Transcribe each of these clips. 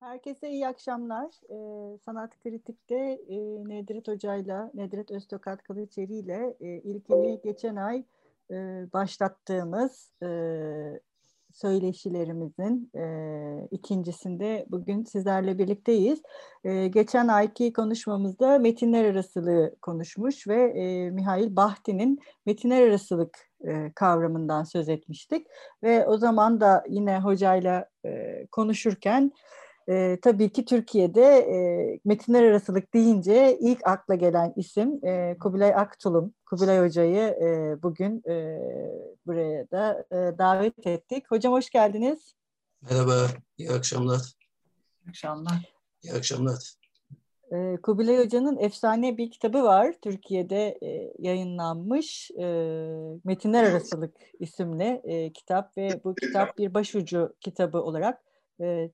Herkese iyi akşamlar. Ee, Sanat Kritik'te e, Nedret Hoca'yla, Nedret Öztokat Kılıçeri ile e, ilkini geçen ay e, başlattığımız e, söyleşilerimizin e, ikincisinde bugün sizlerle birlikteyiz. E, geçen ayki konuşmamızda metinler arasılığı konuşmuş ve e, Mihail Bahti'nin metinler arasılık e, kavramından söz etmiştik. Ve o zaman da yine hocayla e, konuşurken e, tabii ki Türkiye'de e, metinler arasılık deyince ilk akla gelen isim e, Kubilay Aktulum. Kubilay Hoca'yı e, bugün e, buraya da e, davet ettik. Hocam hoş geldiniz. Merhaba, iyi akşamlar. İyi akşamlar. İyi akşamlar. E, Kubilay Hoca'nın efsane bir kitabı var. Türkiye'de e, yayınlanmış. E, Metinler Arasılık isimli e, kitap ve bu kitap bir başucu kitabı olarak e,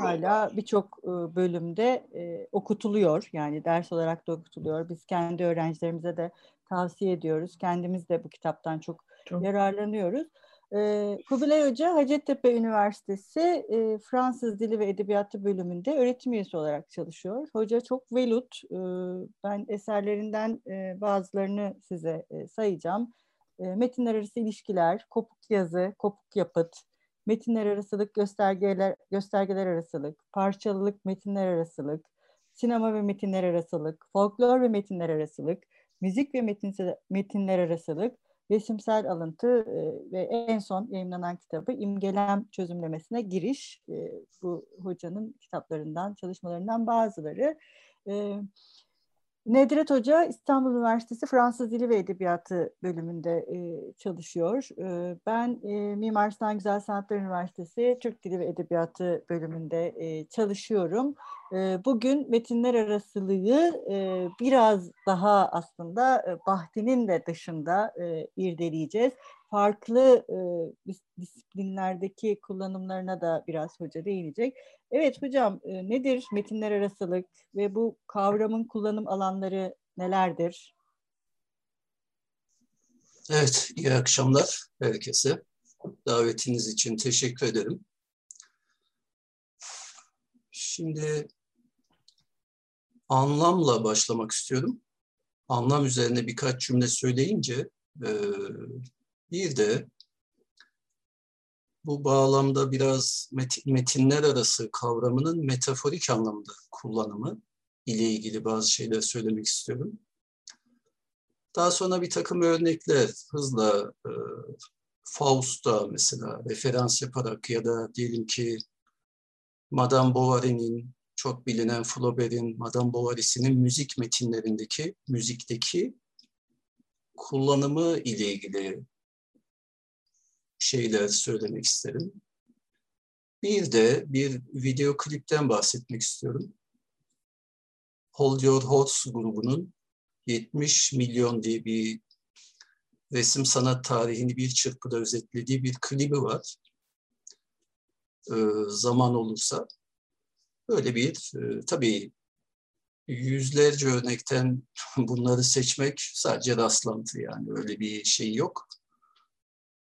hala birçok bölümde okutuluyor. Yani ders olarak da okutuluyor. Biz kendi öğrencilerimize de tavsiye ediyoruz. Kendimiz de bu kitaptan çok, çok. yararlanıyoruz. Kubilay Hoca Hacettepe Üniversitesi Fransız Dili ve Edebiyatı bölümünde öğretim üyesi olarak çalışıyor. Hoca çok velut. Ben eserlerinden bazılarını size sayacağım. Metinler arası ilişkiler, kopuk yazı, kopuk yapıt, metinler arasılık, göstergeler, göstergeler arasılık, parçalılık, metinler arasılık, sinema ve metinler arasılık, folklor ve metinler arasılık, müzik ve metin, metinler arasılık, resimsel alıntı e, ve en son yayınlanan kitabı imgelem çözümlemesine giriş. E, bu hocanın kitaplarından, çalışmalarından bazıları. E, Nedret Hoca İstanbul Üniversitesi Fransız Dili ve Edebiyatı bölümünde e, çalışıyor. E, ben e, Mimar Sinan Güzel Sanatlar Üniversitesi Türk Dili ve Edebiyatı bölümünde e, çalışıyorum. E, bugün metinler arasılığı e, biraz daha aslında e, Bahti'nin de dışında e, irdeleyeceğiz farklı e, disiplinlerdeki kullanımlarına da biraz hoca değinecek. Evet hocam e, nedir metinler arasılık ve bu kavramın kullanım alanları nelerdir? Evet, iyi akşamlar herkese. Davetiniz için teşekkür ederim. Şimdi anlamla başlamak istiyorum. Anlam üzerine birkaç cümle söyleyince bir de bu bağlamda biraz metinler arası kavramının metaforik anlamda kullanımı ile ilgili bazı şeyler söylemek istiyorum. Daha sonra bir takım örnekler hızla e, Faust'a mesela referans yaparak ya da diyelim ki Madame Bovary'nin çok bilinen Flaubert'in Madame Bovary'sinin müzik metinlerindeki müzikteki kullanımı ile ilgili şeyler söylemek isterim. Bir de bir video klipten bahsetmek istiyorum. Hold Your Horse grubunun 70 milyon diye bir resim sanat tarihini bir çırpıda özetlediği bir klibi var. Ee, zaman olursa. Böyle bir, e, tabii yüzlerce örnekten bunları seçmek sadece rastlantı yani öyle bir şey yok.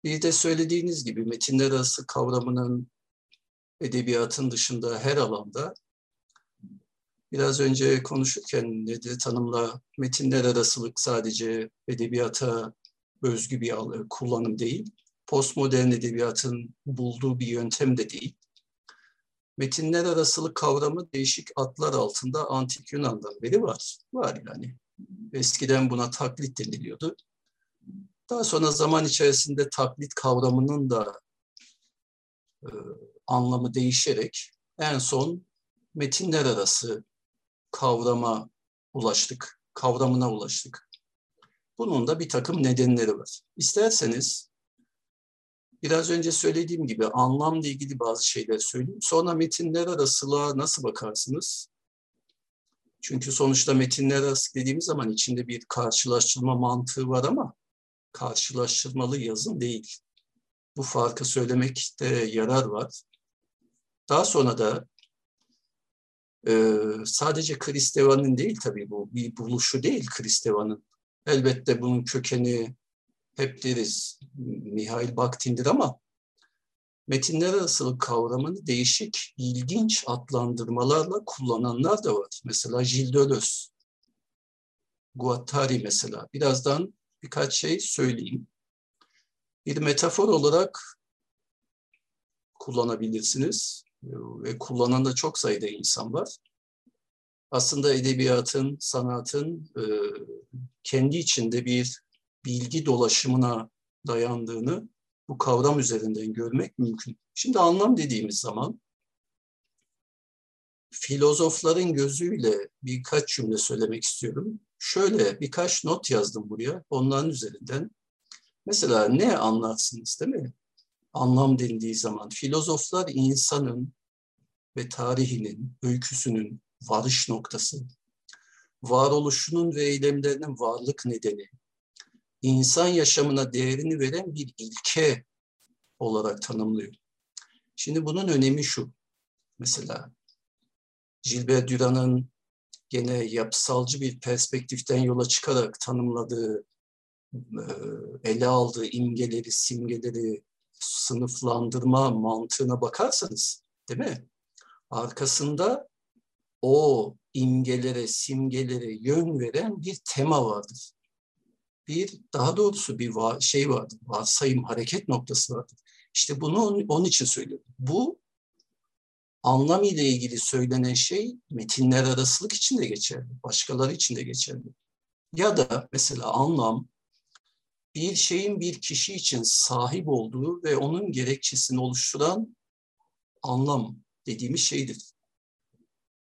Bir de söylediğiniz gibi metinler arası kavramının edebiyatın dışında her alanda biraz önce konuşurken dedi tanımla metinler arasılık sadece edebiyata özgü bir kullanım değil. Postmodern edebiyatın bulduğu bir yöntem de değil. Metinler arasılık kavramı değişik adlar altında antik Yunan'dan beri var. Var yani. Eskiden buna taklit deniliyordu. Daha sonra zaman içerisinde taklit kavramının da e, anlamı değişerek en son metinler arası kavrama ulaştık, kavramına ulaştık. Bunun da bir takım nedenleri var. İsterseniz biraz önce söylediğim gibi anlamla ilgili bazı şeyler söyleyeyim. Sonra metinler arasılığa nasıl bakarsınız? Çünkü sonuçta metinler arası dediğimiz zaman içinde bir karşılaştırma mantığı var ama karşılaştırmalı yazım değil. Bu farkı söylemekte yarar var. Daha sonra da e, sadece Kristeva'nın değil tabii bu bir buluşu değil Kristeva'nın. Elbette bunun kökeni hep deriz Mihail Bakhtin'dir ama metinler arasılık kavramını değişik, ilginç adlandırmalarla kullananlar da var. Mesela Gilles Guattari mesela. Birazdan birkaç şey söyleyeyim. Bir metafor olarak kullanabilirsiniz ve kullanan da çok sayıda insan var. Aslında edebiyatın, sanatın e, kendi içinde bir bilgi dolaşımına dayandığını bu kavram üzerinden görmek mümkün. Şimdi anlam dediğimiz zaman filozofların gözüyle birkaç cümle söylemek istiyorum. Şöyle birkaç not yazdım buraya. Onların üzerinden. Mesela ne anlarsınız değil mi? Anlam dendiği zaman filozoflar insanın ve tarihinin, öyküsünün varış noktası, varoluşunun ve eylemlerinin varlık nedeni, insan yaşamına değerini veren bir ilke olarak tanımlıyor. Şimdi bunun önemi şu. Mesela Gilbert Durand'ın gene yapısalcı bir perspektiften yola çıkarak tanımladığı, e, ele aldığı imgeleri, simgeleri, sınıflandırma mantığına bakarsanız, değil mi? Arkasında o imgelere, simgelere yön veren bir tema vardır. Bir, daha doğrusu bir şey vardır, varsayım, hareket noktası vardır. İşte bunu onun için söylüyorum. Bu anlam ile ilgili söylenen şey metinler arasılık için de geçerli, başkaları için de geçerli. Ya da mesela anlam bir şeyin bir kişi için sahip olduğu ve onun gerekçesini oluşturan anlam dediğimiz şeydir.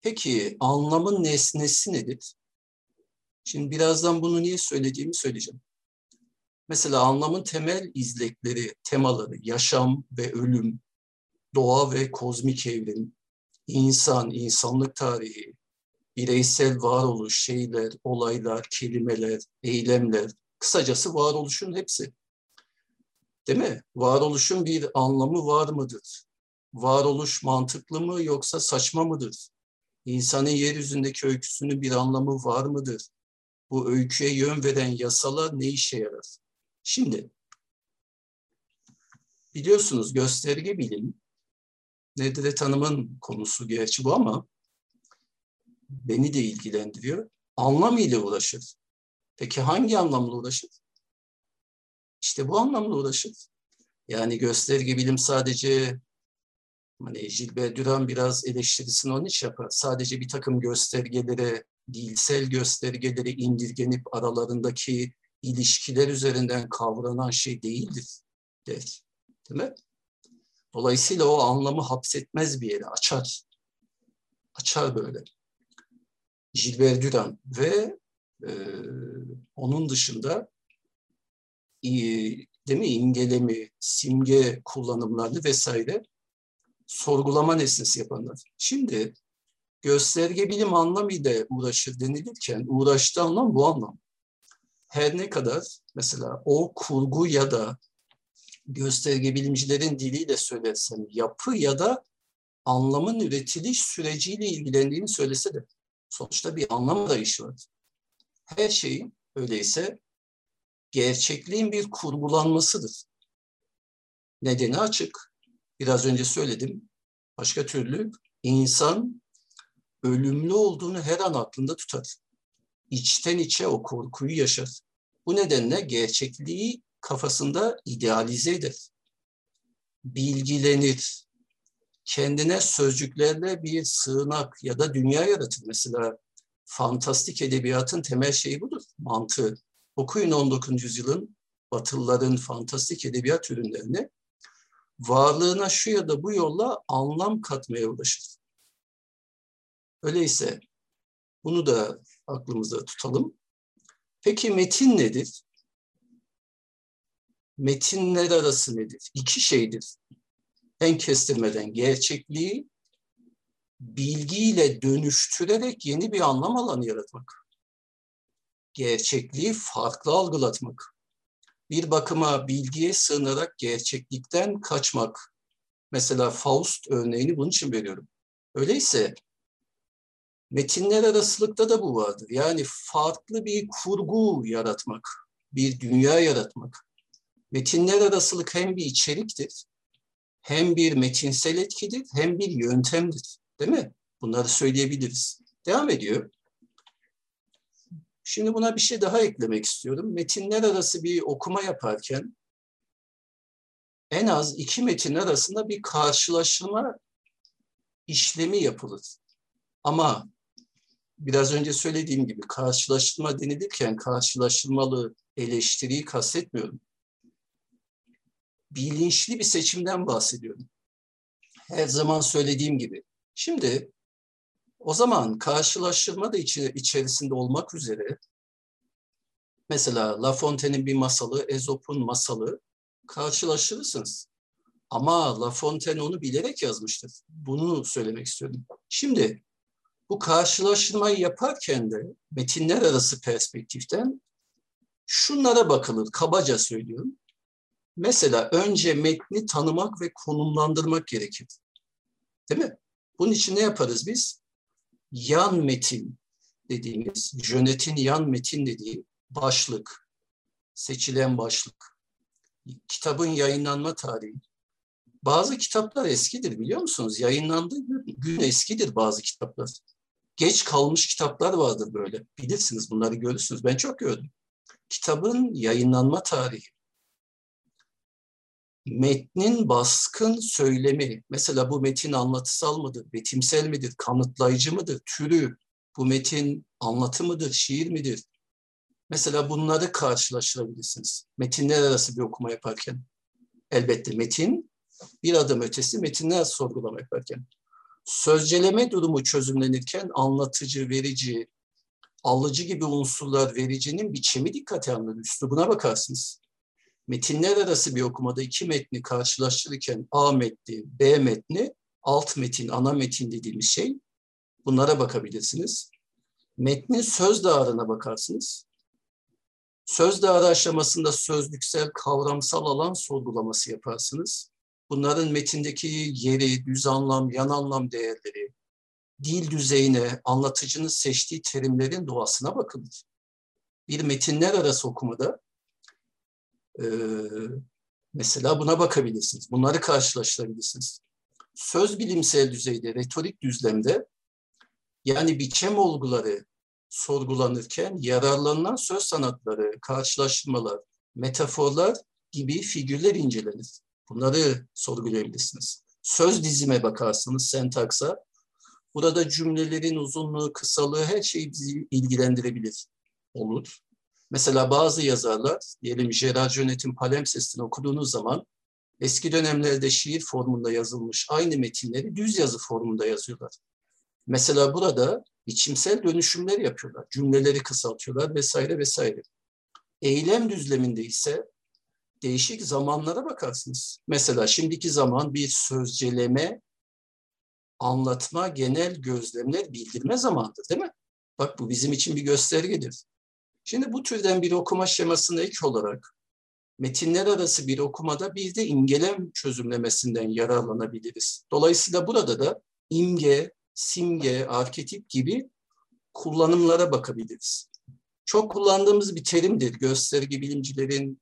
Peki anlamın nesnesi nedir? Şimdi birazdan bunu niye söylediğimi söyleyeceğim. Mesela anlamın temel izlekleri, temaları, yaşam ve ölüm, doğa ve kozmik evrim, insan, insanlık tarihi, bireysel varoluş, şeyler, olaylar, kelimeler, eylemler, kısacası varoluşun hepsi. Değil mi? Varoluşun bir anlamı var mıdır? Varoluş mantıklı mı yoksa saçma mıdır? İnsanın yeryüzündeki öyküsünün bir anlamı var mıdır? Bu öyküye yön veren yasalar ne işe yarar? Şimdi biliyorsunuz gösterge bilim Nedret Hanım'ın konusu gerçi bu ama beni de ilgilendiriyor. Anlam ile uğraşır. Peki hangi anlamla uğraşır? İşte bu anlamla uğraşır. Yani gösterge bilim sadece hani Gilbert Duran biraz eleştirisini onun için yapar. Sadece bir takım göstergelere, dilsel göstergelere indirgenip aralarındaki ilişkiler üzerinden kavranan şey değildir der. Değil mi? Dolayısıyla o anlamı hapsetmez bir yere, açar. Açar böyle. Gilbert Duran ve e, onun dışında e, değil mi imgelemi, simge kullanımlarını vesaire sorgulama nesnesi yapanlar. Şimdi gösterge bilim anlamıyla uğraşır denilirken uğraştığı anlam bu anlam. Her ne kadar mesela o kurgu ya da gösterge bilimcilerin diliyle söylersem yapı ya da anlamın üretiliş süreciyle ilgilendiğini söylese de sonuçta bir anlam arayışı var. Her şeyin öyleyse gerçekliğin bir kurgulanmasıdır. Nedeni açık. Biraz önce söyledim. Başka türlü insan ölümlü olduğunu her an aklında tutar. İçten içe o korkuyu yaşar. Bu nedenle gerçekliği kafasında idealize eder. Bilgilenir. Kendine sözcüklerle bir sığınak ya da dünya yaratır. Mesela fantastik edebiyatın temel şeyi budur, mantığı. Okuyun 19. yüzyılın Batılıların fantastik edebiyat ürünlerini. Varlığına şu ya da bu yolla anlam katmaya ulaşır. Öyleyse bunu da aklımızda tutalım. Peki metin nedir? Metinler arası nedir? İki şeydir. En kestirmeden gerçekliği bilgiyle dönüştürerek yeni bir anlam alanı yaratmak. Gerçekliği farklı algılatmak. Bir bakıma bilgiye sığınarak gerçeklikten kaçmak. Mesela Faust örneğini bunun için veriyorum. Öyleyse metinler arasılıkta da bu vardır. Yani farklı bir kurgu yaratmak, bir dünya yaratmak. Metinler arasılık hem bir içeriktir, hem bir metinsel etkidir hem bir yöntemdir. Değil mi? Bunları söyleyebiliriz. Devam ediyor. Şimdi buna bir şey daha eklemek istiyorum. Metinler arası bir okuma yaparken en az iki metin arasında bir karşılaştırma işlemi yapılır. Ama biraz önce söylediğim gibi karşılaştırma denilirken karşılaştırmalı eleştiriyi kastetmiyorum. Bilinçli bir seçimden bahsediyorum. Her zaman söylediğim gibi. Şimdi o zaman karşılaştırma da içerisinde olmak üzere mesela La Fontaine'in bir masalı, Ezop'un masalı karşılaştırırsınız. Ama La Fontaine onu bilerek yazmıştır. Bunu söylemek istiyorum. Şimdi bu karşılaştırmayı yaparken de metinler arası perspektiften şunlara bakılır, kabaca söylüyorum. Mesela önce metni tanımak ve konumlandırmak gerekir. Değil mi? Bunun için ne yaparız biz? Yan metin dediğimiz, Jönet'in yan metin dediği başlık, seçilen başlık, kitabın yayınlanma tarihi. Bazı kitaplar eskidir biliyor musunuz? Yayınlandığı gün eskidir bazı kitaplar. Geç kalmış kitaplar vardır böyle. Bilirsiniz bunları görürsünüz. Ben çok gördüm. Kitabın yayınlanma tarihi. Metnin baskın söylemi. Mesela bu metin anlatısal mıdır, betimsel midir, kanıtlayıcı mıdır, türü, bu metin anlatı mıdır, şiir midir, Mesela bunları karşılaştırabilirsiniz. Metinler arası bir okuma yaparken. Elbette metin bir adım ötesi metinler sorgulama yaparken. Sözceleme durumu çözümlenirken anlatıcı, verici, alıcı gibi unsurlar vericinin biçimi dikkate alınır. Üslubuna bakarsınız. Metinler arası bir okumada iki metni karşılaştırırken A metni, B metni, alt metin, ana metin dediğimiz şey bunlara bakabilirsiniz. Metnin söz dağarına bakarsınız. Söz dağarı aşamasında sözlüksel, kavramsal alan sorgulaması yaparsınız. Bunların metindeki yeri, düz anlam, yan anlam değerleri, dil düzeyine, anlatıcının seçtiği terimlerin doğasına bakılır. Bir metinler arası okumada e, mesela buna bakabilirsiniz. Bunları karşılaştırabilirsiniz. Söz bilimsel düzeyde, retorik düzlemde yani biçem olguları, sorgulanırken yararlanılan söz sanatları, karşılaştırmalar, metaforlar gibi figürler incelenir. Bunları sorgulayabilirsiniz. Söz dizime bakarsınız, sentaksa. Burada cümlelerin uzunluğu, kısalığı her şey bizi ilgilendirebilir. Olur. Mesela bazı yazarlar, diyelim Gerard Jönet'in Palimpsest'ini okuduğunuz zaman eski dönemlerde şiir formunda yazılmış aynı metinleri düz yazı formunda yazıyorlar. Mesela burada biçimsel dönüşümler yapıyorlar. Cümleleri kısaltıyorlar vesaire vesaire. Eylem düzleminde ise değişik zamanlara bakarsınız. Mesela şimdiki zaman bir sözceleme, anlatma, genel gözlemler, bildirme zamanıdır değil mi? Bak bu bizim için bir göstergedir. Şimdi bu türden bir okuma şemasına ek olarak metinler arası bir okumada bir de imgelem çözümlemesinden yararlanabiliriz. Dolayısıyla burada da imge, simge, arketip gibi kullanımlara bakabiliriz. Çok kullandığımız bir terimdir. Gösterge bilimcilerin,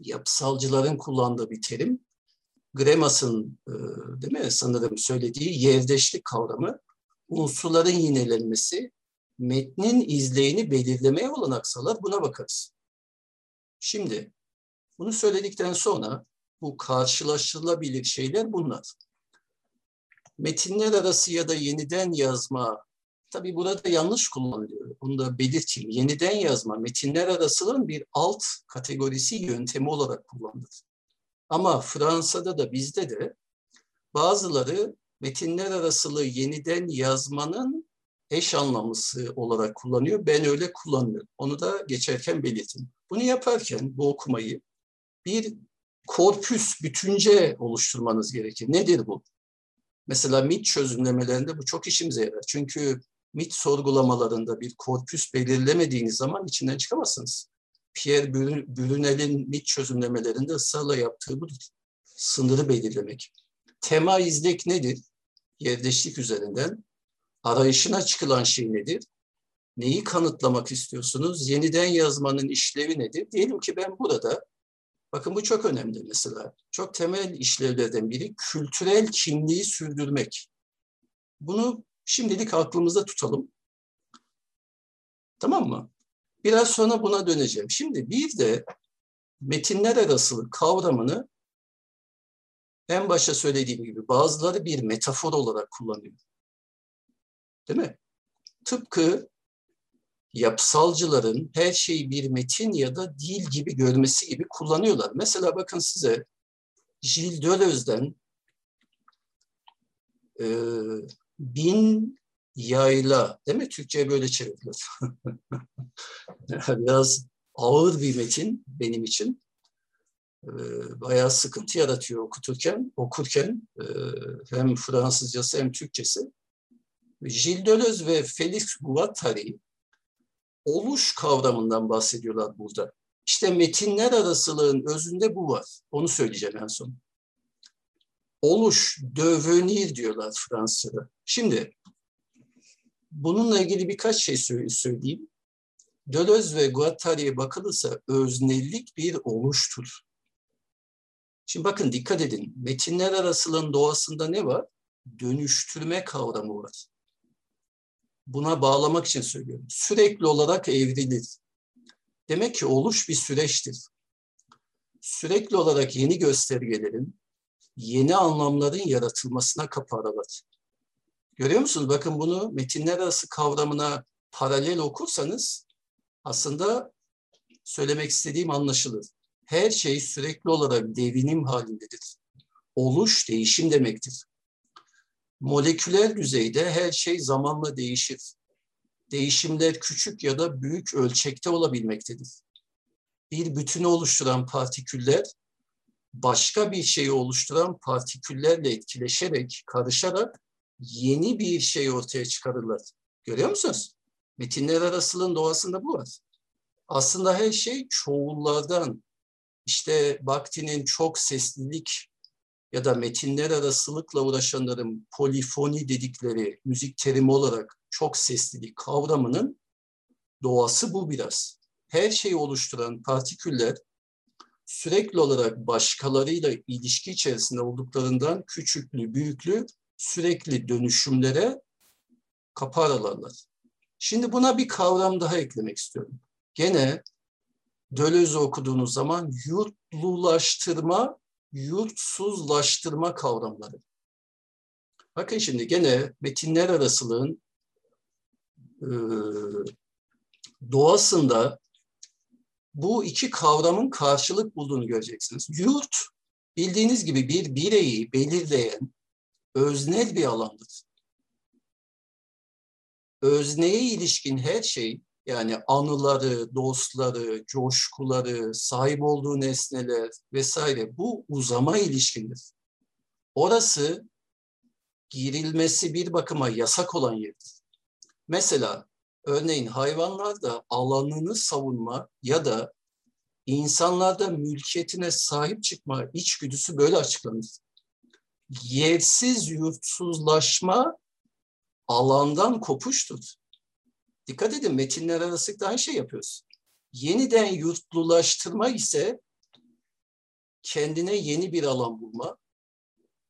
yapısalcıların kullandığı bir terim. Gremas'ın e, değil mi sanırım söylediği yerdeşlik kavramı unsurların yinelenmesi metnin izleyini belirlemeye olanak sağlar. Buna bakarız. Şimdi bunu söyledikten sonra bu karşılaştırılabilir şeyler bunlar metinler arası ya da yeniden yazma, tabii burada yanlış kullanılıyor. Bunu da belirteyim. Yeniden yazma, metinler arasının bir alt kategorisi yöntemi olarak kullanılır. Ama Fransa'da da bizde de bazıları metinler arasılığı yeniden yazmanın eş anlamlısı olarak kullanıyor. Ben öyle kullanmıyorum. Onu da geçerken belirtin. Bunu yaparken bu okumayı bir korpüs, bütünce oluşturmanız gerekir. Nedir bu? Mesela MIT çözümlemelerinde bu çok işimize yarar. Çünkü MIT sorgulamalarında bir korpüs belirlemediğiniz zaman içinden çıkamazsınız. Pierre Brunel'in MIT çözümlemelerinde ısrarla yaptığı budur. Sınırı belirlemek. Tema izlek nedir? Yerdeşlik üzerinden. Arayışına çıkılan şey nedir? Neyi kanıtlamak istiyorsunuz? Yeniden yazmanın işlevi nedir? Diyelim ki ben burada Bakın bu çok önemli mesela. Çok temel işlevlerden biri kültürel kimliği sürdürmek. Bunu şimdilik aklımızda tutalım. Tamam mı? Biraz sonra buna döneceğim. Şimdi bir de metinler arasılık kavramını en başta söylediğim gibi bazıları bir metafor olarak kullanıyor. Değil mi? Tıpkı yapısalcıların her şeyi bir metin ya da dil gibi görmesi gibi kullanıyorlar. Mesela bakın size Gilles Deleuze'den e, bin yayla, değil mi? Türkçe'ye böyle çevrilir. Biraz ağır bir metin benim için. E, bayağı sıkıntı yaratıyor okuturken, okurken e, hem Fransızcası hem Türkçesi. Gilles Deleuze ve Félix Guattari oluş kavramından bahsediyorlar burada. İşte metinler arasılığın özünde bu var. Onu söyleyeceğim en son. Oluş, devenir diyorlar Fransızca'da. Şimdi bununla ilgili birkaç şey söyleyeyim. Deleuze ve Guattari'ye bakılırsa öznellik bir oluştur. Şimdi bakın dikkat edin. Metinler arasılığın doğasında ne var? Dönüştürme kavramı var buna bağlamak için söylüyorum. Sürekli olarak evrilir. Demek ki oluş bir süreçtir. Sürekli olarak yeni göstergelerin, yeni anlamların yaratılmasına kapı aralar. Görüyor musunuz? Bakın bunu metinler arası kavramına paralel okursanız aslında söylemek istediğim anlaşılır. Her şey sürekli olarak devinim halindedir. Oluş değişim demektir. Moleküler düzeyde her şey zamanla değişir. Değişimler küçük ya da büyük ölçekte olabilmektedir. Bir bütünü oluşturan partiküller başka bir şeyi oluşturan partiküllerle etkileşerek, karışarak yeni bir şey ortaya çıkarırlar. Görüyor musunuz? Metinler arasılığın doğasında bu var. Aslında her şey çoğullardan, işte Bakti'nin çok seslilik ya da metinler arasılıkla uğraşanların polifoni dedikleri müzik terimi olarak çok seslilik kavramının doğası bu biraz. Her şeyi oluşturan partiküller sürekli olarak başkalarıyla ilişki içerisinde olduklarından küçüklü, büyüklü sürekli dönüşümlere kapı aralarlar. Şimdi buna bir kavram daha eklemek istiyorum. Gene Döloz'u okuduğunuz zaman yurtlulaştırma yurtsuzlaştırma kavramları. Bakın şimdi gene metinler arasılığın e, doğasında bu iki kavramın karşılık bulduğunu göreceksiniz. Yurt bildiğiniz gibi bir bireyi belirleyen öznel bir alandır. Özneye ilişkin her şey yani anıları, dostları, coşkuları, sahip olduğu nesneler vesaire bu uzama ilişkindir. Orası girilmesi bir bakıma yasak olan yerdir. Mesela örneğin hayvanlarda alanını savunma ya da insanlarda mülkiyetine sahip çıkma içgüdüsü böyle açıklanır. Yersiz yurtsuzlaşma alandan kopuştur. Dikkat edin metinler arası da aynı şey yapıyoruz. Yeniden yurtlulaştırma ise kendine yeni bir alan bulma,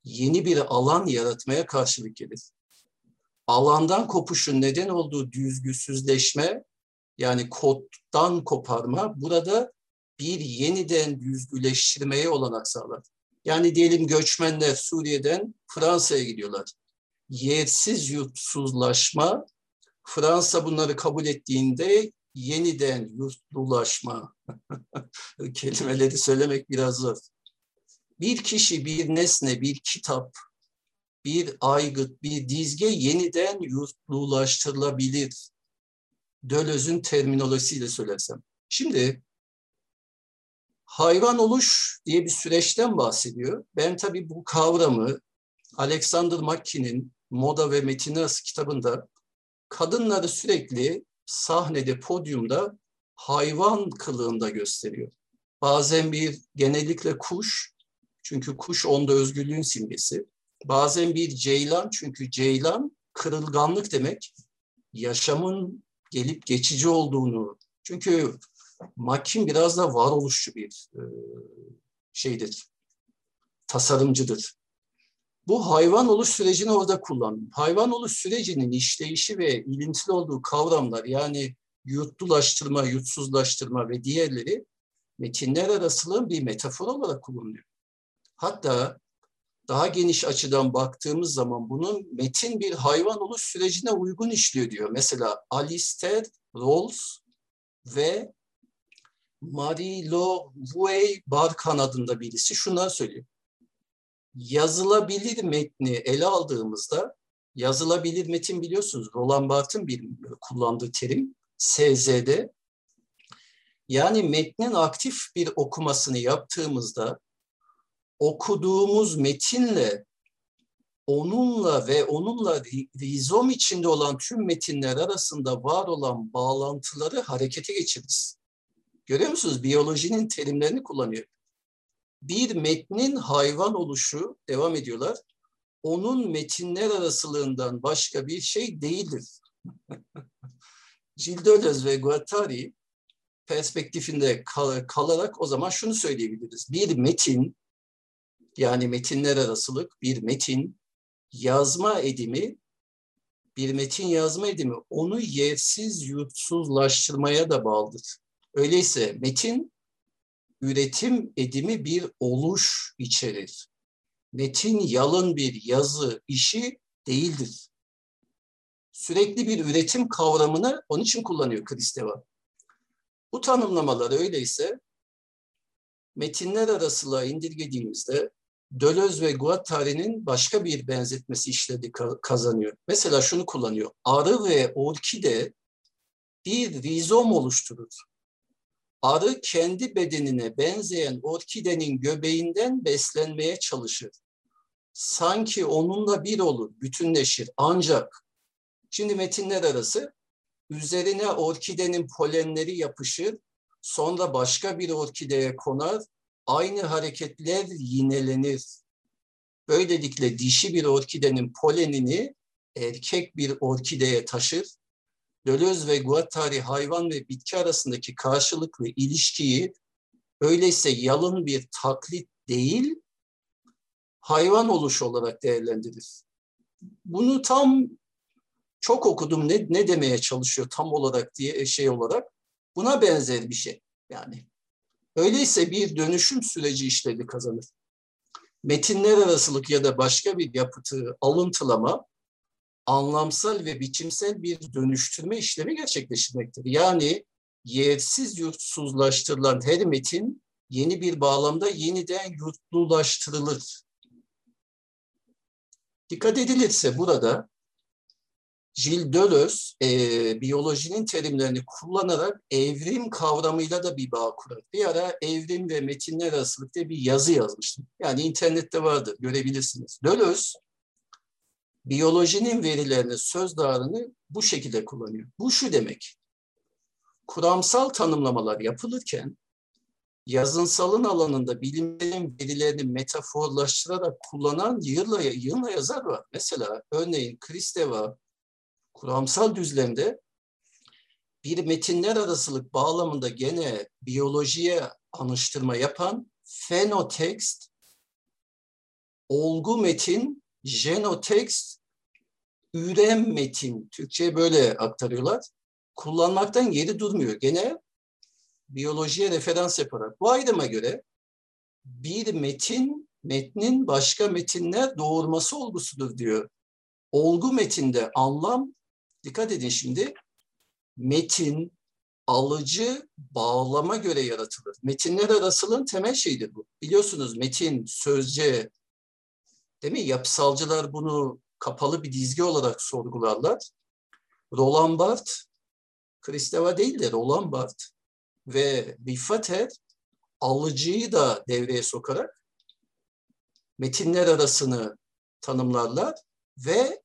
yeni bir alan yaratmaya karşılık gelir. Alandan kopuşun neden olduğu düzgüsüzleşme yani koddan koparma burada bir yeniden düzgüleştirmeye olanak sağlar. Yani diyelim göçmenler Suriye'den Fransa'ya gidiyorlar. Yersiz yurtsuzlaşma Fransa bunları kabul ettiğinde yeniden yurtlulaşma kelimeleri söylemek biraz zor. Bir kişi, bir nesne, bir kitap, bir aygıt, bir dizge yeniden yurtlulaştırılabilir. Döloz'un terminolojisiyle söylersem. Şimdi hayvan oluş diye bir süreçten bahsediyor. Ben tabii bu kavramı Alexander McKee'nin Moda ve Metinaz kitabında kadınları sürekli sahnede, podyumda hayvan kılığında gösteriyor. Bazen bir genellikle kuş, çünkü kuş onda özgürlüğün simgesi. Bazen bir ceylan, çünkü ceylan kırılganlık demek. Yaşamın gelip geçici olduğunu. Çünkü Makin biraz da varoluşçu bir e, şeydir, tasarımcıdır. Bu hayvan oluş sürecini orada kullandım. Hayvan oluş sürecinin işleyişi ve ilintili olduğu kavramlar yani yurtlulaştırma, yutsuzlaştırma ve diğerleri metinler arasılığın bir metafor olarak kullanılıyor. Hatta daha geniş açıdan baktığımız zaman bunun metin bir hayvan oluş sürecine uygun işliyor diyor. Mesela Alistair Rawls ve Marie-Lo Vuey Barkan adında birisi şunlar söylüyor. Yazılabilir metni ele aldığımızda yazılabilir metin biliyorsunuz Roland Barthes'in bir kullandığı terim SZD. Yani metnin aktif bir okumasını yaptığımızda okuduğumuz metinle onunla ve onunla rizom içinde olan tüm metinler arasında var olan bağlantıları harekete geçiririz. Görüyor musunuz? Biyolojinin terimlerini kullanıyor. Bir metnin hayvan oluşu, devam ediyorlar, onun metinler arasılığından başka bir şey değildir. Gilles ve Guattari perspektifinde kal kalarak o zaman şunu söyleyebiliriz. Bir metin, yani metinler arasılık, bir metin, yazma edimi, bir metin yazma edimi onu yersiz yutsuzlaştırmaya da bağlıdır. Öyleyse metin üretim edimi bir oluş içerir. Metin yalın bir yazı işi değildir. Sürekli bir üretim kavramını onun için kullanıyor Kristeva. Bu tanımlamalar öyleyse metinler arasılığa indirgediğimizde Dölöz ve Guattari'nin başka bir benzetmesi işledi kazanıyor. Mesela şunu kullanıyor. Arı ve orkide bir rizom oluşturur. Arı kendi bedenine benzeyen orkidenin göbeğinden beslenmeye çalışır. Sanki onunla bir olur, bütünleşir. Ancak şimdi metinler arası üzerine orkidenin polenleri yapışır, sonra başka bir orkideye konar, aynı hareketler yinelenir. Böylelikle dişi bir orkidenin polenini erkek bir orkideye taşır Deleuze ve Guattari hayvan ve bitki arasındaki karşılıklı ilişkiyi öyleyse yalın bir taklit değil, hayvan oluş olarak değerlendirir. Bunu tam çok okudum ne, ne demeye çalışıyor tam olarak diye şey olarak. Buna benzer bir şey yani. Öyleyse bir dönüşüm süreci işlevi kazanır. Metinler arasılık ya da başka bir yapıtı alıntılama anlamsal ve biçimsel bir dönüştürme işlemi gerçekleştirmektir. Yani yersiz yurtsuzlaştırılan her metin yeni bir bağlamda yeniden yurtlulaştırılır. Dikkat edilirse burada Gilles Deleuze e, biyolojinin terimlerini kullanarak evrim kavramıyla da bir bağ kurar. Bir ara evrim ve metinler arasılıkta bir yazı yazmıştım. Yani internette vardır, görebilirsiniz. Deleuze biyolojinin verilerini, söz dağarını bu şekilde kullanıyor. Bu şu demek. Kuramsal tanımlamalar yapılırken yazınsalın alanında bilimlerin verilerini metaforlaştırarak kullanan yığınla, yığınla yazar var. Mesela örneğin Kristeva kuramsal düzlemde bir metinler arasılık bağlamında gene biyolojiye anıştırma yapan fenotekst, olgu metin jenotext, ürem metin, Türkçe'ye böyle aktarıyorlar. Kullanmaktan geri durmuyor. Gene biyolojiye referans yaparak. Bu ayrıma göre bir metin, metnin başka metinler doğurması olgusudur diyor. Olgu metinde anlam, dikkat edin şimdi, metin, alıcı, bağlama göre yaratılır. Metinler arasılığın temel şeyidir bu. Biliyorsunuz metin, sözce, Değil mi? Yapısalcılar bunu kapalı bir dizgi olarak sorgularlar. Roland Barthes, Kristeva değil de Roland Barthes ve Biffater alıcıyı da devreye sokarak metinler arasını tanımlarlar ve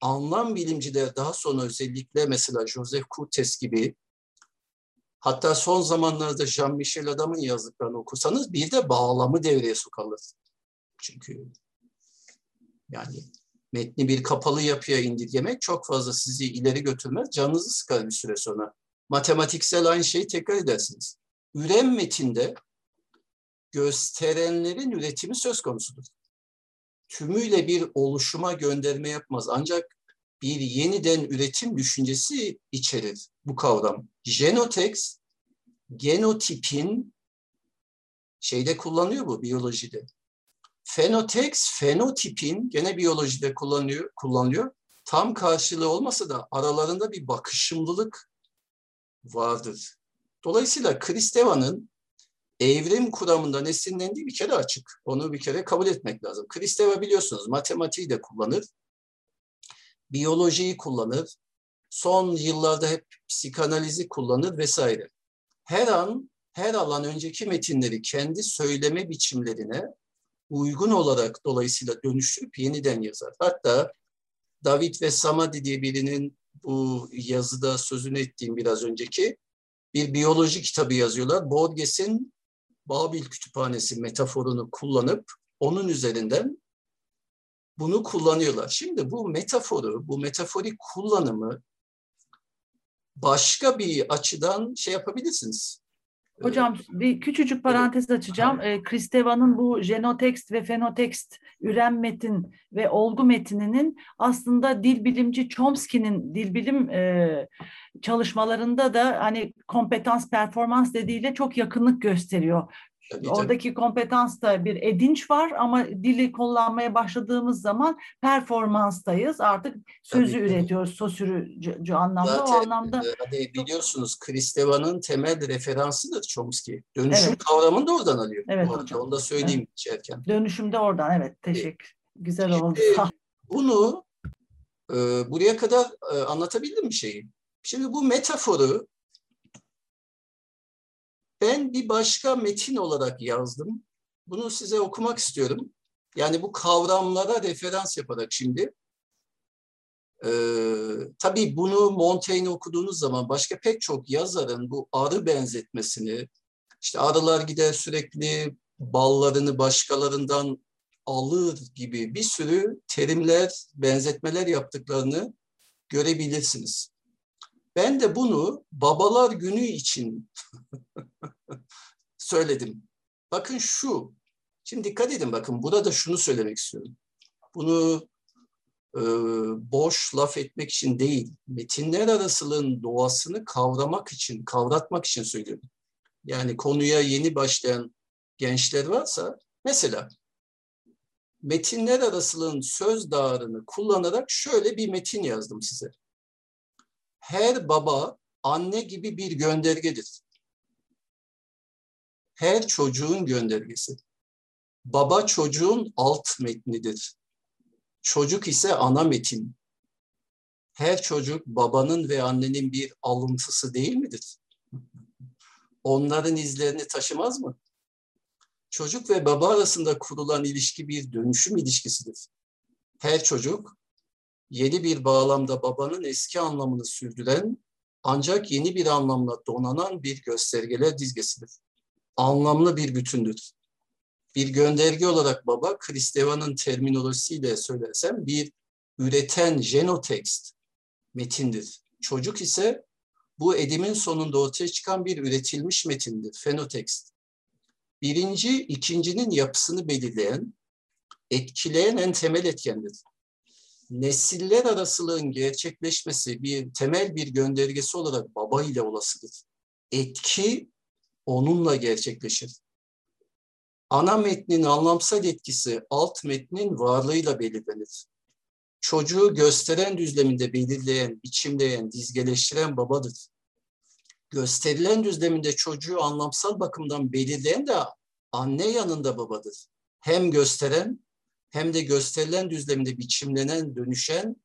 anlam bilimciler daha sonra özellikle mesela Joseph Courtes gibi hatta son zamanlarda Jean-Michel Adam'ın yazdıklarını okursanız bir de bağlamı devreye sokarlar. Çünkü yani metni bir kapalı yapıya indirgemek çok fazla sizi ileri götürmez. Canınızı sıkar bir süre sonra. matematiksel aynı şeyi tekrar edersiniz. Ürem metinde gösterenlerin üretimi söz konusudur. Tümüyle bir oluşuma gönderme yapmaz. Ancak bir yeniden üretim düşüncesi içerir bu kavram. Genotex, genotipin şeyde kullanıyor bu biyolojide. Fenotex, fenotipin gene biyolojide kullanıyor, kullanılıyor. Tam karşılığı olmasa da aralarında bir bakışımlılık vardır. Dolayısıyla Kristeva'nın evrim kuramından esinlendiği bir kere açık. Onu bir kere kabul etmek lazım. Kristeva biliyorsunuz matematiği de kullanır, biyolojiyi kullanır, son yıllarda hep psikanalizi kullanır vesaire. Her an, her alan önceki metinleri kendi söyleme biçimlerine uygun olarak dolayısıyla dönüştürüp yeniden yazar. Hatta David ve Samadi diye birinin bu yazıda sözünü ettiğim biraz önceki bir biyoloji kitabı yazıyorlar. Borges'in Babil Kütüphanesi metaforunu kullanıp onun üzerinden bunu kullanıyorlar. Şimdi bu metaforu, bu metaforik kullanımı başka bir açıdan şey yapabilirsiniz. Hocam bir küçücük parantez açacağım. E, Kristeva'nın bu jenotekst ve fenotekst ürem metin ve olgu metininin aslında dil bilimci Chomsky'nin dil bilim e, çalışmalarında da hani kompetans performans dediğiyle çok yakınlık gösteriyor. Tabii, Oradaki tabii. kompetansta bir edinç var ama dili kullanmaya başladığımız zaman performanstayız. Artık sözü tabii, üretiyoruz sosürücü anlamda. Zaten, o anlamda e, hani biliyorsunuz Kristeva'nın temel referansıdır Chomsky. Dönüşüm evet. kavramını da oradan alıyor. Evet hocam. Onu da söyleyeyim evet. içerken. Dönüşüm de oradan evet. Teşekkür. Güzel Şimdi, oldu. bunu e, buraya kadar e, anlatabildim bir şeyi. Şimdi bu metaforu ben bir başka metin olarak yazdım. Bunu size okumak istiyorum. Yani bu kavramlara referans yaparak şimdi. Ee, tabii bunu Montaigne okuduğunuz zaman başka pek çok yazarın bu arı benzetmesini, işte arılar gider sürekli ballarını başkalarından alır gibi bir sürü terimler, benzetmeler yaptıklarını görebilirsiniz. Ben de bunu babalar günü için söyledim. Bakın şu, şimdi dikkat edin bakın burada şunu söylemek istiyorum. Bunu e, boş laf etmek için değil, metinler arasılığın doğasını kavramak için, kavratmak için söylüyorum. Yani konuya yeni başlayan gençler varsa, mesela metinler arasılığın söz dağarını kullanarak şöyle bir metin yazdım size. Her baba anne gibi bir göndergedir her çocuğun göndergesi. Baba çocuğun alt metnidir. Çocuk ise ana metin. Her çocuk babanın ve annenin bir alıntısı değil midir? Onların izlerini taşımaz mı? Çocuk ve baba arasında kurulan ilişki bir dönüşüm ilişkisidir. Her çocuk yeni bir bağlamda babanın eski anlamını sürdüren ancak yeni bir anlamla donanan bir göstergeler dizgesidir anlamlı bir bütündür. Bir gönderge olarak baba, Kristeva'nın terminolojisiyle söylersem bir üreten jenotekst metindir. Çocuk ise bu edimin sonunda ortaya çıkan bir üretilmiş metindir, fenotekst. Birinci, ikincinin yapısını belirleyen, etkileyen en temel etkendir. Nesiller arasılığın gerçekleşmesi bir temel bir göndergesi olarak baba ile olasıdır. Etki onunla gerçekleşir. Ana metnin anlamsal etkisi alt metnin varlığıyla belirlenir. Çocuğu gösteren düzleminde belirleyen, biçimleyen, dizgeleştiren babadır. Gösterilen düzleminde çocuğu anlamsal bakımdan belirleyen de anne yanında babadır. Hem gösteren hem de gösterilen düzleminde biçimlenen, dönüşen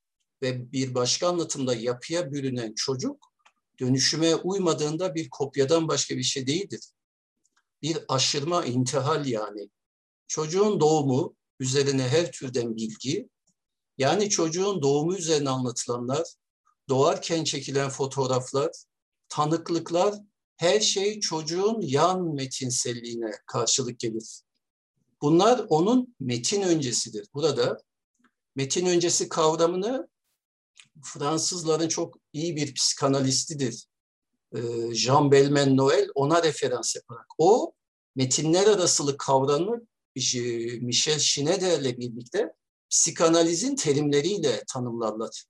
ve bir başka anlatımda yapıya bürünen çocuk dönüşüme uymadığında bir kopyadan başka bir şey değildir. Bir aşırma, intihal yani. Çocuğun doğumu üzerine her türden bilgi, yani çocuğun doğumu üzerine anlatılanlar, doğarken çekilen fotoğraflar, tanıklıklar, her şey çocuğun yan metinselliğine karşılık gelir. Bunlar onun metin öncesidir. Burada metin öncesi kavramını Fransızların çok iyi bir psikanalistidir. Jean Belmen Noel ona referans yaparak. O metinler arasılık kavramı Michel Schneider'le birlikte psikanalizin terimleriyle tanımlarlar.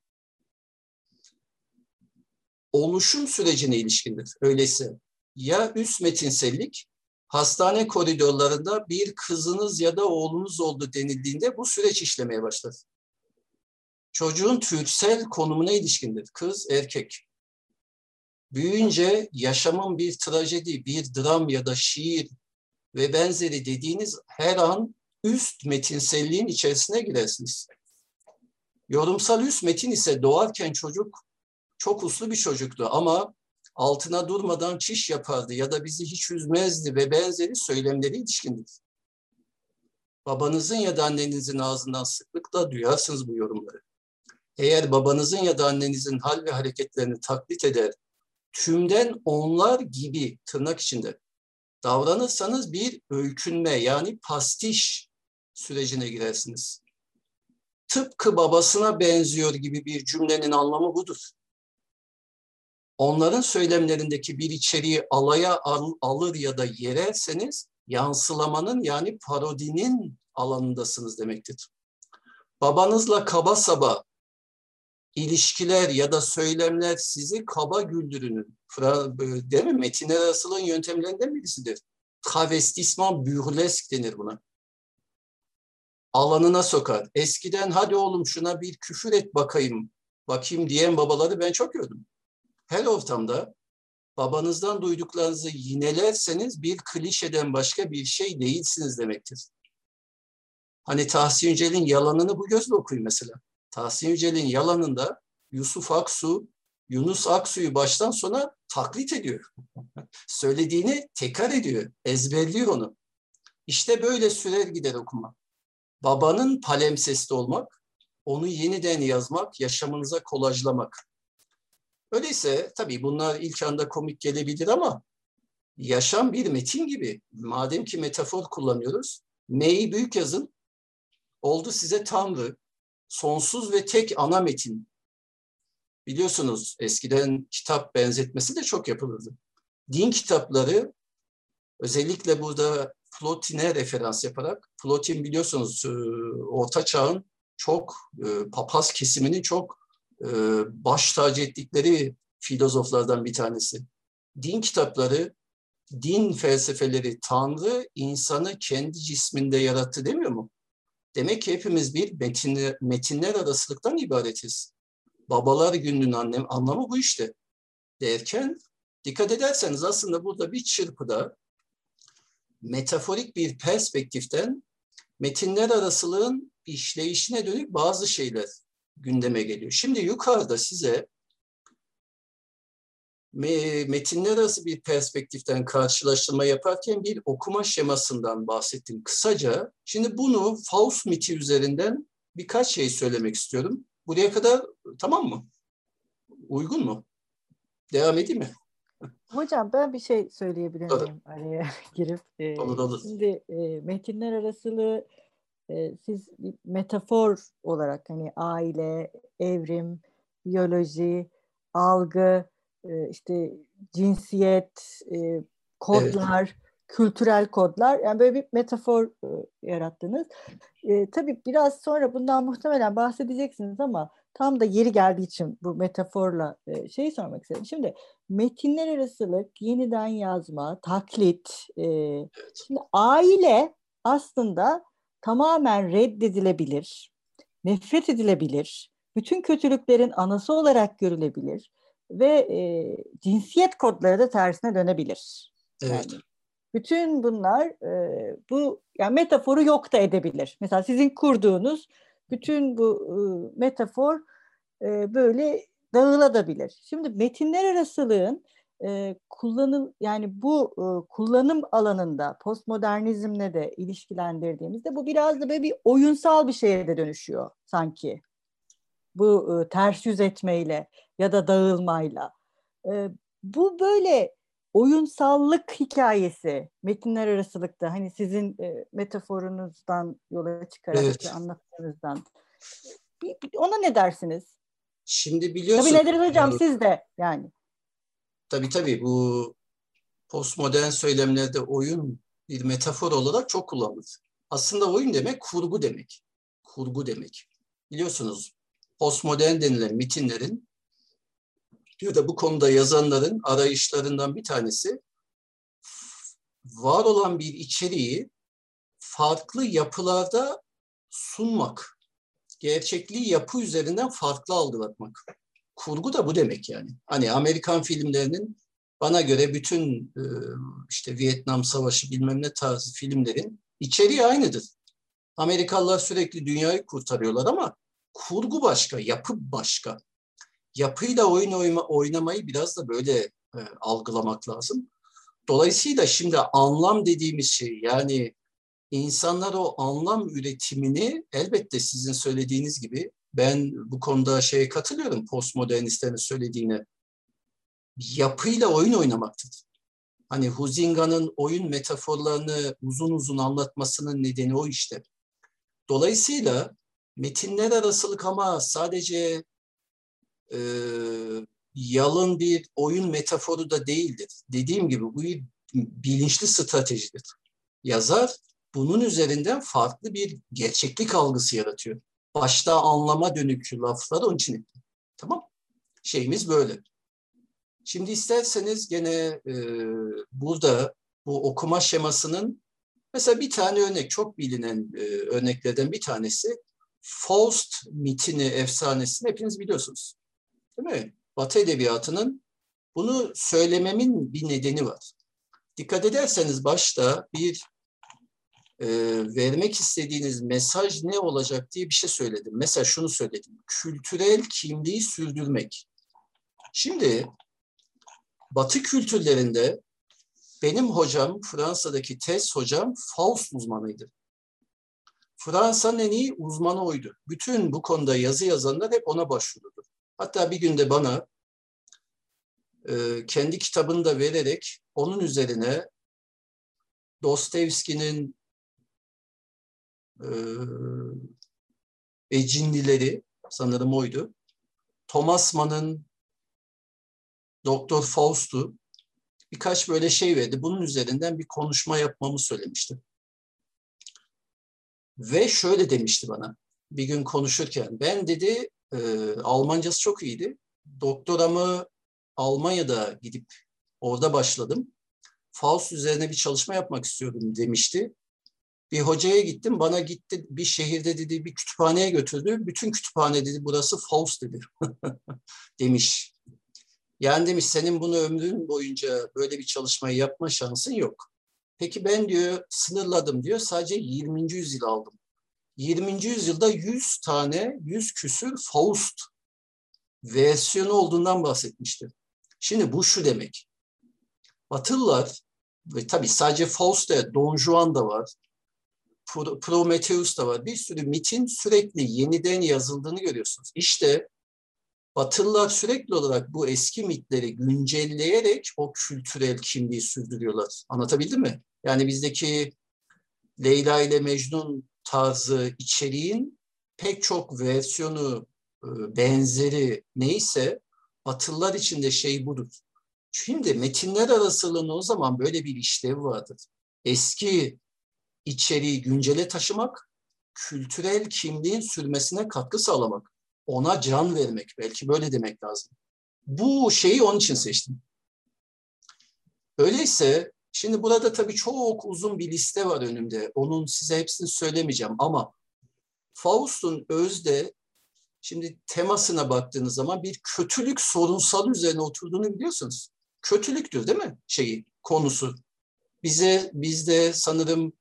Oluşum sürecine ilişkindir. Öyleyse ya üst metinsellik hastane koridorlarında bir kızınız ya da oğlunuz oldu denildiğinde bu süreç işlemeye başlar. Çocuğun türsel konumuna ilişkindir. Kız, erkek. Büyüyünce yaşamın bir trajedi, bir dram ya da şiir ve benzeri dediğiniz her an üst metinselliğin içerisine girersiniz. Yorumsal üst metin ise doğarken çocuk çok uslu bir çocuktu ama altına durmadan çiş yapardı ya da bizi hiç üzmezdi ve benzeri söylemleri ilişkindir. Babanızın ya da annenizin ağzından sıklıkla duyarsınız bu yorumları. Eğer babanızın ya da annenizin hal ve hareketlerini taklit eder, tümden onlar gibi tırnak içinde davranırsanız bir öykünme yani pastiş sürecine girersiniz. Tıpkı babasına benziyor gibi bir cümlenin anlamı budur. Onların söylemlerindeki bir içeriği alaya al, alır ya da yererseniz yansılamanın yani parodinin alanındasınız demektir. Babanızla kaba saba ilişkiler ya da söylemler sizi kaba güldürünün, değil mi? Metinler arasılığın yöntemlerinden birisidir. Travestisman burlesk denir buna. Alanına sokar. Eskiden hadi oğlum şuna bir küfür et bakayım, bakayım diyen babaları ben çok gördüm. Her ortamda babanızdan duyduklarınızı yinelerseniz bir klişeden başka bir şey değilsiniz demektir. Hani Tahsin Yücel'in yalanını bu gözle okuyun mesela. Tahsin Yücel'in yalanında Yusuf Aksu, Yunus Aksu'yu baştan sona taklit ediyor. Söylediğini tekrar ediyor, ezberliyor onu. İşte böyle sürer gider okuma. Babanın palemsesti olmak, onu yeniden yazmak, yaşamınıza kolajlamak. Öyleyse tabii bunlar ilk anda komik gelebilir ama yaşam bir metin gibi. Madem ki metafor kullanıyoruz, M'yi büyük yazın, oldu size Tanrı, sonsuz ve tek ana metin. Biliyorsunuz eskiden kitap benzetmesi de çok yapılırdı. Din kitapları özellikle burada Plotin'e referans yaparak, Plotin biliyorsunuz e, Orta Çağ'ın çok e, papaz kesiminin çok baş tacı ettikleri filozoflardan bir tanesi. Din kitapları, din felsefeleri Tanrı insanı kendi cisminde yarattı demiyor mu? Demek ki hepimiz bir metinler, metinler arasılıktan ibaretiz. Babalar gününün annem, anlamı bu işte. Derken dikkat ederseniz aslında burada bir çırpıda metaforik bir perspektiften metinler arasılığın işleyişine dönük bazı şeyler gündeme geliyor. Şimdi yukarıda size metinler arası bir perspektiften karşılaştırma yaparken bir okuma şemasından bahsettim kısaca. Şimdi bunu Faust miti üzerinden birkaç şey söylemek istiyorum. Buraya kadar tamam mı? Uygun mu? Devam edeyim mi? Hocam ben bir şey söyleyebilir miyim araya girip? Ee, olur olur. Şimdi e, metinler arasılığı e, siz metafor olarak hani aile, evrim, biyoloji, algı, e, işte cinsiyet, e, kodlar, evet. kültürel kodlar yani böyle bir metafor e, yarattınız. E, tabii biraz sonra bundan muhtemelen bahsedeceksiniz ama tam da yeri geldiği için bu metaforla e, şeyi sormak istedim. Şimdi metinler arasılık, yeniden yazma, taklit. E, şimdi aile aslında tamamen reddedilebilir, nefret edilebilir, bütün kötülüklerin anası olarak görülebilir ve e, cinsiyet kodları da tersine dönebilir. Evet. Yani bütün bunlar e, bu yani metaforu yok da edebilir. Mesela sizin kurduğunuz bütün bu e, metafor e, böyle dağılabilir. Şimdi metinler arasılığın e, kullanım yani bu e, kullanım alanında postmodernizmle de ilişkilendirdiğimizde bu biraz da böyle bir oyunsal bir şeye de dönüşüyor sanki. Bu e, ters yüz etmeyle ya da dağılmayla. E, bu böyle oyunsallık hikayesi metinler arasılıkta hani sizin e, metaforunuzdan yola çıkarak evet. anlattığınızdan ona ne dersiniz? Şimdi biliyorsun. Tabii nedir hocam siz de yani. Tabii tabii bu postmodern söylemlerde oyun bir metafor olarak çok kullanılır. Aslında oyun demek kurgu demek. Kurgu demek. Biliyorsunuz postmodern denilen metinlerin ya da bu konuda yazanların arayışlarından bir tanesi var olan bir içeriği farklı yapılarda sunmak. Gerçekliği yapı üzerinden farklı algılatmak. Kurgu da bu demek yani. Hani Amerikan filmlerinin bana göre bütün e, işte Vietnam Savaşı bilmem ne tarzı filmlerin içeriği aynıdır. Amerikalılar sürekli dünyayı kurtarıyorlar ama kurgu başka, yapı başka. Yapıyla oyun oyma, oynamayı biraz da böyle e, algılamak lazım. Dolayısıyla şimdi anlam dediğimiz şey yani insanlar o anlam üretimini elbette sizin söylediğiniz gibi ben bu konuda şeye katılıyorum postmodernistlerin söylediğine yapıyla oyun oynamaktır. Hani Huzinga'nın oyun metaforlarını uzun uzun anlatmasının nedeni o işte. Dolayısıyla metinler arasılık ama sadece e, yalın bir oyun metaforu da değildir. Dediğim gibi bu bir bilinçli stratejidir. Yazar bunun üzerinden farklı bir gerçeklik algısı yaratıyor. Başta anlama dönük laflar onun için ettim. Tamam. Şeyimiz böyle. Şimdi isterseniz gene e, burada bu okuma şemasının mesela bir tane örnek, çok bilinen e, örneklerden bir tanesi Faust mitini, efsanesini hepiniz biliyorsunuz. Değil mi? Batı Edebiyatı'nın bunu söylememin bir nedeni var. Dikkat ederseniz başta bir e, vermek istediğiniz mesaj ne olacak diye bir şey söyledim. Mesela şunu söyledim. Kültürel kimliği sürdürmek. Şimdi Batı kültürlerinde benim hocam, Fransa'daki tez hocam Faust uzmanıydı. Fransa'nın en iyi uzmanı oydu. Bütün bu konuda yazı yazanlar hep ona başvurdu. Hatta bir günde bana e, kendi kitabını da vererek onun üzerine Dostoyevski'nin e, Ecinlileri sanırım oydu. Thomas Mann'ın Doktor Faust'u birkaç böyle şey verdi. Bunun üzerinden bir konuşma yapmamı söylemişti. Ve şöyle demişti bana bir gün konuşurken. Ben dedi e, Almancası çok iyiydi. Doktoramı Almanya'da gidip orada başladım. Faust üzerine bir çalışma yapmak istiyordum demişti. Bir hocaya gittim. Bana gitti bir şehirde dedi bir kütüphaneye götürdü. Bütün kütüphane dedi burası Faust dedi. demiş. Yani demiş senin bunu ömrün boyunca böyle bir çalışmayı yapma şansın yok. Peki ben diyor sınırladım diyor sadece 20. yüzyıl aldım. 20. yüzyılda 100 tane, 100 küsür Faust versiyonu olduğundan bahsetmişti. Şimdi bu şu demek. Batılılar ve tabii sadece Faust da Don Juan da var. Prometheus da var. Bir sürü mitin sürekli yeniden yazıldığını görüyorsunuz. İşte Batılılar sürekli olarak bu eski mitleri güncelleyerek o kültürel kimliği sürdürüyorlar. Anlatabildim mi? Yani bizdeki Leyla ile Mecnun tarzı içeriğin pek çok versiyonu, e, benzeri neyse Batılılar için de şey budur. Şimdi metinler arasılığının o zaman böyle bir işlevi vardır. Eski içeriği güncele taşımak, kültürel kimliğin sürmesine katkı sağlamak ona can vermek belki böyle demek lazım. Bu şeyi onun için seçtim. Öyleyse şimdi burada tabii çok uzun bir liste var önümde. Onun size hepsini söylemeyeceğim ama Faust'un özde şimdi temasına baktığınız zaman bir kötülük sorunsal üzerine oturduğunu biliyorsunuz. Kötülüktür değil mi şeyi konusu? Bize bizde sanırım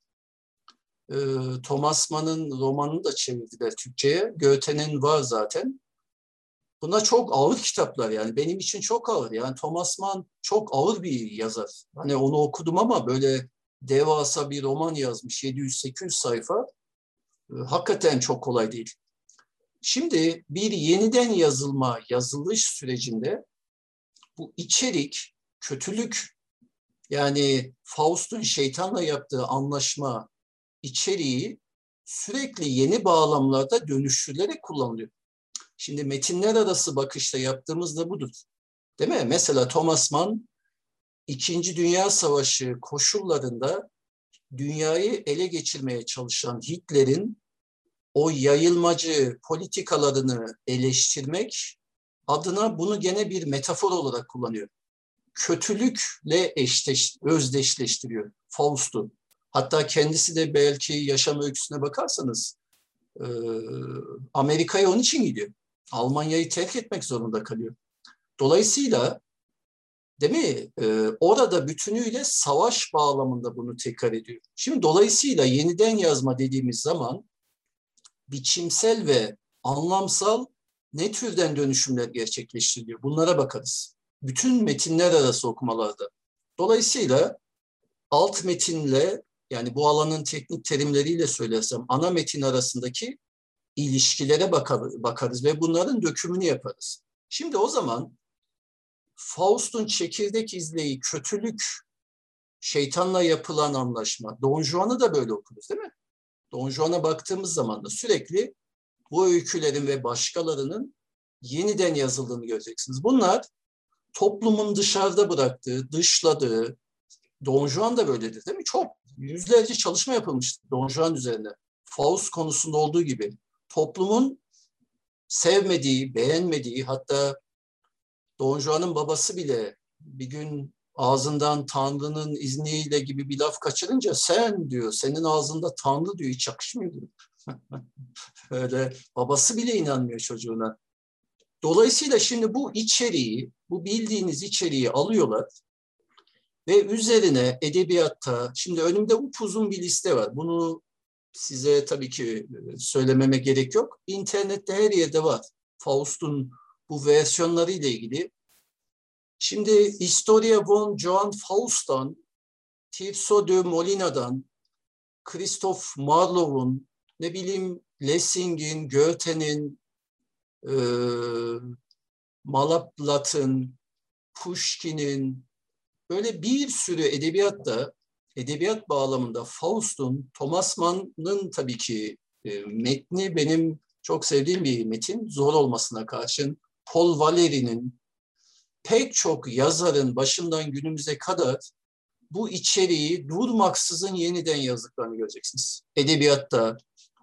e, Thomas Mann'ın romanını da çevirdiler Türkçe'ye. Goethe'nin var zaten. Bunlar çok ağır kitaplar yani. Benim için çok ağır. Yani Thomas Mann çok ağır bir yazar. Hani onu okudum ama böyle devasa bir roman yazmış. 700-800 sayfa. E, hakikaten çok kolay değil. Şimdi bir yeniden yazılma, yazılış sürecinde bu içerik, kötülük yani Faust'un şeytanla yaptığı anlaşma içeriği sürekli yeni bağlamlarda dönüştürülerek kullanılıyor. Şimdi metinler arası bakışta yaptığımız da budur. Değil mi? Mesela Thomas Mann İkinci Dünya Savaşı koşullarında dünyayı ele geçirmeye çalışan Hitler'in o yayılmacı politikalarını eleştirmek adına bunu gene bir metafor olarak kullanıyor. Kötülükle eşdeş, özdeşleştiriyor Faust'u. Hatta kendisi de belki yaşam öyküsüne bakarsanız e, Amerika'ya onun için gidiyor. Almanya'yı terk etmek zorunda kalıyor. Dolayısıyla değil mi? E, orada bütünüyle savaş bağlamında bunu tekrar ediyor. Şimdi dolayısıyla yeniden yazma dediğimiz zaman biçimsel ve anlamsal ne türden dönüşümler gerçekleştiriliyor? Bunlara bakarız. Bütün metinler arası okumalarda. Dolayısıyla alt metinle yani bu alanın teknik terimleriyle söylersem ana metin arasındaki ilişkilere bakar, bakarız ve bunların dökümünü yaparız. Şimdi o zaman Faust'un çekirdek izleyi, kötülük, şeytanla yapılan anlaşma. Don Juan'ı da böyle okuruz değil mi? Don Juan'a baktığımız zaman da sürekli bu öykülerin ve başkalarının yeniden yazıldığını göreceksiniz. Bunlar toplumun dışarıda bıraktığı, dışladığı, Don Juan da böyledir değil mi? Çok yüzlerce çalışma yapılmıştır Don Juan üzerine. Faust konusunda olduğu gibi toplumun sevmediği, beğenmediği hatta Don Juan'ın babası bile bir gün ağzından Tanrı'nın izniyle gibi bir laf kaçırınca sen diyor, senin ağzında Tanrı diyor, hiç yakışmıyor diyor. Öyle babası bile inanmıyor çocuğuna. Dolayısıyla şimdi bu içeriği, bu bildiğiniz içeriği alıyorlar ve üzerine edebiyatta, şimdi önümde upuzun bir liste var. Bunu size tabii ki e, söylememe gerek yok. İnternette her yerde var. Faust'un bu versiyonları ile ilgili. Şimdi Historia von Johann Faust'tan, Tirso de Molina'dan, Christoph Marlow'un, ne bileyim Lessing'in, Goethe'nin, e, Malaplat'ın, Pushkin'in, böyle bir sürü edebiyatta, edebiyat bağlamında Faust'un, Thomas Mann'ın tabii ki e, metni benim çok sevdiğim bir metin, zor olmasına karşın Paul Valéry'nin pek çok yazarın başından günümüze kadar bu içeriği durmaksızın yeniden yazdıklarını göreceksiniz. Edebiyatta,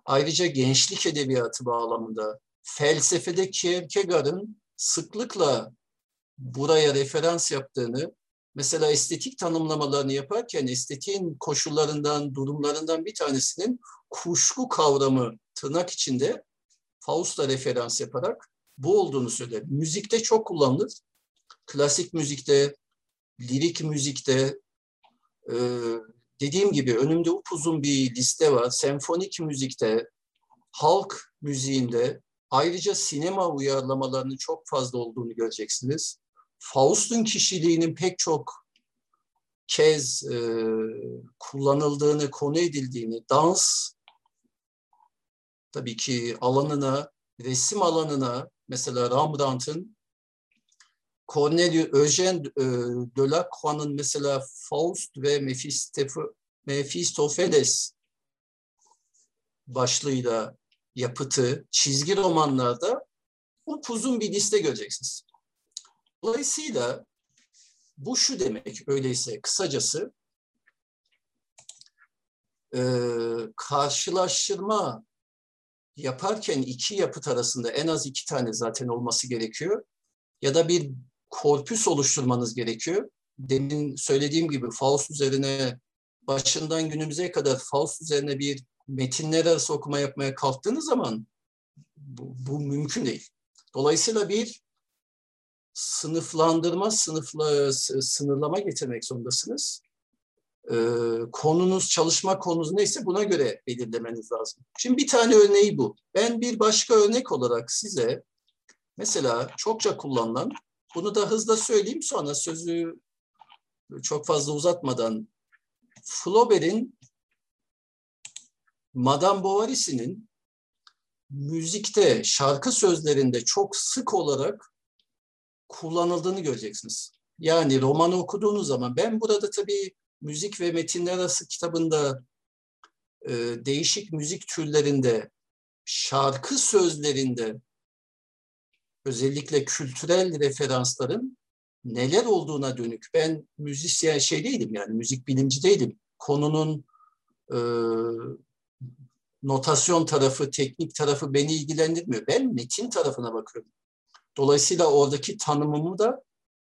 ayrıca gençlik edebiyatı bağlamında, felsefede Kierkegaard'ın sıklıkla buraya referans yaptığını, mesela estetik tanımlamalarını yaparken estetiğin koşullarından, durumlarından bir tanesinin kuşku kavramı tırnak içinde Faust'a referans yaparak bu olduğunu söyler. Müzikte çok kullanılır. Klasik müzikte, lirik müzikte, e, dediğim gibi önümde upuzun bir liste var. Senfonik müzikte, halk müziğinde, ayrıca sinema uyarlamalarının çok fazla olduğunu göreceksiniz. Faust'un kişiliğinin pek çok kez e, kullanıldığını, konu edildiğini, dans tabii ki alanına, resim alanına, mesela Rembrandt'ın Cornelius Eugène e, Delacroix'ın mesela Faust ve Mephistopheles başlığıyla yapıtı, çizgi romanlarda upuzun bir liste göreceksiniz. Dolayısıyla bu şu demek öyleyse kısacası e, karşılaştırma yaparken iki yapıt arasında en az iki tane zaten olması gerekiyor. Ya da bir korpüs oluşturmanız gerekiyor. Demin söylediğim gibi Faust üzerine başından günümüze kadar Faust üzerine bir metinler arası okuma yapmaya kalktığınız zaman bu, bu mümkün değil. Dolayısıyla bir sınıflandırma, sınıfla, sınırlama getirmek zorundasınız. Ee, konunuz, çalışma konunuz neyse buna göre belirlemeniz lazım. Şimdi bir tane örneği bu. Ben bir başka örnek olarak size mesela çokça kullanılan bunu da hızla söyleyeyim sonra sözü çok fazla uzatmadan Flaubert'in Madame Bovary'sinin müzikte, şarkı sözlerinde çok sık olarak kullanıldığını göreceksiniz. Yani romanı okuduğunuz zaman ben burada tabii müzik ve metinler arası kitabında e, değişik müzik türlerinde şarkı sözlerinde özellikle kültürel referansların neler olduğuna dönük. Ben müzisyen şey değilim yani müzik bilimci değilim. Konunun e, notasyon tarafı, teknik tarafı beni ilgilendirmiyor. Ben metin tarafına bakıyorum. Dolayısıyla oradaki tanımımı da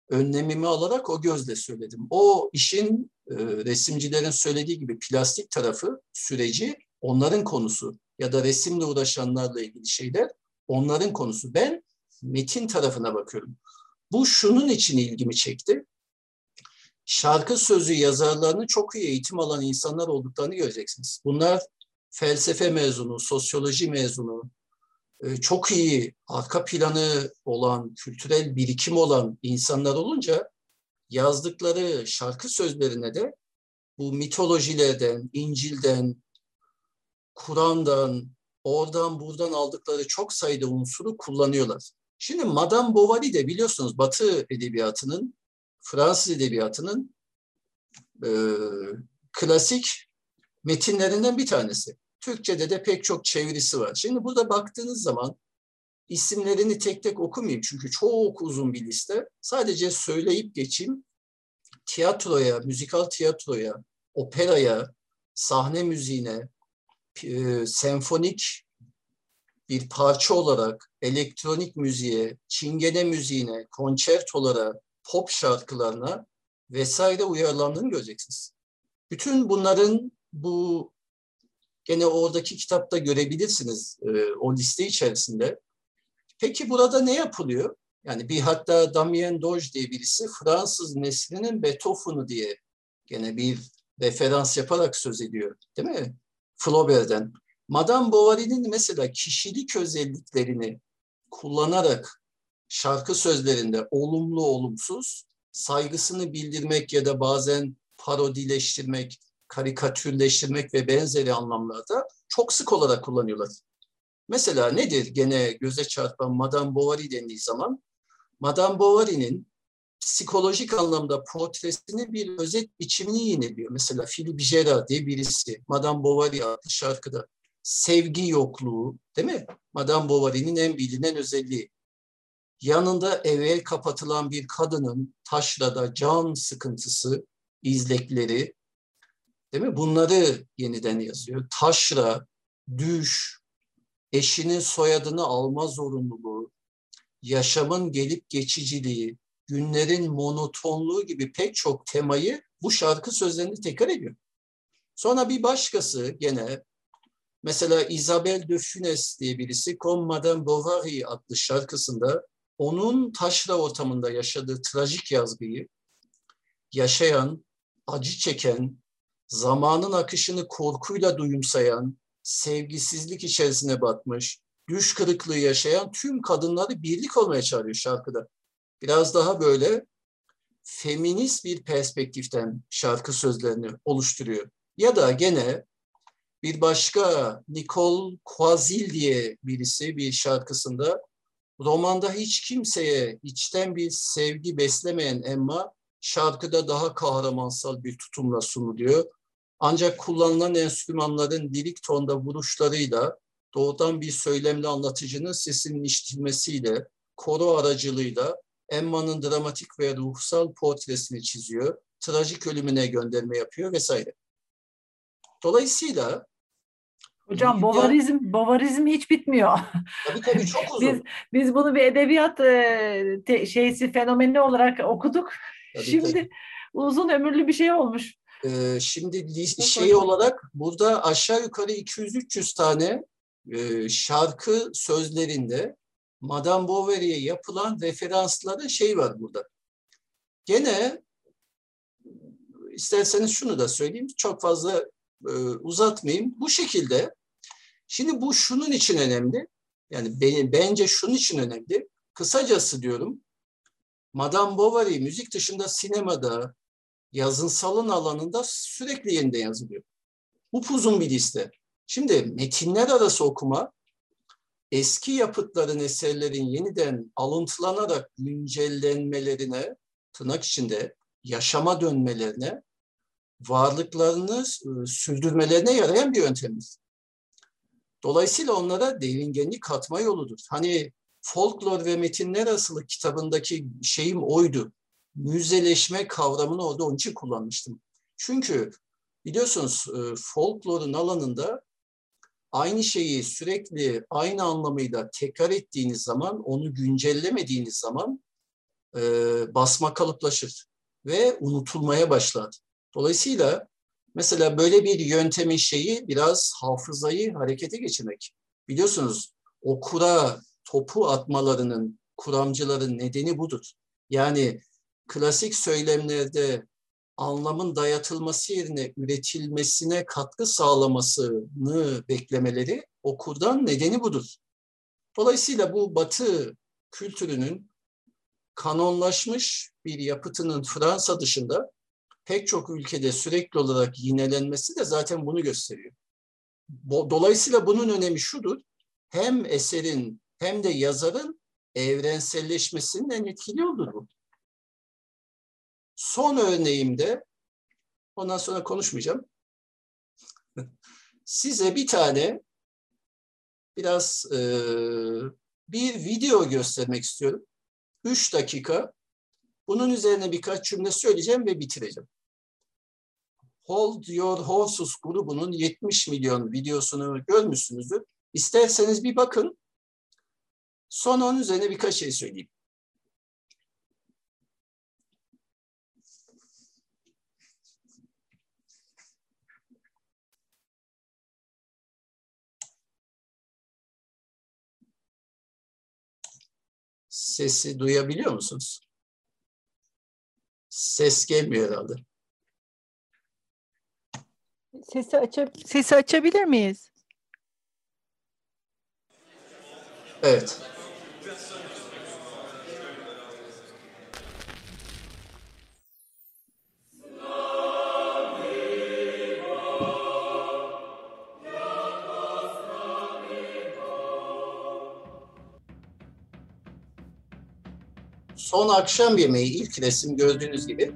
önlemimi alarak o gözle söyledim. O işin e, resimcilerin söylediği gibi plastik tarafı, süreci onların konusu ya da resimle uğraşanlarla ilgili şeyler onların konusu. Ben metin tarafına bakıyorum. Bu şunun için ilgimi çekti. Şarkı sözü yazarlarını çok iyi eğitim alan insanlar olduklarını göreceksiniz. Bunlar felsefe mezunu, sosyoloji mezunu, çok iyi arka planı olan, kültürel birikim olan insanlar olunca yazdıkları şarkı sözlerine de bu mitolojilerden, İncil'den, Kur'an'dan, oradan buradan aldıkları çok sayıda unsuru kullanıyorlar. Şimdi Madame Bovary de biliyorsunuz Batı edebiyatının, Fransız edebiyatının e, klasik metinlerinden bir tanesi. Türkçe'de de pek çok çevirisi var. Şimdi burada baktığınız zaman isimlerini tek tek okumayayım çünkü çok uzun bir liste. Sadece söyleyip geçeyim. Tiyatroya, müzikal tiyatroya, operaya, sahne müziğine, e, senfonik bir parça olarak elektronik müziğe, çingene müziğine, konçertolara, pop şarkılarına vesaire uyarlandığını göreceksiniz. Bütün bunların bu gene oradaki kitapta görebilirsiniz e, o liste içerisinde. Peki burada ne yapılıyor? Yani bir hatta Damien Doge diye birisi Fransız neslinin Beethoven'u diye gene bir referans yaparak söz ediyor. Değil mi? Flaubert'den. Madame Bovary'nin mesela kişilik özelliklerini kullanarak şarkı sözlerinde olumlu olumsuz saygısını bildirmek ya da bazen parodileştirmek, karikatürleştirmek ve benzeri anlamlarda çok sık olarak kullanıyorlar. Mesela nedir gene göze çarpan Madame Bovary dendiği zaman? Madame Bovary'nin psikolojik anlamda portresini bir özet biçimini yineliyor. Mesela Philippe Gerard diye birisi Madame Bovary adlı şarkıda sevgi yokluğu değil mi? Madame Bovary'nin en bilinen özelliği. Yanında eve kapatılan bir kadının taşrada can sıkıntısı, izlekleri değil mi? Bunları yeniden yazıyor. Taşra, düş, eşinin soyadını alma zorunluluğu, yaşamın gelip geçiciliği, günlerin monotonluğu gibi pek çok temayı bu şarkı sözlerinde tekrar ediyor. Sonra bir başkası gene mesela Isabelle de Funes diye birisi Comme Madame Bovary adlı şarkısında onun taşra ortamında yaşadığı trajik yazgıyı yaşayan, acı çeken, zamanın akışını korkuyla duyumsayan, sevgisizlik içerisine batmış, düş kırıklığı yaşayan tüm kadınları birlik olmaya çağırıyor şarkıda. Biraz daha böyle feminist bir perspektiften şarkı sözlerini oluşturuyor. Ya da gene bir başka Nicole Quazil diye birisi bir şarkısında romanda hiç kimseye içten bir sevgi beslemeyen Emma şarkıda daha kahramansal bir tutumla sunuluyor. Ancak kullanılan enstrümanların lirik tonda vuruşlarıyla doğudan bir söylemli anlatıcının sesinin işitilmesiyle, koro aracılığıyla Emma'nın dramatik ve ruhsal portresini çiziyor, trajik ölümüne gönderme yapıyor vesaire. Dolayısıyla Hocam bovarizm, bovarizm hiç bitmiyor. Tabii tabii çok uzun. biz, biz bunu bir edebiyat e, te, şeysi fenomeni olarak okuduk. Tabii, Şimdi tabii. uzun ömürlü bir şey olmuş. Ee, şimdi şey olarak burada aşağı yukarı 200-300 tane e, şarkı sözlerinde Madame Bovary'e yapılan referanslara şey var burada. Gene isterseniz şunu da söyleyeyim. Çok fazla e, uzatmayayım. Bu şekilde şimdi bu şunun için önemli. Yani benim, bence şunun için önemli. Kısacası diyorum Madame Bovary müzik dışında sinemada, yazınsalın alanında sürekli yeniden yazılıyor. Bu uzun bir liste. Şimdi metinler arası okuma eski yapıtların, eserlerin yeniden alıntılanarak güncellenmelerine, tırnak içinde yaşama dönmelerine, varlıklarını e, sürdürmelerine yarayan bir yöntemdir. Dolayısıyla onlara deringenlik katma yoludur. Hani folklor ve metinler asılı kitabındaki şeyim oydu. Müzeleşme kavramını orada onun için kullanmıştım. Çünkü biliyorsunuz e, folklorun alanında aynı şeyi sürekli aynı anlamıyla tekrar ettiğiniz zaman, onu güncellemediğiniz zaman e, basma kalıplaşır ve unutulmaya başlar. Dolayısıyla mesela böyle bir yöntemin şeyi biraz hafızayı harekete geçirmek. Biliyorsunuz okura topu atmalarının, kuramcıların nedeni budur. Yani klasik söylemlerde anlamın dayatılması yerine üretilmesine katkı sağlamasını beklemeleri okurdan nedeni budur. Dolayısıyla bu batı kültürünün kanonlaşmış bir yapıtının Fransa dışında pek çok ülkede sürekli olarak yinelenmesi de zaten bunu gösteriyor. Dolayısıyla bunun önemi şudur. Hem eserin hem de yazarın evrenselleşmesinin en etkili yoludur bu. Son örneğimde, ondan sonra konuşmayacağım. Size bir tane biraz e, bir video göstermek istiyorum. Üç dakika. Bunun üzerine birkaç cümle söyleyeceğim ve bitireceğim. Hold Your Horses grubunun 70 milyon videosunu görmüşsünüzdür. İsterseniz bir bakın. Sonra onun üzerine birkaç şey söyleyeyim. Sesi duyabiliyor musunuz? Ses gelmiyor herhalde. Sesi, aça Sesi açabilir miyiz? Evet. Son akşam yemeği ilk resim gördüğünüz gibi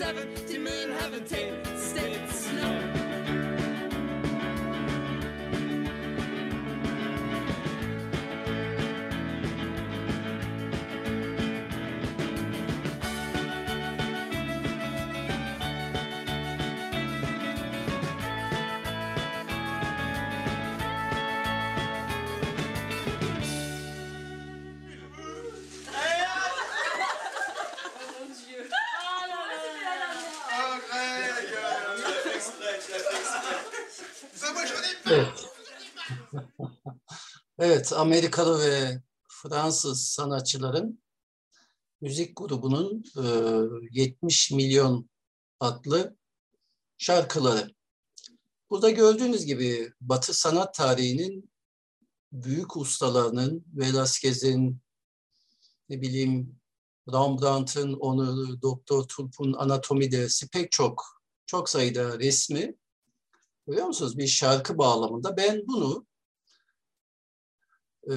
70 million haven't taken evet, Amerikalı ve Fransız sanatçıların müzik grubunun e, 70 milyon adlı şarkıları. Burada gördüğünüz gibi Batı sanat tarihinin büyük ustalarının, Velázquez'in, ne bileyim Rembrandt'ın, onu Doktor Tulp'un Anatomi dersi pek çok, çok sayıda resmi Görüyor musunuz? Bir şarkı bağlamında. Ben bunu e,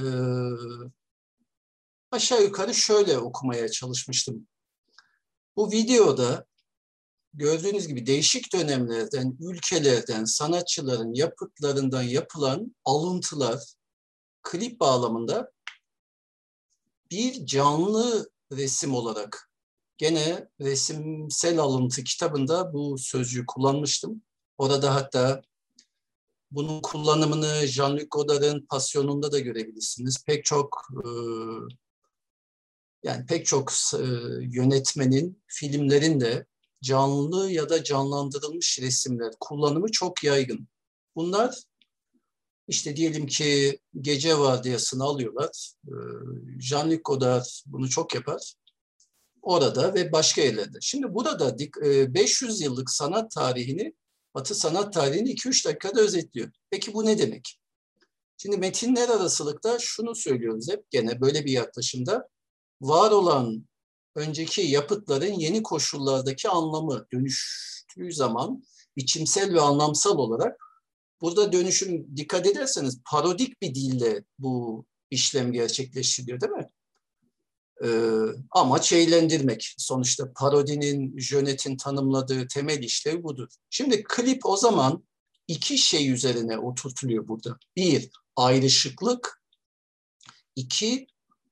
aşağı yukarı şöyle okumaya çalışmıştım. Bu videoda gördüğünüz gibi değişik dönemlerden, ülkelerden, sanatçıların yapıtlarından yapılan alıntılar, klip bağlamında bir canlı resim olarak gene resimsel alıntı kitabında bu sözcüğü kullanmıştım. Orada hatta bunun kullanımını Jean-Luc Godard'ın Pasyonunda da görebilirsiniz. Pek çok e, yani pek çok e, yönetmenin filmlerinde canlı ya da canlandırılmış resimler kullanımı çok yaygın. Bunlar işte diyelim ki gece vardiyasını alıyorlar. E, Jean-Luc Godard bunu çok yapar. Orada ve başka yerlerde. Şimdi burada 500 yıllık sanat tarihini Batı sanat tarihini 2-3 dakikada özetliyor. Peki bu ne demek? Şimdi metinler arasılıkta şunu söylüyoruz hep gene böyle bir yaklaşımda. Var olan önceki yapıtların yeni koşullardaki anlamı dönüştüğü zaman biçimsel ve anlamsal olarak burada dönüşüm dikkat ederseniz parodik bir dille bu işlem gerçekleştiriliyor değil mi? Ee, amaç eğlendirmek. Sonuçta parodinin, jönetin tanımladığı temel işlev budur. Şimdi klip o zaman iki şey üzerine oturtuluyor burada. Bir, ayrışıklık. iki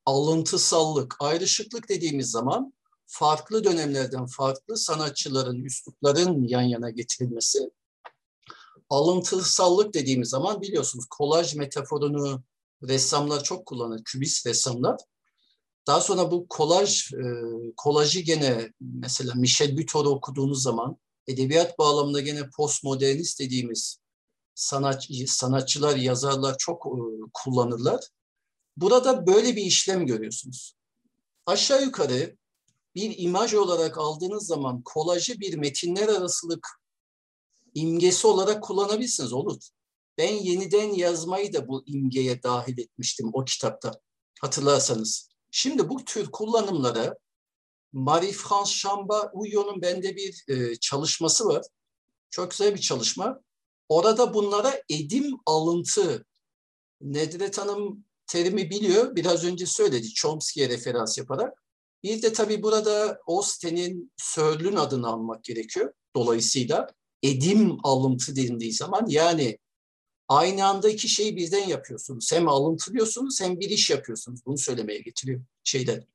alıntısallık. Ayrışıklık dediğimiz zaman farklı dönemlerden farklı sanatçıların, üslupların yan yana getirilmesi. Alıntısallık dediğimiz zaman biliyorsunuz kolaj metaforunu ressamlar çok kullanır, kübist ressamlar. Daha sonra bu kolaj, e, kolajı gene mesela Michel Butor'u okuduğunuz zaman edebiyat bağlamında gene postmodernist dediğimiz sanatçı, sanatçılar, yazarlar çok e, kullanırlar. Burada böyle bir işlem görüyorsunuz. Aşağı yukarı bir imaj olarak aldığınız zaman kolajı bir metinler arasılık imgesi olarak kullanabilirsiniz. Olur. Ben yeniden yazmayı da bu imgeye dahil etmiştim o kitapta. Hatırlarsanız. Şimdi bu tür kullanımlara Marie-France Chamba-Uyon'un bende bir e, çalışması var. Çok güzel bir çalışma. Orada bunlara edim alıntı, Nedret Hanım terimi biliyor. Biraz önce söyledi Chomsky'ye referans yaparak. Bir de tabii burada Austen'in Sörl'ün adını almak gerekiyor. Dolayısıyla edim alıntı denildiği zaman yani aynı anda iki şeyi birden yapıyorsunuz. Hem alıntılıyorsunuz hem bir iş yapıyorsunuz. Bunu söylemeye getiriyor şeyden.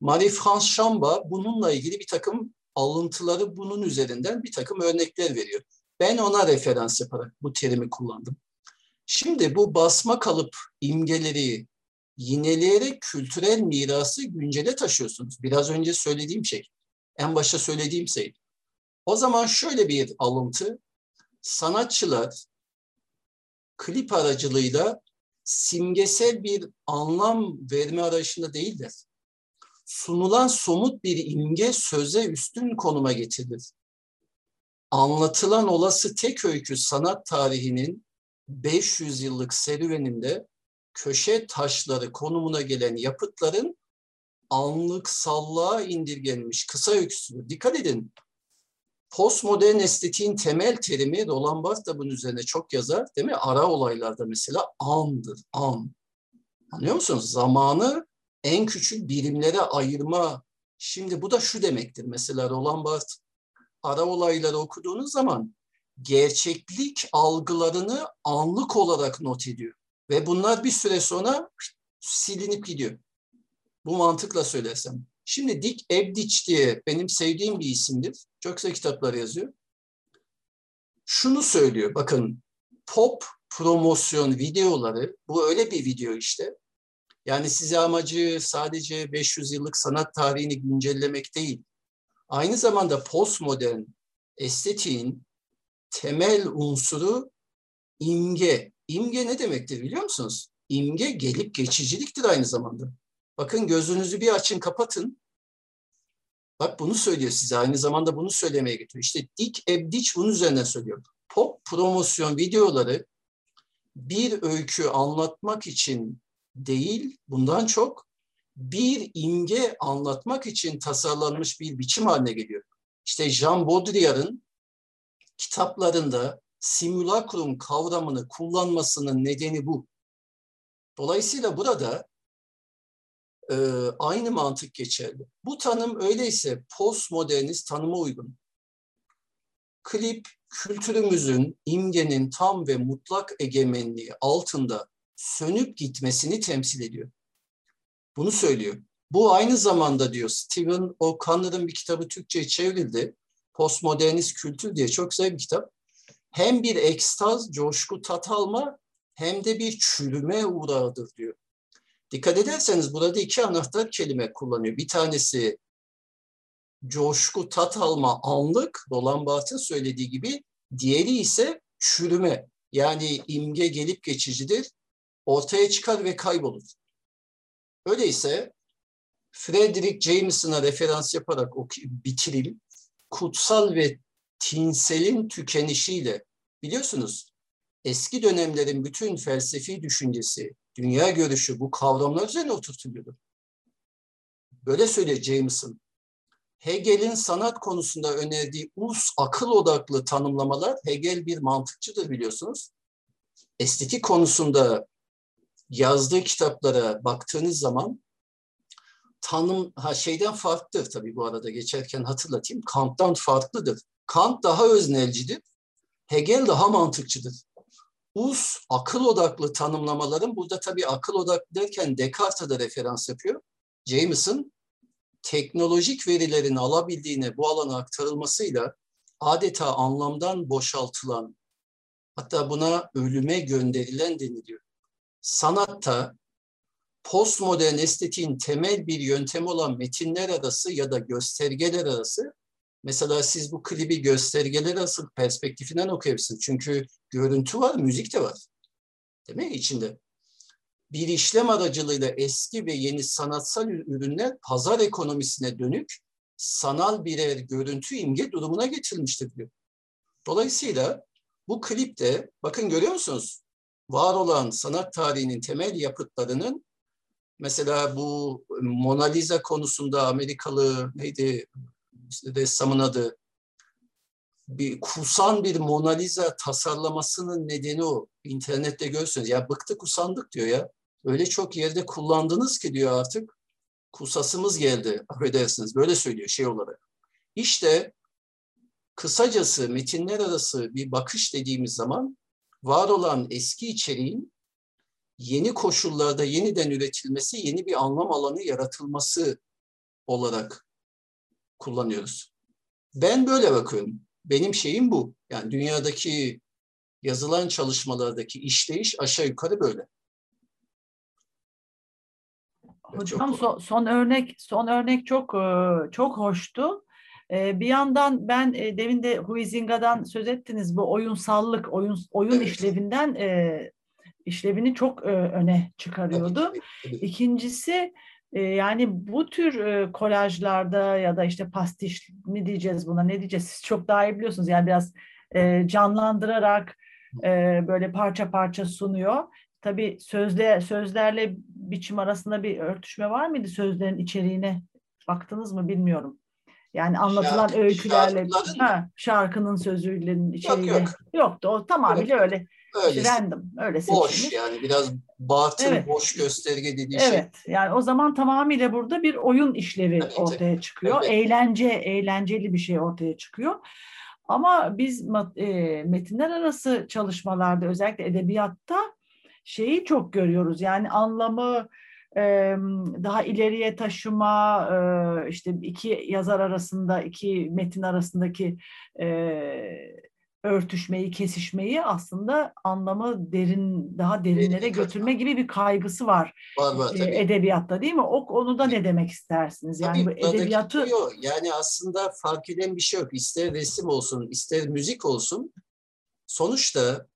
Marie-France Chamba bununla ilgili bir takım alıntıları bunun üzerinden bir takım örnekler veriyor. Ben ona referans yaparak bu terimi kullandım. Şimdi bu basma kalıp imgeleri yineleyerek kültürel mirası güncele taşıyorsunuz. Biraz önce söylediğim şey, en başta söylediğim şey. O zaman şöyle bir alıntı, sanatçılar klip aracılığıyla simgesel bir anlam verme arayışında değildir. Sunulan somut bir imge söze üstün konuma getirilir. Anlatılan olası tek öykü sanat tarihinin 500 yıllık serüveninde köşe taşları konumuna gelen yapıtların anlık sallığa indirgenmiş kısa öyküsü. Dikkat edin postmodern estetiğin temel terimi Roland da bunun üzerine çok yazar. Değil mi? Ara olaylarda mesela andır, an. Anlıyor musunuz? Zamanı en küçük birimlere ayırma. Şimdi bu da şu demektir. Mesela Roland ara olayları okuduğunuz zaman gerçeklik algılarını anlık olarak not ediyor. Ve bunlar bir süre sonra silinip gidiyor. Bu mantıkla söylersem. Şimdi Dick Ebdich diye benim sevdiğim bir isimdir. Çok güzel kitaplar yazıyor. Şunu söylüyor, bakın pop promosyon videoları, bu öyle bir video işte. Yani size amacı sadece 500 yıllık sanat tarihini güncellemek değil. Aynı zamanda postmodern estetiğin temel unsuru İmge. İmge ne demektir biliyor musunuz? İmge gelip geçiciliktir aynı zamanda. Bakın gözünüzü bir açın kapatın. Bak bunu söylüyor size. Aynı zamanda bunu söylemeye getiriyor. İşte Dick Ebdiç bunun üzerinden söylüyor. Pop promosyon videoları bir öykü anlatmak için değil, bundan çok bir imge anlatmak için tasarlanmış bir biçim haline geliyor. İşte Jean Baudrillard'ın kitaplarında simülakrum kavramını kullanmasının nedeni bu. Dolayısıyla burada e, aynı mantık geçerli. Bu tanım öyleyse postmodernist tanıma uygun. Klip kültürümüzün imgenin tam ve mutlak egemenliği altında sönüp gitmesini temsil ediyor. Bunu söylüyor. Bu aynı zamanda diyor Stephen O'Connor'ın bir kitabı Türkçe'ye çevrildi. Postmodernist Kültür diye çok güzel bir kitap. Hem bir ekstaz, coşku, tat alma hem de bir çürüme uğrağıdır diyor. Dikkat ederseniz burada iki anahtar kelime kullanıyor. Bir tanesi coşku, tat alma, anlık, Barthes'in söylediği gibi. Diğeri ise çürüme. Yani imge gelip geçicidir, ortaya çıkar ve kaybolur. Öyleyse Frederick Jameson'a referans yaparak bitireyim. Kutsal ve tinselin tükenişiyle biliyorsunuz eski dönemlerin bütün felsefi düşüncesi, dünya görüşü bu kavramlar üzerine oturtuluyordu. Böyle söylüyor Jameson. Hegel'in sanat konusunda önerdiği ulus akıl odaklı tanımlamalar, Hegel bir mantıkçıdır biliyorsunuz. Estetik konusunda yazdığı kitaplara baktığınız zaman tanım ha şeyden farklıdır tabii bu arada geçerken hatırlatayım. Kant'tan farklıdır. Kant daha öznelcidir. Hegel daha mantıkçıdır. Us akıl odaklı tanımlamaların burada tabii akıl odaklı derken Descartes'e de referans yapıyor. Jameson teknolojik verilerin alabildiğine bu alana aktarılmasıyla adeta anlamdan boşaltılan hatta buna ölüme gönderilen deniliyor. Sanatta postmodern estetiğin temel bir yöntemi olan metinler arası ya da göstergeler arası mesela siz bu klibi göstergeler arası perspektifinden okuyabilirsiniz. Çünkü görüntü var, müzik de var. Değil mi içinde? Bir işlem aracılığıyla eski ve yeni sanatsal ürünler pazar ekonomisine dönük sanal birer görüntü imge durumuna getirilmiştir diyor. Dolayısıyla bu klipte bakın görüyor musunuz? Var olan sanat tarihinin temel yapıtlarının mesela bu Mona Lisa konusunda Amerikalı neydi işte ressamın adı bir kusan bir Mona Lisa tasarlamasının nedeni o. İnternette görürsünüz. Ya bıktık usandık diyor ya. Öyle çok yerde kullandınız ki diyor artık. Kusasımız geldi affedersiniz. Böyle söylüyor şey olarak. İşte kısacası metinler arası bir bakış dediğimiz zaman var olan eski içeriğin yeni koşullarda yeniden üretilmesi, yeni bir anlam alanı yaratılması olarak kullanıyoruz. Ben böyle bakıyorum. Benim şeyim bu. Yani dünyadaki yazılan çalışmalardaki işleyiş aşağı yukarı böyle. Hocam son, son örnek son örnek çok e, çok hoştu. E, bir yandan ben e, demin de Huizinga'dan söz ettiniz bu oyunsallık, oyun oyun evet. işlevinden işlevini çok öne çıkarıyordu. Tabii, tabii, tabii. İkincisi yani bu tür kolajlarda ya da işte pastiş mi diyeceğiz buna ne diyeceğiz siz çok daha iyi biliyorsunuz yani biraz canlandırarak böyle parça parça sunuyor. Tabii sözle, sözlerle biçim arasında bir örtüşme var mıydı sözlerin içeriğine? Baktınız mı bilmiyorum. Yani anlatılan Şarkı, öykülerle ha, şarkının sözüyle içeriğiyle. Yok, yok. Yoktu. O tamamıyla yok. öyle. Öyle. Random. Öyle seçilmiş. Boş yani biraz batıl evet. boş gösterge dediği evet. şey. Evet. Yani o zaman tamamıyla burada bir oyun işlevi evet. ortaya çıkıyor. Evet. Eğlence, eğlenceli bir şey ortaya çıkıyor. Ama biz e, metinler arası çalışmalarda özellikle edebiyatta şeyi çok görüyoruz. Yani anlamı daha ileriye taşıma, işte iki yazar arasında, iki metin arasındaki örtüşmeyi, kesişmeyi aslında anlamı derin, daha derinlere götürme gibi bir kaygısı var, var, var tabii. edebiyatta değil mi? O konuda ne demek istersiniz? Yani tabii, bu edebiyatı. Yani aslında fark eden bir şey yok. İster resim olsun, ister müzik olsun. Sonuçta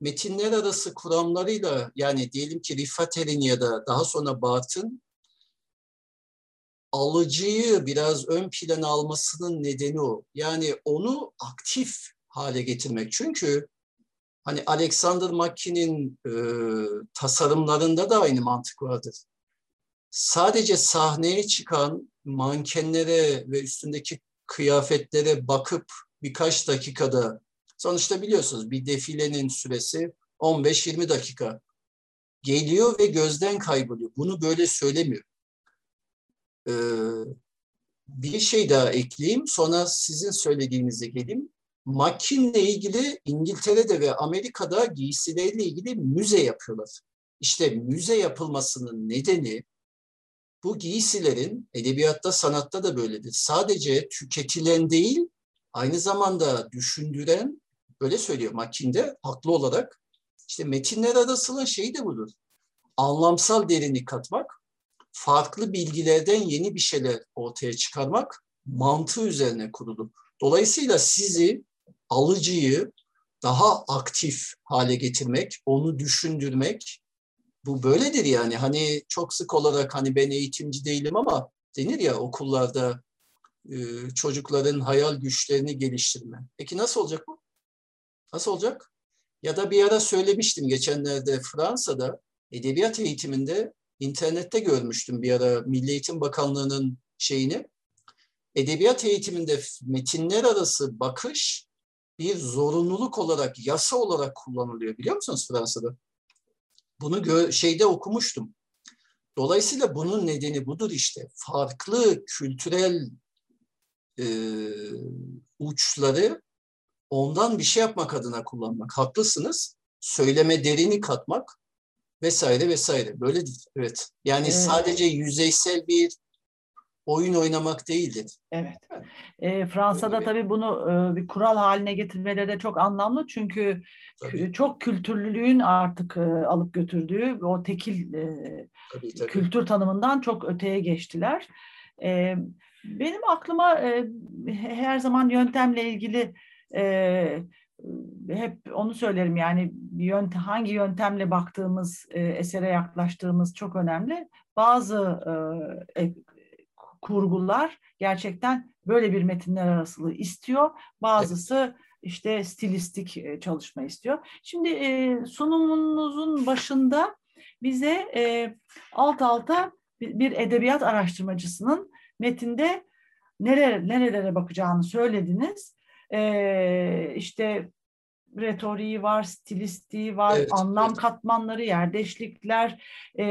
metinler arası kuramlarıyla yani diyelim ki Riffater'in ya da daha sonra Barth'ın alıcıyı biraz ön plana almasının nedeni o. Yani onu aktif hale getirmek. Çünkü hani Alexander McKee'nin e, tasarımlarında da aynı mantık vardır. Sadece sahneye çıkan mankenlere ve üstündeki kıyafetlere bakıp birkaç dakikada sonuçta biliyorsunuz bir defilenin süresi 15-20 dakika geliyor ve gözden kayboluyor. Bunu böyle söylemiyor. Ee, bir şey daha ekleyeyim sonra sizin söylediğinize geleyim. Makinle ilgili İngiltere'de ve Amerika'da giysileriyle ilgili müze yapıyorlar. İşte müze yapılmasının nedeni bu giysilerin edebiyatta, sanatta da böyledir. Sadece tüketilen değil, aynı zamanda düşündüren, böyle söylüyor Makinde, haklı olarak. İşte metinler arasının şeyi de budur. Anlamsal derinlik katmak, farklı bilgilerden yeni bir şeyler ortaya çıkarmak mantığı üzerine kurulu. Dolayısıyla sizi, alıcıyı daha aktif hale getirmek, onu düşündürmek, bu böyledir yani. Hani çok sık olarak hani ben eğitimci değilim ama denir ya okullarda e, çocukların hayal güçlerini geliştirme. Peki nasıl olacak bu? Nasıl olacak? Ya da bir ara söylemiştim geçenlerde Fransa'da edebiyat eğitiminde internette görmüştüm bir ara Milli Eğitim Bakanlığı'nın şeyini. Edebiyat eğitiminde metinler arası bakış bir zorunluluk olarak, yasa olarak kullanılıyor biliyor musunuz Fransa'da? Bunu şeyde okumuştum. Dolayısıyla bunun nedeni budur işte. Farklı kültürel e, uçları ondan bir şey yapmak adına kullanmak. Haklısınız. Söyleme derini katmak vesaire vesaire. Böyledir. Evet. Yani evet. sadece yüzeysel bir oyun oynamak değildir. Evet. E, Fransa'da tabii, tabii bunu e, bir kural haline getirmeleri de çok anlamlı çünkü tabii. çok kültürlülüğün artık e, alıp götürdüğü o tekil e, tabii, tabii. kültür tanımından çok öteye geçtiler. E, benim aklıma e, her zaman yöntemle ilgili e, hep onu söylerim yani yöntem, hangi yöntemle baktığımız e, esere yaklaştığımız çok önemli. Bazı e, kurgular gerçekten böyle bir metinler arasılığı istiyor. Bazısı işte stilistik e, çalışma istiyor. Şimdi e, sunumunuzun başında bize e, alt alta bir, edebiyat araştırmacısının metinde nerelere, nerelere bakacağını söylediniz. E, işte retoriği var, stilistiği var, evet, anlam evet. katmanları, yerdeşlikler, e,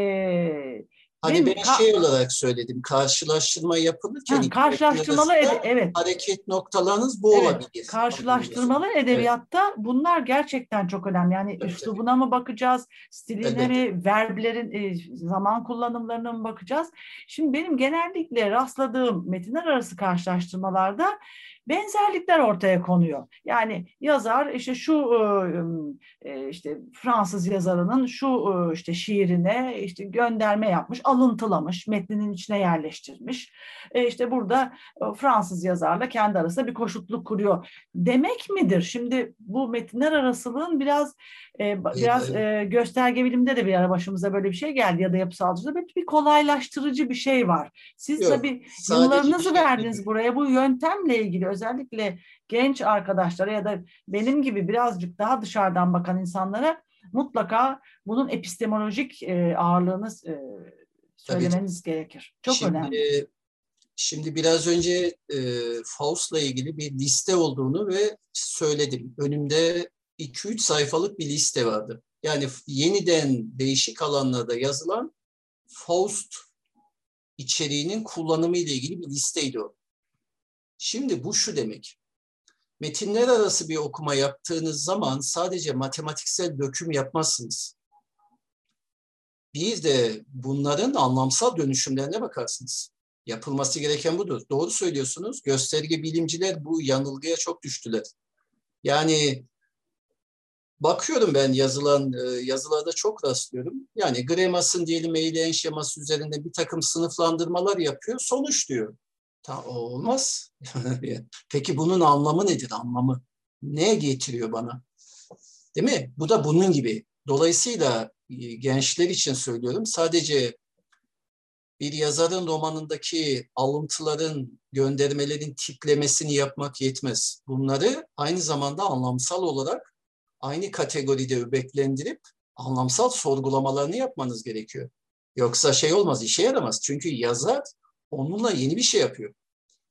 Hani ben şey olarak söyledim, karşılaştırma yapılırken ha, karşılaştırmalı ede- evet. hareket noktalarınız bu evet. olabilir. Karşılaştırmalı edebiyatta evet. bunlar gerçekten çok önemli. Yani evet. üslubuna mı bakacağız, stiline evet. verblerin e, zaman kullanımlarına mı bakacağız? Şimdi benim genellikle rastladığım metinler arası karşılaştırmalarda benzerlikler ortaya konuyor. Yani yazar işte şu e, işte Fransız yazarının şu işte şiirine işte gönderme yapmış, alıntılamış, metninin içine yerleştirmiş. E, işte burada Fransız yazarla kendi arasında bir koşutluk kuruyor. Demek midir? Şimdi bu metinler arasılığın biraz e, biraz e, gösterge bilimde de bir ara başımıza böyle bir şey geldi ya da yapısalcıda bir, bir kolaylaştırıcı bir şey var. Siz Yok, tabii yıllarınızı şey verdiniz değil. buraya bu yöntemle ilgili özellikle genç arkadaşlara ya da benim gibi birazcık daha dışarıdan bakan insanlara mutlaka bunun epistemolojik e, ağırlığını e, söylemeniz Tabii. gerekir. Çok şimdi, önemli. Şimdi biraz önce e, Faust'la ilgili bir liste olduğunu ve söyledim. Önümde 2-3 sayfalık bir liste vardı. Yani yeniden değişik alanlarda yazılan Faust içeriğinin kullanımı ile ilgili bir listeydi o. Şimdi bu şu demek. Metinler arası bir okuma yaptığınız zaman sadece matematiksel döküm yapmazsınız. Bir de bunların anlamsal dönüşümlerine bakarsınız. Yapılması gereken budur. Doğru söylüyorsunuz. Gösterge bilimciler bu yanılgıya çok düştüler. Yani bakıyorum ben yazılan e, yazılarda çok rastlıyorum. Yani Gremas'ın diyelim eğleyen şeması üzerinde bir takım sınıflandırmalar yapıyor. Sonuç diyor. Ta, olmaz. Peki bunun anlamı nedir? Anlamı ne getiriyor bana? Değil mi? Bu da bunun gibi. Dolayısıyla e, gençler için söylüyorum. Sadece bir yazarın romanındaki alıntıların, göndermelerin tiplemesini yapmak yetmez. Bunları aynı zamanda anlamsal olarak aynı kategoride öbeklendirip anlamsal sorgulamalarını yapmanız gerekiyor. Yoksa şey olmaz, işe yaramaz. Çünkü yazar onunla yeni bir şey yapıyor.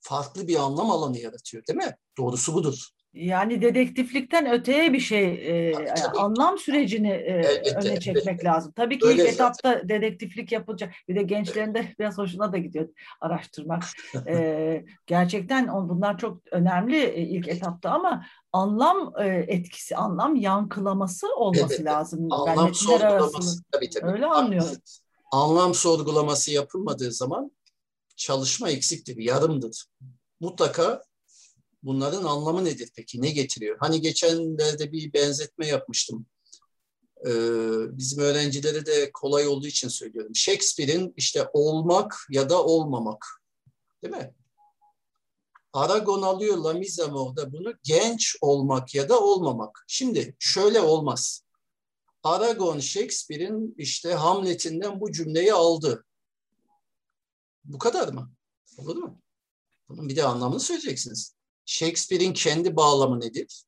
Farklı bir anlam alanı yaratıyor değil mi? Doğrusu budur. Yani dedektiflikten öteye bir şey, e, Tabii. anlam sürecini e, Elbette, öne çekmek elbette. lazım. Tabii ki Öyle ilk etapta dedektiflik yapılacak. Bir de gençlerin de biraz hoşuna da gidiyor araştırmak. E, gerçekten on- bunlar çok önemli e, ilk etapta ama anlam e, etkisi, anlam yankılaması olması Elbette. lazım. Anlam sorgulaması. arasında Tabii tabii. öyle anlıyorum. Anlam sorgulaması yapılmadığı zaman çalışma eksiktir, yarımdır. Mutlaka bunların anlamı nedir peki? Ne getiriyor? Hani geçenlerde bir benzetme yapmıştım. Ee, bizim öğrencilere de kolay olduğu için söylüyorum. Shakespeare'in işte olmak ya da olmamak. Değil mi? Aragon alıyor La Mort'da bunu genç olmak ya da olmamak. Şimdi şöyle olmaz. Aragon Shakespeare'in işte Hamlet'inden bu cümleyi aldı. Bu kadar mı? Olur mu? Bunun bir de anlamını söyleyeceksiniz. Shakespeare'in kendi bağlamı nedir?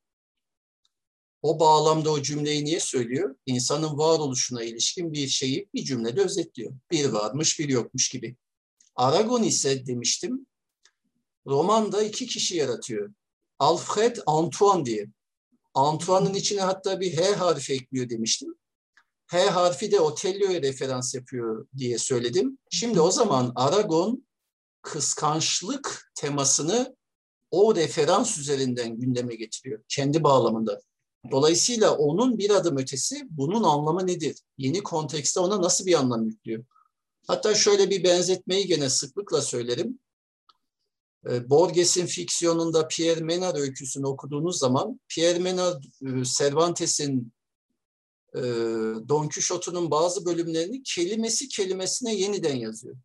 O bağlamda o cümleyi niye söylüyor? İnsanın varoluşuna ilişkin bir şeyi bir cümlede özetliyor. Bir varmış, bir yokmuş gibi. Aragon ise demiştim, romanda iki kişi yaratıyor. Alfred Antoine diye. Antoine'ın içine hatta bir H harfi ekliyor demiştim. H harfi de Otello'ya referans yapıyor diye söyledim. Şimdi o zaman Aragon kıskançlık temasını o referans üzerinden gündeme getiriyor. Kendi bağlamında. Dolayısıyla onun bir adım ötesi bunun anlamı nedir? Yeni kontekste ona nasıl bir anlam yüklüyor? Hatta şöyle bir benzetmeyi gene sıklıkla söylerim. E, Borges'in fiksiyonunda Pierre Menard öyküsünü okuduğunuz zaman Pierre Menard e, Cervantes'in e, Don Quixote'un bazı bölümlerini kelimesi kelimesine yeniden yazıyor.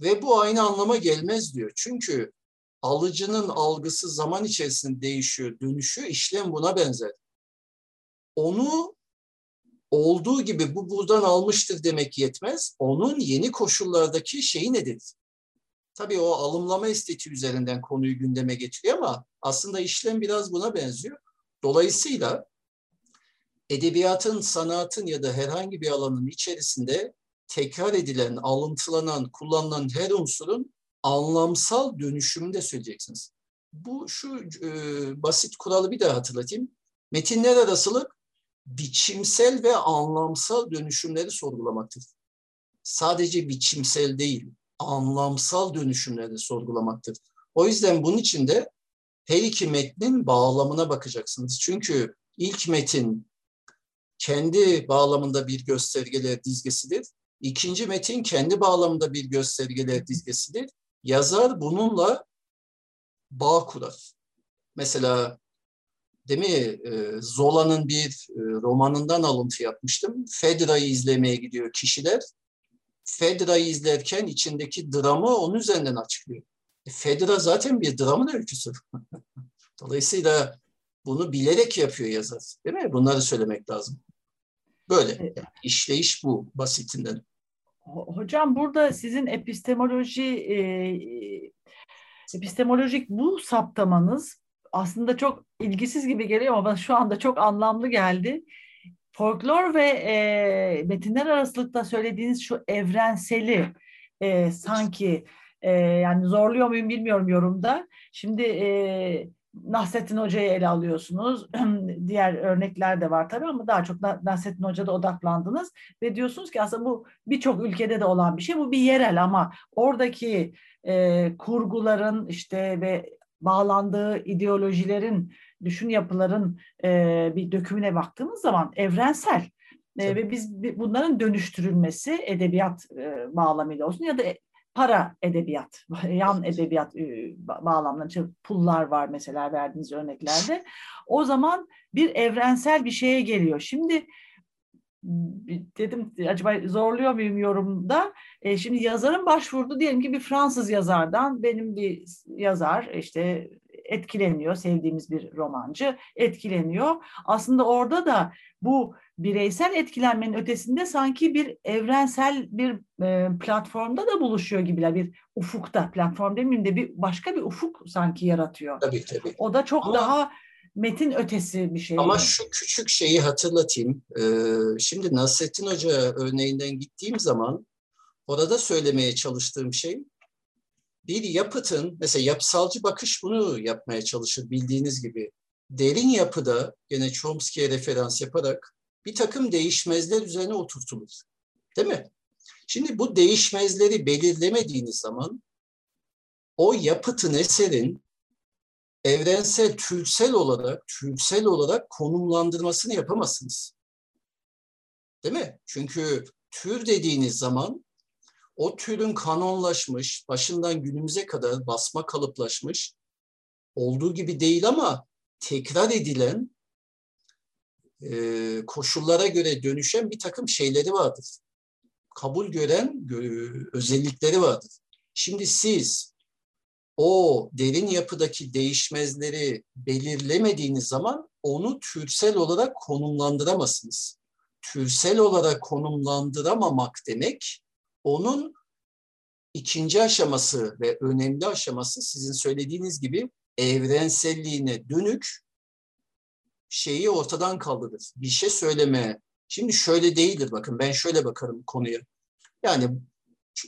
Ve bu aynı anlama gelmez diyor. Çünkü alıcının algısı zaman içerisinde değişiyor, dönüşüyor. İşlem buna benzer. Onu olduğu gibi bu buradan almıştır demek yetmez. Onun yeni koşullardaki şeyi nedir? Tabii o alımlama estetiği üzerinden konuyu gündeme getiriyor ama aslında işlem biraz buna benziyor. Dolayısıyla edebiyatın, sanatın ya da herhangi bir alanın içerisinde tekrar edilen, alıntılanan, kullanılan her unsurun anlamsal dönüşümünü de söyleyeceksiniz. Bu şu e, basit kuralı bir daha hatırlatayım. Metinler arasılık biçimsel ve anlamsal dönüşümleri sorgulamaktır. Sadece biçimsel değil, anlamsal dönüşümleri sorgulamaktır. O yüzden bunun için de her iki metnin bağlamına bakacaksınız. Çünkü ilk metin kendi bağlamında bir göstergeler dizgesidir. İkinci metin kendi bağlamında bir göstergeler dizgesidir. Yazar bununla bağ kurar. Mesela değil mi Zola'nın bir romanından alıntı yapmıştım. Fedra'yı izlemeye gidiyor kişiler. Fedra'yı izlerken içindeki dramı onun üzerinden açıklıyor. E, Fedra zaten bir dramın öyküsü. Dolayısıyla bunu bilerek yapıyor yazar. Değil mi? Bunları söylemek lazım. Böyle. İşleyiş bu basitinden. Hocam burada sizin epistemoloji e, epistemolojik bu saptamanız aslında çok ilgisiz gibi geliyor ama şu anda çok anlamlı geldi. Folklor ve e, metinler arasılıkta söylediğiniz şu evrenseli e, sanki e, yani zorluyor muyum bilmiyorum yorumda. Şimdi e, Nasrettin Hoca'yı ele alıyorsunuz. Diğer örnekler de var tabii ama daha çok Nasrettin Hoca'da odaklandınız ve diyorsunuz ki aslında bu birçok ülkede de olan bir şey. Bu bir yerel ama oradaki e, kurguların işte ve bağlandığı ideolojilerin, düşün yapıların e, bir dökümüne baktığımız zaman evrensel. E, ve biz bunların dönüştürülmesi edebiyat e, bağlamıyla olsun ya da para edebiyat, yan edebiyat bağlamlarında pullar var mesela verdiğiniz örneklerde. O zaman bir evrensel bir şeye geliyor. Şimdi dedim acaba zorluyor muyum yorumda? E, şimdi yazarın başvurdu diyelim ki bir Fransız yazardan benim bir yazar işte etkileniyor. Sevdiğimiz bir romancı etkileniyor. Aslında orada da bu bireysel etkilenmenin ötesinde sanki bir evrensel bir e, platformda da buluşuyor gibiler. Bir ufukta, platform demeyeyim de bir başka bir ufuk sanki yaratıyor. Tabii tabii. O da çok Ama, daha metin ötesi bir şey. Ama şu küçük şeyi hatırlatayım. Ee, şimdi Nasrettin Hoca örneğinden gittiğim zaman orada söylemeye çalıştığım şey bir yapıtın, mesela yapısalcı bakış bunu yapmaya çalışır bildiğiniz gibi. Derin yapıda, gene Chomsky'ye referans yaparak bir takım değişmezler üzerine oturtulur. Değil mi? Şimdi bu değişmezleri belirlemediğiniz zaman o yapıtın eserin evrensel, türsel olarak, türsel olarak konumlandırmasını yapamazsınız. Değil mi? Çünkü tür dediğiniz zaman o türün kanonlaşmış, başından günümüze kadar basma kalıplaşmış, olduğu gibi değil ama tekrar edilen, e, koşullara göre dönüşen bir takım şeyleri vardır. Kabul gören özellikleri vardır. Şimdi siz o derin yapıdaki değişmezleri belirlemediğiniz zaman onu türsel olarak konumlandıramazsınız. Türsel olarak konumlandıramamak demek onun ikinci aşaması ve önemli aşaması sizin söylediğiniz gibi evrenselliğine dönük şeyi ortadan kaldırır. Bir şey söyleme. Şimdi şöyle değildir bakın ben şöyle bakarım konuya. Yani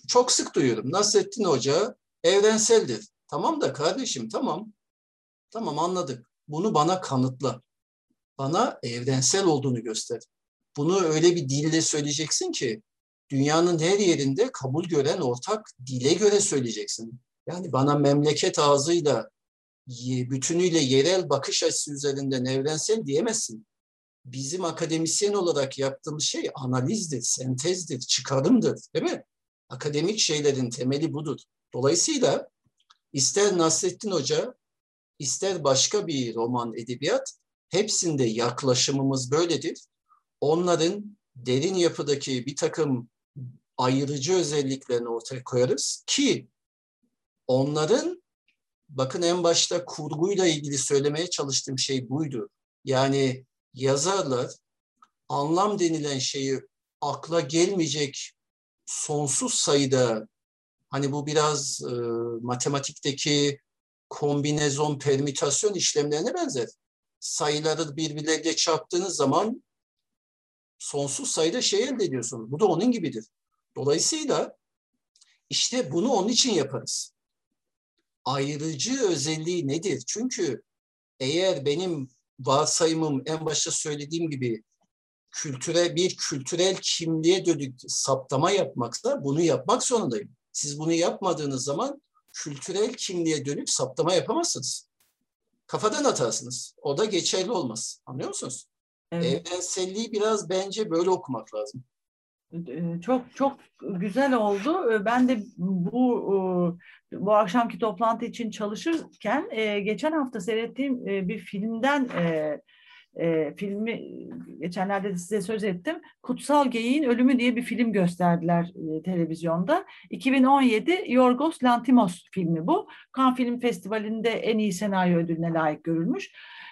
çok sık duyuyorum. Nasrettin Hoca evrenseldir. Tamam da kardeşim tamam. Tamam anladık. Bunu bana kanıtla. Bana evrensel olduğunu göster. Bunu öyle bir dille söyleyeceksin ki dünyanın her yerinde kabul gören ortak dile göre söyleyeceksin. Yani bana memleket ağzıyla bütünüyle yerel bakış açısı üzerinden evrensel diyemezsin. Bizim akademisyen olarak yaptığımız şey analizdir, sentezdir, çıkarımdır değil mi? Akademik şeylerin temeli budur. Dolayısıyla ister Nasrettin Hoca, ister başka bir roman edebiyat, hepsinde yaklaşımımız böyledir. Onların derin yapıdaki bir takım ayırıcı özelliklerini ortaya koyarız ki onların bakın en başta kurguyla ilgili söylemeye çalıştığım şey buydu. Yani yazarlar anlam denilen şeyi akla gelmeyecek sonsuz sayıda hani bu biraz e, matematikteki kombinezon permütasyon işlemlerine benzer. Sayıları birbirleriyle çarptığınız zaman sonsuz sayıda şey elde ediyorsunuz. Bu da onun gibidir. Dolayısıyla işte bunu onun için yaparız. Ayrıcı özelliği nedir? Çünkü eğer benim varsayımım en başta söylediğim gibi kültüre bir kültürel kimliğe dönük saptama yapmaksa bunu yapmak zorundayım. Siz bunu yapmadığınız zaman kültürel kimliğe dönük saptama yapamazsınız. Kafadan atarsınız. O da geçerli olmaz. Anlıyor musunuz? Evet. Evrenselliği biraz bence böyle okumak lazım. Çok çok güzel oldu. Ben de bu bu akşamki toplantı için çalışırken geçen hafta seyrettiğim bir filmden filmi geçenlerde de size söz ettim. Kutsal Geyiğin Ölümü diye bir film gösterdiler televizyonda. 2017 Yorgos Lantimos filmi bu. Cannes Film Festivali'nde en iyi senaryo ödülüne layık görülmüş.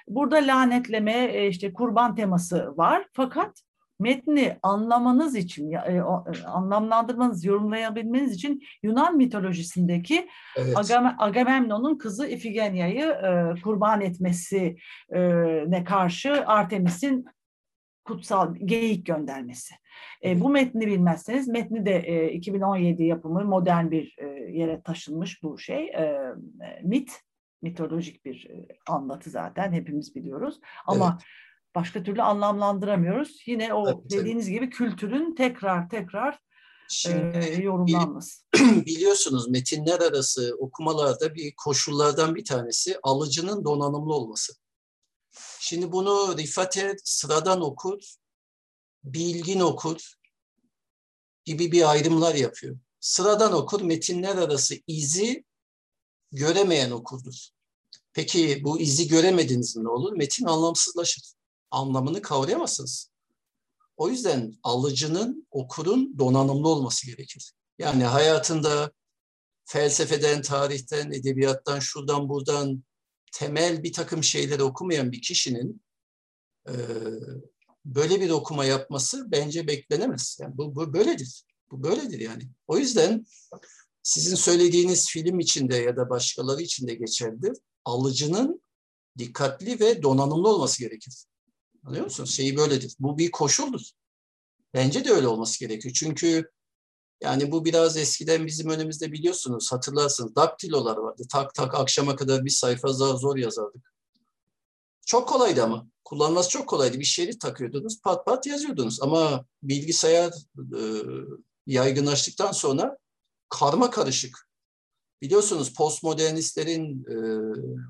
Burada lanetleme, işte kurban teması var. Fakat metni anlamanız için, e, e, anlamlandırmanız, yorumlayabilmeniz için Yunan mitolojisindeki evet. Agamemnon'un kızı Ifigenia'yı e, kurban etmesi ne karşı Artemis'in kutsal geyik göndermesi. E, bu metni bilmezseniz, metni de e, 2017 yapımı modern bir e, yere taşınmış bu şey, e, mit, mitolojik bir anlatı zaten hepimiz biliyoruz. Ama evet başka türlü anlamlandıramıyoruz. Yine o tabii, dediğiniz tabii. gibi kültürün tekrar tekrar Şimdi, e, yorumlanması. Biliyorsunuz metinler arası okumalarda bir koşullardan bir tanesi alıcının donanımlı olması. Şimdi bunu Rifate sıradan okur, bilgin okur gibi bir ayrımlar yapıyor. Sıradan okur metinler arası izi göremeyen okurdur. Peki bu izi göremediniz ne olur? Metin anlamsızlaşır anlamını kavrayamazsınız. O yüzden alıcının, okurun donanımlı olması gerekir. Yani hayatında felsefeden, tarihten, edebiyattan, şuradan buradan temel bir takım şeyleri okumayan bir kişinin e, böyle bir okuma yapması bence beklenemez. Yani bu, bu böyledir. Bu böyledir yani. O yüzden sizin söylediğiniz film içinde ya da başkaları içinde geçerlidir. Alıcının dikkatli ve donanımlı olması gerekir. Anlıyor musunuz? Şeyi böyledir. Bu bir koşuldur. Bence de öyle olması gerekiyor. Çünkü yani bu biraz eskiden bizim önümüzde biliyorsunuz hatırlarsınız daktilolar vardı. Tak tak akşama kadar bir sayfa zar zor yazardık. Çok kolaydı ama. Kullanması çok kolaydı. Bir şerit takıyordunuz pat pat yazıyordunuz. Ama bilgisayar e, yaygınlaştıktan sonra karma karışık. Biliyorsunuz postmodernistlerin e,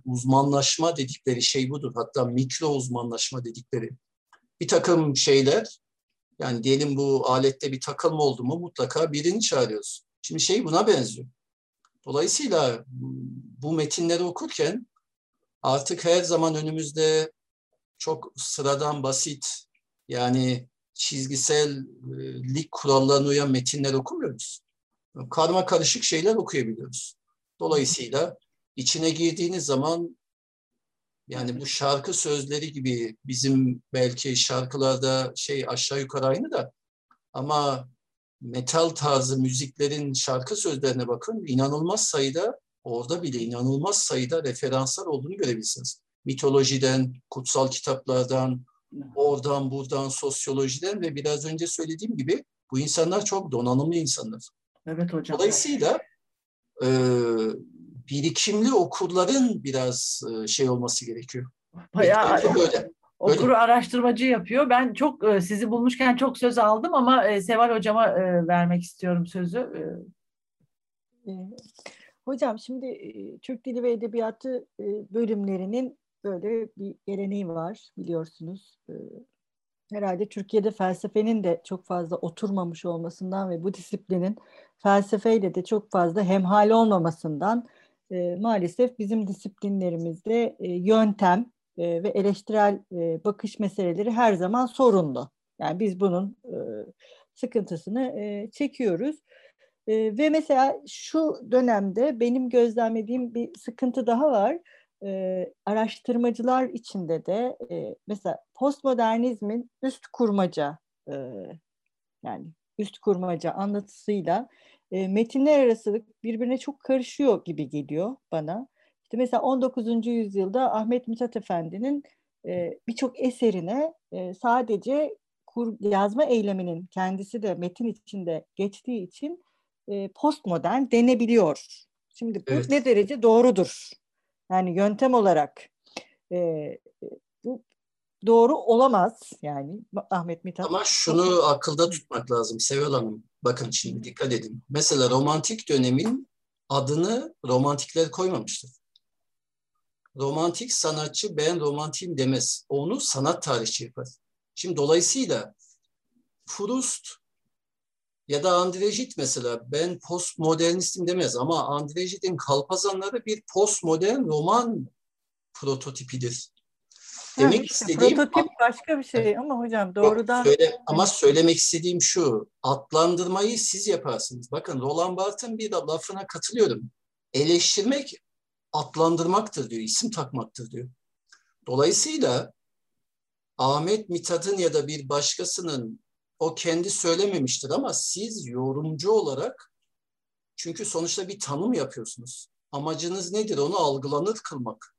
uzmanlaşma dedikleri şey budur. Hatta mikro uzmanlaşma dedikleri. Bir takım şeyler yani diyelim bu alette bir takılma oldu mu mutlaka birini çağırıyoruz. Şimdi şey buna benziyor. Dolayısıyla bu metinleri okurken artık her zaman önümüzde çok sıradan basit yani çizgisellik kurallarına uyan metinler okumuyoruz. Karma karışık şeyler okuyabiliyoruz. Dolayısıyla içine girdiğiniz zaman yani bu şarkı sözleri gibi bizim belki şarkılarda şey aşağı yukarı aynı da ama metal tarzı müziklerin şarkı sözlerine bakın inanılmaz sayıda orada bile inanılmaz sayıda referanslar olduğunu görebilirsiniz. Mitolojiden, kutsal kitaplardan, oradan buradan sosyolojiden ve biraz önce söylediğim gibi bu insanlar çok donanımlı insanlar. Evet hocam. Dolayısıyla e, birikimli okurların biraz e, şey olması gerekiyor. Bayağı böyle. Okuru araştırmacı yapıyor. Ben çok e, sizi bulmuşken çok söz aldım ama e, Seval hocama vermek istiyorum sözü. Hocam şimdi Türk Dili ve Edebiyatı bölümlerinin böyle bir geleneği var biliyorsunuz. Herhalde Türkiye'de felsefenin de çok fazla oturmamış olmasından ve bu disiplinin felsefeyle de çok fazla hemhal olmamasından e, maalesef bizim disiplinlerimizde e, yöntem e, ve eleştirel e, bakış meseleleri her zaman sorunlu. Yani biz bunun e, sıkıntısını e, çekiyoruz. E, ve mesela şu dönemde benim gözlemlediğim bir sıkıntı daha var. E, araştırmacılar içinde de e, mesela postmodernizmin üst kurmaca e, yani üst kurmaca anlatısıyla e, metinler arası birbirine çok karışıyor gibi geliyor bana. İşte mesela 19. yüzyılda Ahmet Mithat Efendi'nin e, birçok eserine e, sadece kur, yazma eyleminin kendisi de metin içinde geçtiği için e, postmodern denebiliyor. Şimdi bu evet. ne derece doğrudur? Yani yöntem olarak e, bu doğru olamaz yani Ahmet Mithat. Ama şunu akılda tutmak lazım Seval Hanım. Bakın şimdi dikkat edin. Mesela romantik dönemin adını romantikler koymamıştır. Romantik sanatçı ben romantiyim demez. Onu sanat tarihçi yapar. Şimdi dolayısıyla Proust ya da Andrejit mesela ben postmodernistim demez ama Andrejit'in Kalpazanları bir postmodern roman prototipidir. Demek işte, istediğim prototip başka bir şey ama hocam doğrudan söyle, ama söylemek istediğim şu. Adlandırmayı siz yaparsınız. Bakın Roland Barthes'in bir lafına katılıyorum. Eleştirmek adlandırmaktır diyor, isim takmaktır diyor. Dolayısıyla Ahmet Mithat'ın ya da bir başkasının o kendi söylememiştir ama siz yorumcu olarak çünkü sonuçta bir tanım yapıyorsunuz. Amacınız nedir? Onu algılanır kılmak.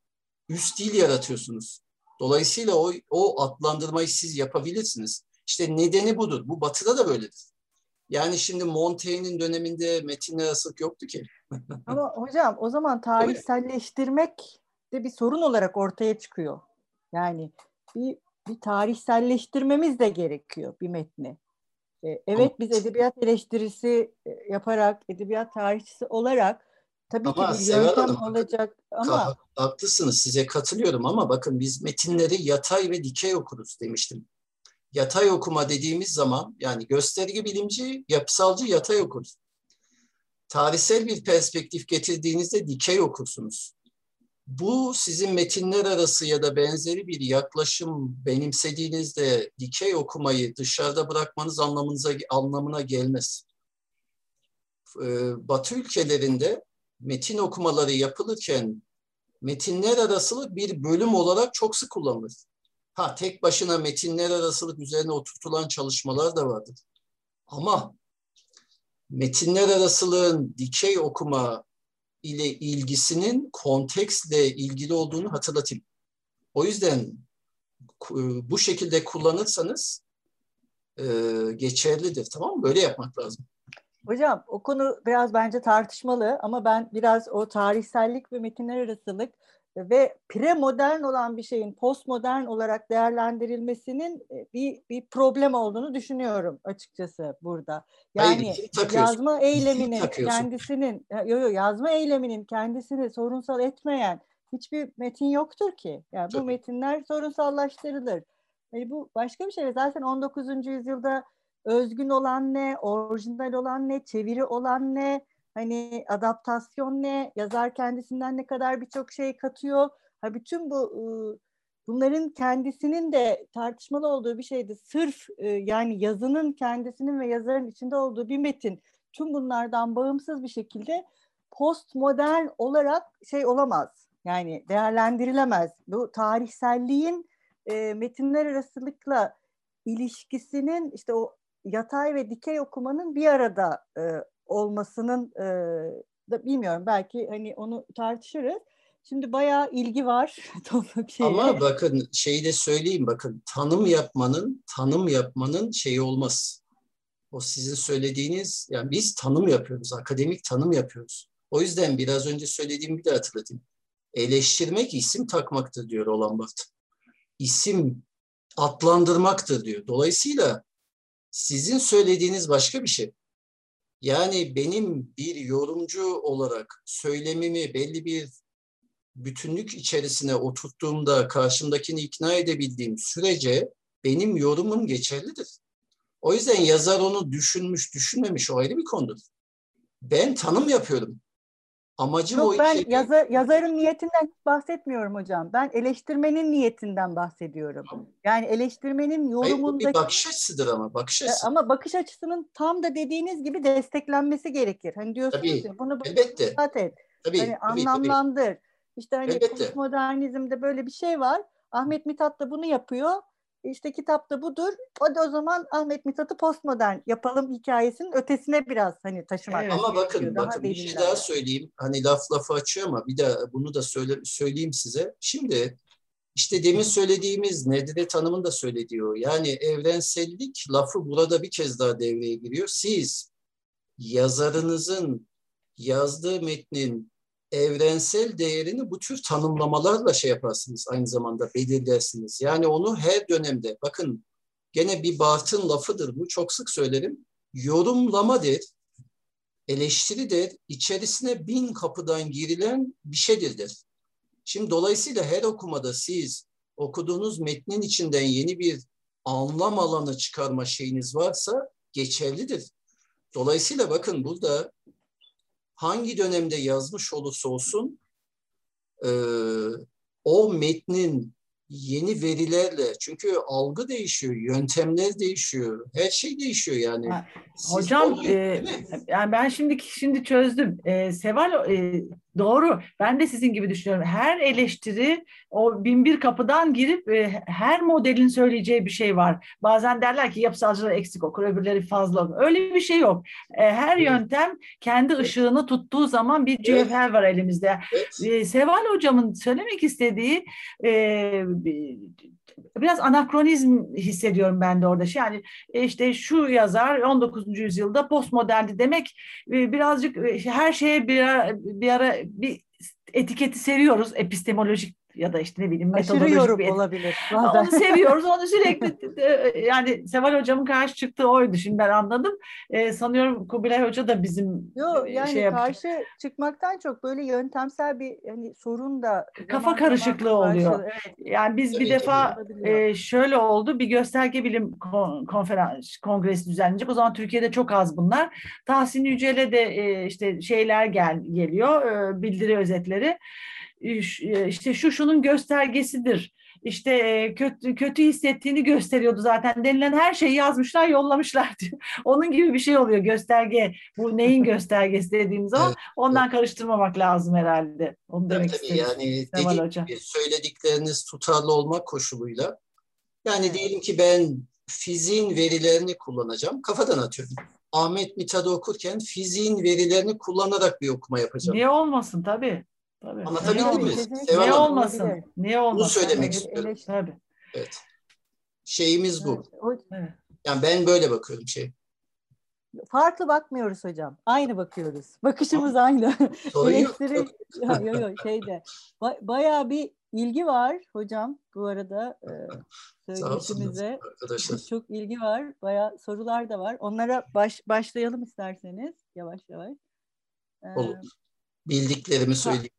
Üst dil yaratıyorsunuz. Dolayısıyla o, o adlandırmayı siz yapabilirsiniz. İşte nedeni budur. Bu batıda da böyledir. Yani şimdi Montaigne'in döneminde metinler asık yoktu ki. Ama hocam o zaman tarihselleştirmek de bir sorun olarak ortaya çıkıyor. Yani bir, bir tarihselleştirmemiz de gerekiyor bir metni. Ee, evet biz edebiyat eleştirisi e, yaparak, edebiyat tarihçisi olarak Tabii ama ki bir yöntem Hanım, olacak ama... Haklısınız size katılıyorum ama bakın biz metinleri yatay ve dikey okuruz demiştim. Yatay okuma dediğimiz zaman yani gösterge bilimci, yapısalcı yatay okuruz. Tarihsel bir perspektif getirdiğinizde dikey okursunuz. Bu sizin metinler arası ya da benzeri bir yaklaşım benimsediğinizde dikey okumayı dışarıda bırakmanız anlamınıza anlamına gelmez. Batı ülkelerinde metin okumaları yapılırken metinler arasılık bir bölüm olarak çok sık kullanılır. Ha tek başına metinler arasılık üzerine oturtulan çalışmalar da vardır. Ama metinler arasılığın dikey okuma ile ilgisinin kontekstle ilgili olduğunu hatırlatayım. O yüzden e, bu şekilde kullanırsanız e, geçerlidir. Tamam mı? Böyle yapmak lazım. Hocam o konu biraz bence tartışmalı ama ben biraz o tarihsellik ve metinler arasılık ve premodern olan bir şeyin postmodern olarak değerlendirilmesinin e, bir bir problem olduğunu düşünüyorum açıkçası burada. Yani Hayır, yazma eyleminin kendisinin yo, yo, yazma eyleminin kendisini sorunsal etmeyen hiçbir metin yoktur ki. Yani Tabii. bu metinler sorunsallaştırılır. Yani bu başka bir şey. Zaten 19. yüzyılda özgün olan ne, orijinal olan ne, çeviri olan ne, hani adaptasyon ne, yazar kendisinden ne kadar birçok şey katıyor. Ha bütün bu bunların kendisinin de tartışmalı olduğu bir şeydi. Sırf yani yazının kendisinin ve yazarın içinde olduğu bir metin tüm bunlardan bağımsız bir şekilde postmodern olarak şey olamaz. Yani değerlendirilemez. Bu tarihselliğin e, metinler arasılıkla ilişkisinin işte o yatay ve dikey okumanın bir arada e, olmasının e, da bilmiyorum belki hani onu tartışırız. Şimdi bayağı ilgi var Ama bakın şeyi de söyleyeyim bakın tanım yapmanın tanım yapmanın şeyi olmaz. O sizin söylediğiniz yani biz tanım yapıyoruz, akademik tanım yapıyoruz. O yüzden biraz önce söylediğimi bir de hatırlatayım. Eleştirmek isim takmaktır diyor Roland Barthes. İsim adlandırmaktır diyor. Dolayısıyla sizin söylediğiniz başka bir şey. Yani benim bir yorumcu olarak söylemimi belli bir bütünlük içerisine oturttuğumda karşımdakini ikna edebildiğim sürece benim yorumum geçerlidir. O yüzden yazar onu düşünmüş, düşünmemiş o ayrı bir konudur. Ben tanım yapıyorum. Amacım Yok, o ben iki... yazar, yazarın niyetinden bahsetmiyorum hocam. Ben eleştirmenin niyetinden bahsediyorum. Yani eleştirmenin yorumundaki... Hayır, bir bakış açısıdır ama bakış e, açısı. Ama bakış açısının tam da dediğiniz gibi desteklenmesi gerekir. Hani diyorsunuz tabii, ya bunu elbette. et. Tabii, hani tabii, anlamlandır. Tabii. İşte hani elbette. modernizmde böyle bir şey var. Ahmet Mithat da bunu yapıyor işte kitapta budur. O da o zaman Ahmet Mithat'ı postmodern yapalım hikayesinin ötesine biraz hani taşımak. Evet. Ama bakın daha bakın bir şey daha söyleyeyim. Hani laf lafı açıyor ama bir de bunu da söyle, söyleyeyim size. Şimdi işte demin söylediğimiz Nedire Tanım'ın da söylediği o. Yani evrensellik lafı burada bir kez daha devreye giriyor. Siz yazarınızın yazdığı metnin evrensel değerini bu tür tanımlamalarla şey yaparsınız aynı zamanda belirlersiniz. Yani onu her dönemde bakın gene bir Bart'ın lafıdır bu çok sık söylerim. Yorumlama der, eleştiri der, içerisine bin kapıdan girilen bir şeydir der. Şimdi dolayısıyla her okumada siz okuduğunuz metnin içinden yeni bir anlam alanı çıkarma şeyiniz varsa geçerlidir. Dolayısıyla bakın burada hangi dönemde yazmış olursa olsun e, o metnin yeni verilerle çünkü algı değişiyor, yöntemler değişiyor, her şey değişiyor yani. Ha, hocam onu, e, yani ben şimdi şimdi çözdüm. E, Seval e, Doğru. Ben de sizin gibi düşünüyorum. Her eleştiri o bin bir kapıdan girip e, her modelin söyleyeceği bir şey var. Bazen derler ki yapısalcılar eksik okur, öbürleri fazla okur. Öyle bir şey yok. E, her evet. yöntem kendi ışığını tuttuğu zaman bir cevher evet. var elimizde. Evet. E, Seval hocamın söylemek istediği e, biraz anakronizm hissediyorum ben de orada. Yani e, işte şu yazar 19. yüzyılda postmoderndi demek e, birazcık e, her şeye bir ara, bir ara bir etiketi seviyoruz epistemolojik ya da işte ne bileyim metodolojik yorum bir olabilir. Bazen. Onu seviyoruz. Onu sürekli yani Seval hocamın karşı çıktığı oydu. Şimdi ben anladım. Ee, sanıyorum Kubilay Hoca da bizim Yo, e, yani şey karşı yapacak. çıkmaktan çok böyle yöntemsel bir hani sorun da kafa karışıklığı oluyor. Evet. Yani biz Tabii bir defa e, şöyle oldu. Bir gösterge bilim konferans kongresi düzenlenecek. O zaman Türkiye'de çok az bunlar. Tahsin Yücel'e de e, işte şeyler gel geliyor. E, bildiri özetleri. E, işte şu şunun göstergesidir işte e, kötü kötü hissettiğini gösteriyordu zaten. Denilen her şeyi yazmışlar, yollamışlar diyor. Onun gibi bir şey oluyor gösterge. Bu neyin göstergesi dediğimiz zaman Evet. ondan karıştırmamak lazım herhalde. Onu demek Tabii istedim. yani Hocam. gibi söyledikleriniz tutarlı olmak koşuluyla. Yani Evet. diyelim ki ben fiziğin verilerini kullanacağım. Kafadan atıyorum. Ahmet Mithat'ı okurken fiziğin verilerini kullanarak bir okuma yapacağım. Niye olmasın tabii. Tabii. Olmasın? Kesinlikle. Seval Hanım. olmasın? Niye olmasın? söylemek Evet, istiyorum. eleş- Tabii. Evet. Şeyimiz bu. Evet, Evet. Yani ben böyle bakıyorum şey. farklı bakmıyoruz hocam. Aynı bakıyoruz. Bakışımız aynı. Sorun yok. Eleştiri ya, yo, şeyde ba- bayağı bir ilgi var hocam bu arada e, söyleşimize. arkadaşlar. Çok ilgi var. Bayağı sorular da var. Onlara baş, başlayalım isterseniz yavaş yavaş. Ee, Olur. Bildiklerimi söyleyeyim.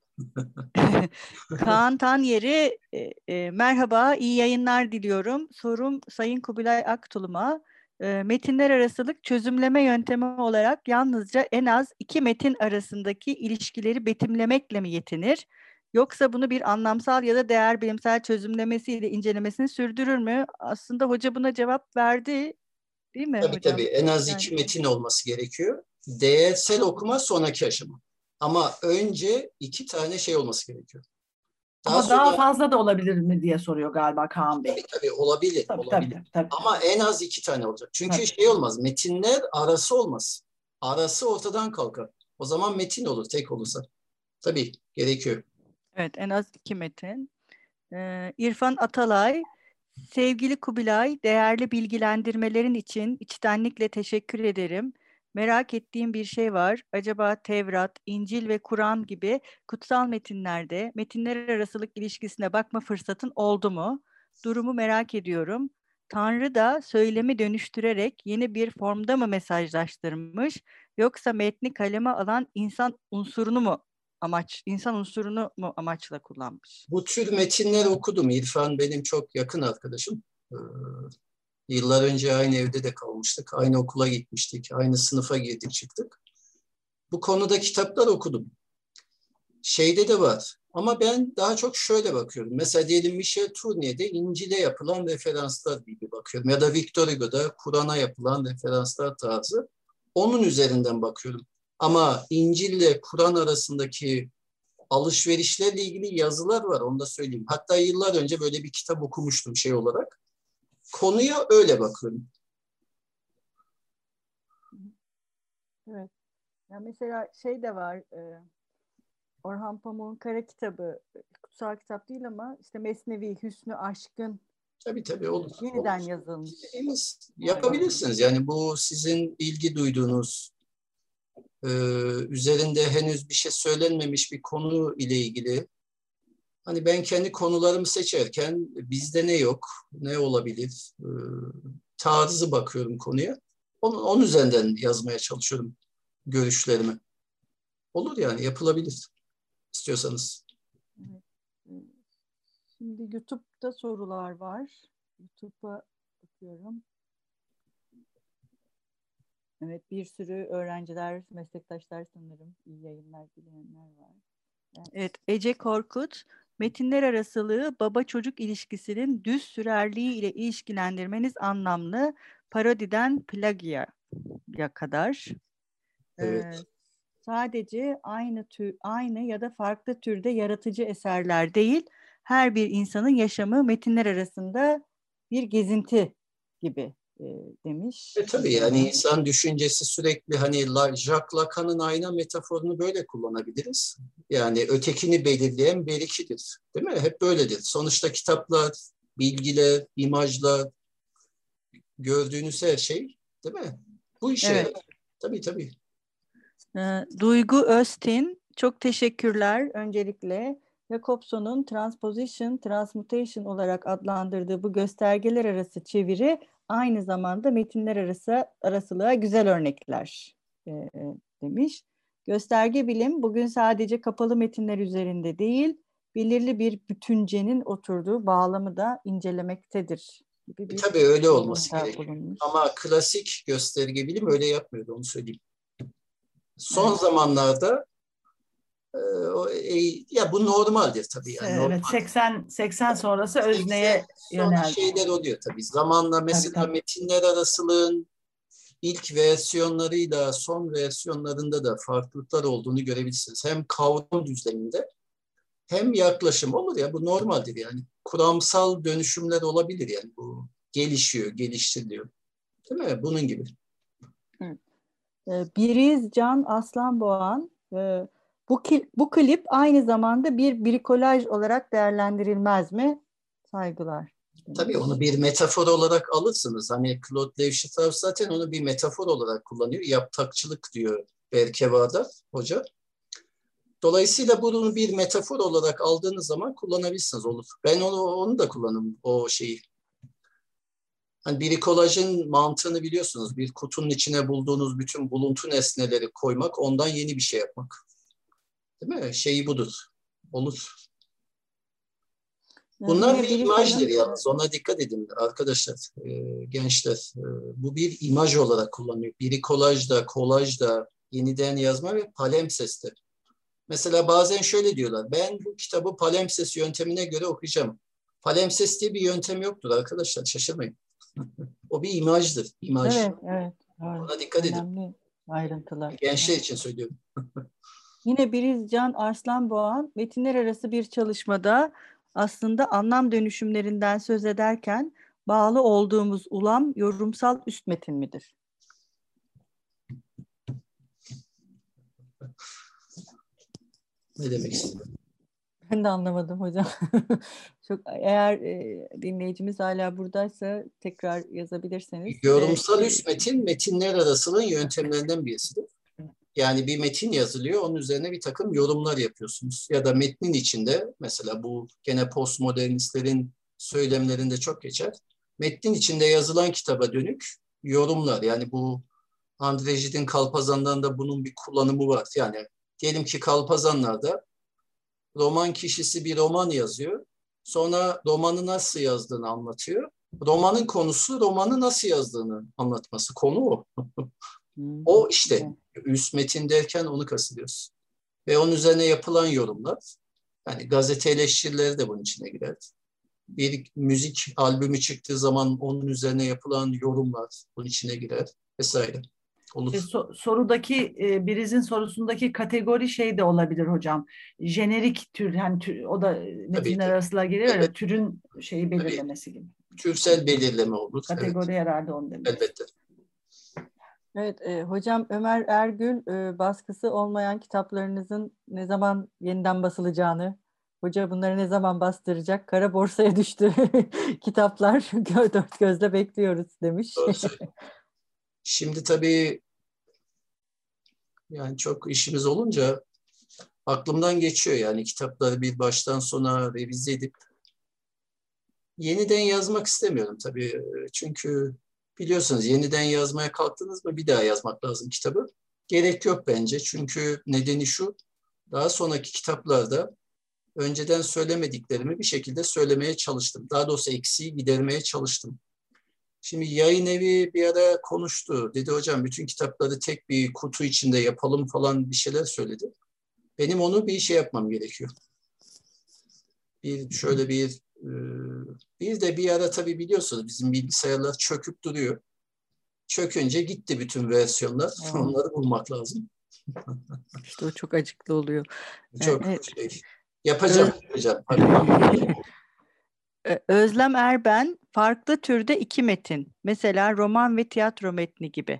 Kaan Tanyeri, e, e, merhaba, iyi yayınlar diliyorum. Sorum Sayın Kubilay Aktulum'a. E, metinler arasılık çözümleme yöntemi olarak yalnızca en az iki metin arasındaki ilişkileri betimlemekle mi yetinir? Yoksa bunu bir anlamsal ya da değer bilimsel çözümlemesiyle incelemesini sürdürür mü? Aslında hoca buna cevap verdi, değil mi Tabii hocam? tabii. En az Yani- iki metin olması gerekiyor. Değersel okuma sonraki aşama. Ama önce iki tane şey olması gerekiyor. Ama sonra- daha fazla da olabilir mi diye soruyor galiba Kaan Bey. Tabii tabii olabilir. Tabii olabilir. tabii. tabii. Ama en az iki tane olacak. Çünkü Tabii. şey olmaz. Metinler arası olmaz. Arası ortadan kalkar. O zaman metin olur tek olursa. Tabii gerekiyor. Evet, en az iki metin. Ee, İrfan Atalay, sevgili Kubilay, değerli bilgilendirmelerin için içtenlikle teşekkür ederim. Merak ettiğim bir şey var. Acaba Tevrat, İncil ve Kur'an gibi kutsal metinlerde metinler arasılık ilişkisine bakma fırsatın oldu mu? Durumu merak ediyorum. Tanrı da söylemi dönüştürerek yeni bir formda mı mesajlaştırmış, yoksa metni kaleme alan insan unsurunu mu amaç, insan unsurunu mu amaçla kullanmış? Bu tür metinler okudum. İrfan benim çok yakın arkadaşım. Yıllar önce aynı evde de kalmıştık. Aynı okula gitmiştik. Aynı sınıfa girdik çıktık. Bu konuda kitaplar okudum. Şeyde de var. Ama ben daha çok şöyle bakıyorum. Mesela diyelim Michel Tournier'de İncil'e yapılan referanslar gibi bakıyorum. Ya da Victor Hugo'da Kur'an'a yapılan referanslar tarzı. Onun üzerinden bakıyorum. Ama İncil ile Kur'an arasındaki alışverişlerle ilgili yazılar var onu da söyleyeyim. Hatta yıllar önce böyle bir kitap okumuştum şey olarak. Konuya öyle bakıyorum. Evet. Ya mesela şey de var. e, Orhan Pamuk'un Kara Kitabı kutsal kitap değil ama işte Mesnevi Hüsnü Aşk'ın Tabii tabii olur. yeniden olur. yazılmış. Yapabilirsiniz. Yani bu sizin ilgi duyduğunuz e, üzerinde henüz bir şey söylenmemiş bir konu ile ilgili. Hani ben kendi konularımı seçerken bizde ne yok, ne olabilir e, tarzı bakıyorum konuya. Onun, onun üzerinden yazmaya çalışıyorum görüşlerimi. Olur yani yapılabilir istiyorsanız. Evet. Şimdi YouTube'da sorular var. YouTube'a bakıyorum. Evet bir sürü öğrenciler, meslektaşlar sanırım iyi yayınlar dileyenler var. Evet Ece Korkut, metinler arasılığı baba çocuk ilişkisinin düz sürerliği ile ilişkilendirmeniz anlamlı. Parodiden plagiya kadar. Evet. Ee, sadece aynı tür, aynı ya da farklı türde yaratıcı eserler değil, her bir insanın yaşamı metinler arasında bir gezinti gibi e, demiş. E tabii yani insan düşüncesi sürekli hani Jacques Lacan'ın ayna metaforunu böyle kullanabiliriz. Yani ötekini belirleyen berikidir. Değil mi? Hep böyledir. Sonuçta kitaplar, bilgiler, imajlar, gördüğünüz her şey değil mi? Bu işe Evet. Tabii tabii. Ee, Duygu Öztin, çok teşekkürler öncelikle. Jacobson'un transposition, transmutation olarak adlandırdığı bu göstergeler arası çeviri aynı zamanda metinler arası arasılığa güzel örnekler e, demiş. Gösterge bilim bugün sadece kapalı metinler üzerinde değil, belirli bir bütüncenin oturduğu bağlamı da incelemektedir. Gibi bir tabii öyle olması gerekiyor. bulunmuş. Ama klasik gösterge bilim öyle yapmıyordu onu söyleyeyim. Son Evet. zamanlarda ya bu normaldir tabii. Yani evet, normal. 80 80 sonrası özneye yöneldi. şeyler oluyor tabii. Zamanla mesela tabii, tabii. metinler arasılığın ilk versiyonlarıyla son versiyonlarında da farklılıklar olduğunu görebilirsiniz. Hem kavram düzleminde hem yaklaşım olur ya bu normaldir yani. Kuramsal dönüşümler olabilir yani bu gelişiyor, geliştiriliyor. Değil mi? Bunun gibi. Evet. Biriz Can Aslanboğan e, bu, bu klip aynı zamanda bir brikolaj olarak değerlendirilmez mi? Saygılar. Tabii onu bir metafor olarak alırsınız. Hani Claude Levi-Strauss zaten onu bir metafor olarak kullanıyor. Yaptakçılık diyor Berkeva'da hoca. Dolayısıyla bunu bir metafor olarak aldığınız zaman kullanabilirsiniz olur. Ben onu onu da kullanım o şeyi. Hani brikolajın mantığını biliyorsunuz. Bir kutunun içine bulduğunuz bütün buluntu nesneleri koymak, ondan yeni bir şey yapmak. Değil mi? Şeyi budur. Olur. Bunlar bir imajdır yalnız. Ona dikkat edin arkadaşlar, e, gençler. E, bu bir imaj olarak kullanıyor. Biri kolajda, kolajda, yeniden yazma ve palimpseste. Mesela bazen şöyle diyorlar. Ben bu kitabı palimpses yöntemine göre okuyacağım. Palimpses diye bir yöntem yoktur arkadaşlar. Şaşırmayın. o bir imajdır. İmaj. Evet, evet. Ona dikkat edin. Önemli ayrıntılar. Gençler için söylüyorum. Yine Birizcan Arslanboğan metinler arası bir çalışmada aslında anlam dönüşümlerinden söz ederken bağlı olduğumuz ulam yorumsal üst metin midir? Ne demek istiyorsun? Ben de anlamadım hocam. Çok eğer e, dinleyicimiz hala buradaysa tekrar yazabilirseniz. Yorumsal üst metin metinler arasının yöntemlerinden birisidir. Yani bir metin yazılıyor, onun üzerine bir takım yorumlar yapıyorsunuz. Ya da metnin içinde, mesela bu gene postmodernistlerin söylemlerinde çok geçer. Metnin içinde yazılan kitaba dönük yorumlar. Yani bu Andrejit'in Kalpazan'dan bunun bir kullanımı var. Yani diyelim ki Kalpazanlar'da roman kişisi bir roman yazıyor. Sonra romanı nasıl yazdığını anlatıyor. Romanın konusu romanı nasıl yazdığını anlatması. Konu o. o işte üst metin derken onu kastediyoruz. Ve onun üzerine yapılan yorumlar, yani gazete eleştirileri de bunun içine girer. Bir müzik albümü çıktığı zaman onun üzerine yapılan yorumlar bunun içine girer vesaire. Olur. E, so, sorudaki e, birizin sorusundaki kategori şey de olabilir hocam. Jenerik tür hani tür, o da metinler arasında geliyor evet. ya türün şeyi belirlemesi Tabii. gibi. Türsel belirleme olur. Kategori evet. herhalde onu demek. Elbette. Evet, e, hocam Ömer Ergül e, baskısı olmayan kitaplarınızın ne zaman yeniden basılacağını, hoca bunları ne zaman bastıracak, kara borsaya düştü kitaplar, dört gözle bekliyoruz demiş. Şimdi tabii yani çok işimiz olunca aklımdan geçiyor yani kitapları bir baştan sona revize edip yeniden yazmak istemiyorum tabii. Çünkü Biliyorsunuz yeniden yazmaya kalktınız mı bir daha yazmak lazım kitabı. Gerek yok bence çünkü nedeni şu, daha sonraki kitaplarda önceden söylemediklerimi bir şekilde söylemeye çalıştım. Daha doğrusu eksiği gidermeye çalıştım. Şimdi yayın evi bir ara konuştu. Dedi hocam bütün kitapları tek bir kutu içinde yapalım falan bir şeyler söyledi. Benim onu bir şey yapmam gerekiyor. Bir şöyle bir ee, bir de bir ara tabii biliyorsunuz bizim bilgisayarlar çöküp duruyor. Çökünce gitti bütün versiyonlar. Hmm. Onları bulmak lazım. İşte o çok acıklı oluyor. Çok evet. şey. Yapacağım, Öz... yapacağım. Özlem Erben farklı türde iki metin. Mesela roman ve tiyatro metni gibi.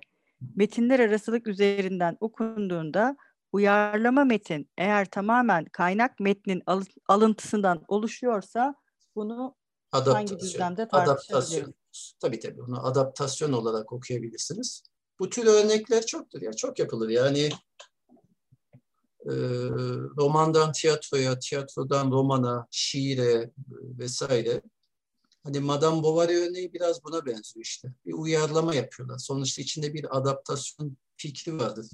Metinler arasılık üzerinden okunduğunda uyarlama metin eğer tamamen kaynak metnin alıntısından oluşuyorsa bunu adaptasyon, hangi düzlemde Adaptasyon. Tabii tabii onu adaptasyon olarak okuyabilirsiniz. Bu tür örnekler çoktur ya çok yapılır yani e, romandan tiyatroya, tiyatrodan romana, şiire vesaire. Hani Madame Bovary örneği biraz buna benziyor işte. Bir uyarlama yapıyorlar. Sonuçta içinde bir adaptasyon fikri vardır.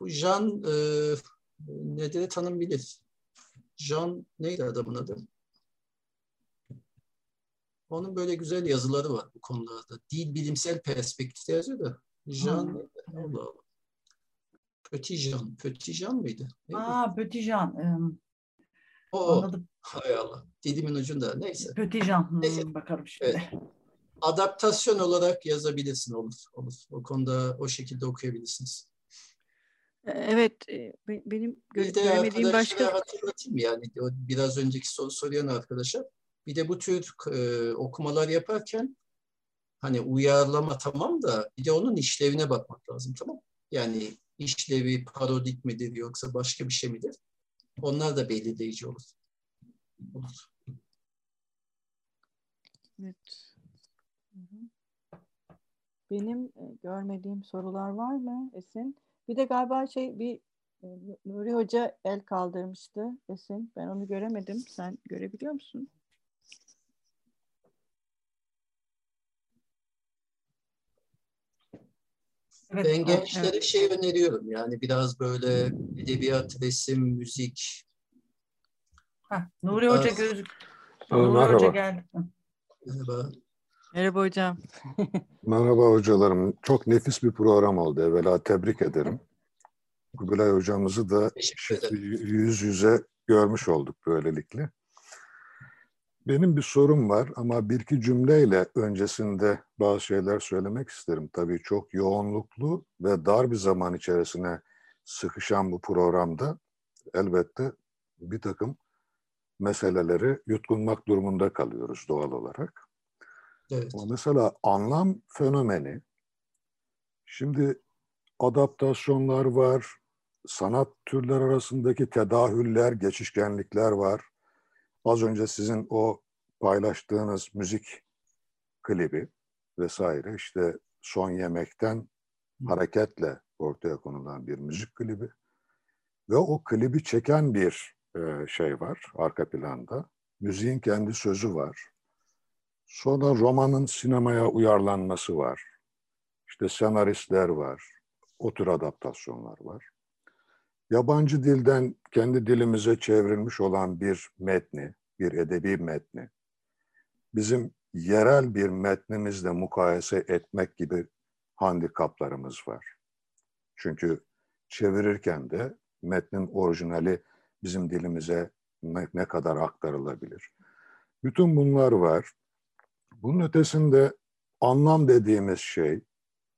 Bu Jean e, Nedret Hanım bilir. Jean neydi adamın adı? Onun böyle güzel yazıları var bu konularda. Dil bilimsel perspektifte yazıyor da. Jean Allah Allah. Pötijan. Pötijan mıydı? Neydi? Aa Pötijan. Um, o, anladım. Hay Allah. Dilimin ucunda. Neyse. Pötijan. Hmm, Neyse. Bakalım şimdi. Evet. Adaptasyon olarak yazabilirsin olur. olur. O konuda o şekilde okuyabilirsiniz. Evet, benim bir de göremediğim başka... hatırlatayım yani o biraz önceki soru soruyan arkadaşa. Bir de bu tür e, okumalar yaparken hani uyarlama tamam da bir de onun işlevine bakmak lazım tamam Yani işlevi parodik midir yoksa başka bir şey midir? Onlar da belirleyici olur. olur. Evet. Benim görmediğim sorular var mı Esin? Bir de galiba şey bir Nuri Hoca el kaldırmıştı Esin. Ben onu göremedim. Sen görebiliyor musun? Evet, ben gençlere evet. şey öneriyorum yani biraz böyle edebiyat, resim, müzik. Heh, Nuri Hoca gözük. Nuri Merhaba. Hoca geldi. Merhaba. Merhaba hocam. Merhaba hocalarım. Çok nefis bir program oldu. Evvela tebrik ederim. Kubilay hocamızı da yüz yüze görmüş olduk böylelikle. Benim bir sorum var ama bir iki cümleyle öncesinde bazı şeyler söylemek isterim. Tabii çok yoğunluklu ve dar bir zaman içerisine sıkışan bu programda elbette bir takım meseleleri yutkunmak durumunda kalıyoruz doğal olarak. Evet. Ama mesela anlam fenomeni, şimdi adaptasyonlar var, sanat türler arasındaki tedahüller, geçişkenlikler var. Az önce sizin o paylaştığınız müzik klibi vesaire işte son yemekten hareketle ortaya konulan bir müzik klibi ve o klibi çeken bir e, şey var arka planda. Müziğin kendi sözü var. Sonra romanın sinemaya uyarlanması var. İşte senaristler var. O tür adaptasyonlar var. Yabancı dilden kendi dilimize çevrilmiş olan bir metni, bir edebi metni, bizim yerel bir metnimizle mukayese etmek gibi handikaplarımız var. Çünkü çevirirken de metnin orijinali bizim dilimize ne, ne kadar aktarılabilir. Bütün bunlar var. Bunun ötesinde anlam dediğimiz şey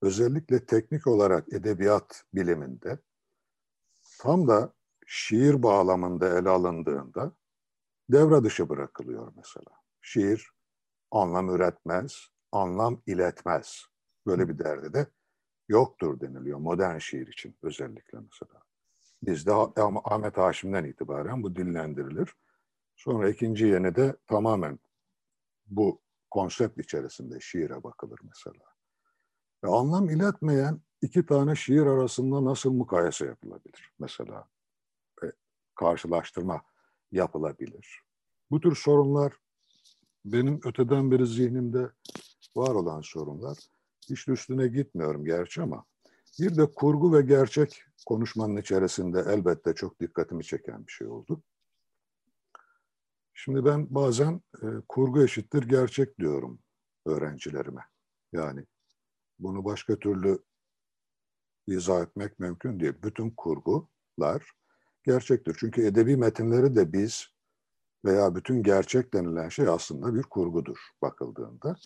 özellikle teknik olarak edebiyat biliminde tam da şiir bağlamında ele alındığında devre dışı bırakılıyor mesela. Şiir anlam üretmez, anlam iletmez. Böyle bir derdi de yoktur deniliyor modern şiir için özellikle mesela. Bizde Ahmet Haşim'den itibaren bu dillendirilir. Sonra ikinci yeni de tamamen bu konsept içerisinde şiire bakılır mesela. Ve anlam iletmeyen iki tane şiir arasında nasıl mukayese yapılabilir mesela? Ve karşılaştırma yapılabilir. Bu tür sorunlar benim öteden beri zihnimde var olan sorunlar. Hiç üstüne gitmiyorum gerçi ama bir de kurgu ve gerçek konuşmanın içerisinde elbette çok dikkatimi çeken bir şey oldu. Şimdi ben bazen e, kurgu eşittir gerçek diyorum öğrencilerime. Yani bunu başka türlü izah etmek mümkün değil. Bütün kurgular gerçektir. Çünkü edebi metinleri de biz veya bütün gerçek denilen şey aslında bir kurgudur bakıldığında.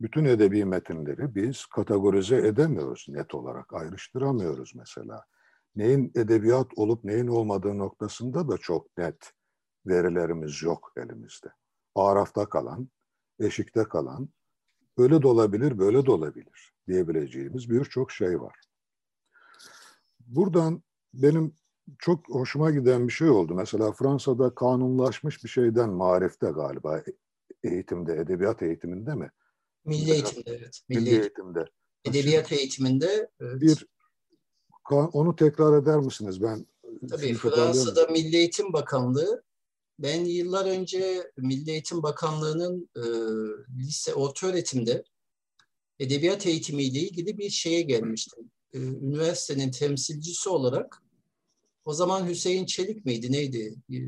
Bütün edebi metinleri biz kategorize edemiyoruz net olarak, ayrıştıramıyoruz mesela. Neyin edebiyat olup neyin olmadığı noktasında da çok net verilerimiz yok elimizde. Arafta kalan, eşikte kalan, öyle de olabilir, böyle de olabilir diyebileceğimiz birçok şey var. Buradan benim çok hoşuma giden bir şey oldu. Mesela Fransa'da kanunlaşmış bir şeyden marifte galiba e, eğitimde, edebiyat eğitiminde mi? Milli eğitimde evet. Milli, Milli eğitimde. Edebiyat eğitiminde evet. bir onu tekrar eder misiniz? Ben Tabii Fransa'da Milli Eğitim Bakanlığı ben yıllar önce Milli Eğitim Bakanlığı'nın e, lise orta öğretimde edebiyat eğitimiyle ilgili bir şeye gelmiştim. E, üniversitenin temsilcisi olarak o zaman Hüseyin Çelik miydi neydi? E,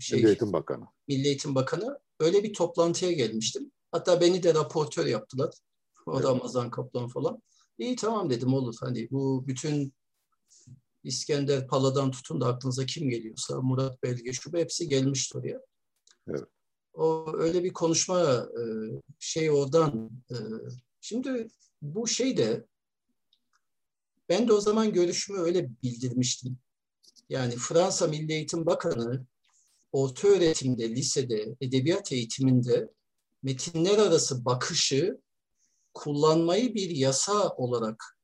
şey, Milli Eğitim Bakanı. Milli Eğitim Bakanı. Öyle bir toplantıya gelmiştim. Hatta beni de raportör yaptılar. O da Ramazan Kaplan falan. İyi tamam dedim olur. Hani bu bütün İskender Pala'dan tutun da aklınıza kim geliyorsa Murat Belge şu hepsi gelmişti oraya. Evet. O öyle bir konuşma e, şey oradan. E, şimdi bu şey de ben de o zaman görüşümü öyle bildirmiştim. Yani Fransa Milli Eğitim Bakanı orta öğretimde, lisede, edebiyat eğitiminde metinler arası bakışı kullanmayı bir yasa olarak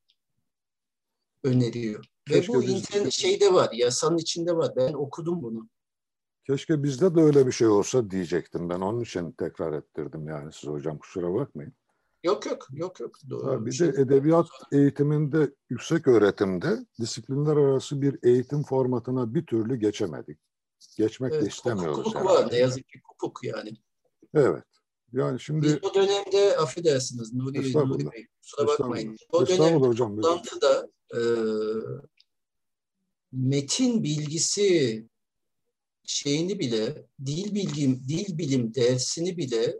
öneriyor. Keşke Ve bu biz... internet şeyde var, yasanın içinde var. Ben okudum bunu. Keşke bizde de öyle bir şey olsa diyecektim ben. Onun için tekrar ettirdim yani size hocam kusura bakmayın. Yok yok yok yok. Doğru. bir şey de edebiyat eğitiminde yüksek öğretimde disiplinler arası bir eğitim formatına bir türlü geçemedik. Geçmek evet, de istemiyoruz. Hukuk herhalde. var ne yazık ki hukuk yani. Evet. Yani şimdi Biz o dönemde affedersiniz Nuri, Nuri Bey kusura bakmayın. O dönemde hocam, toplantıda e, metin bilgisi şeyini bile dil bilgim dil bilim dersini bile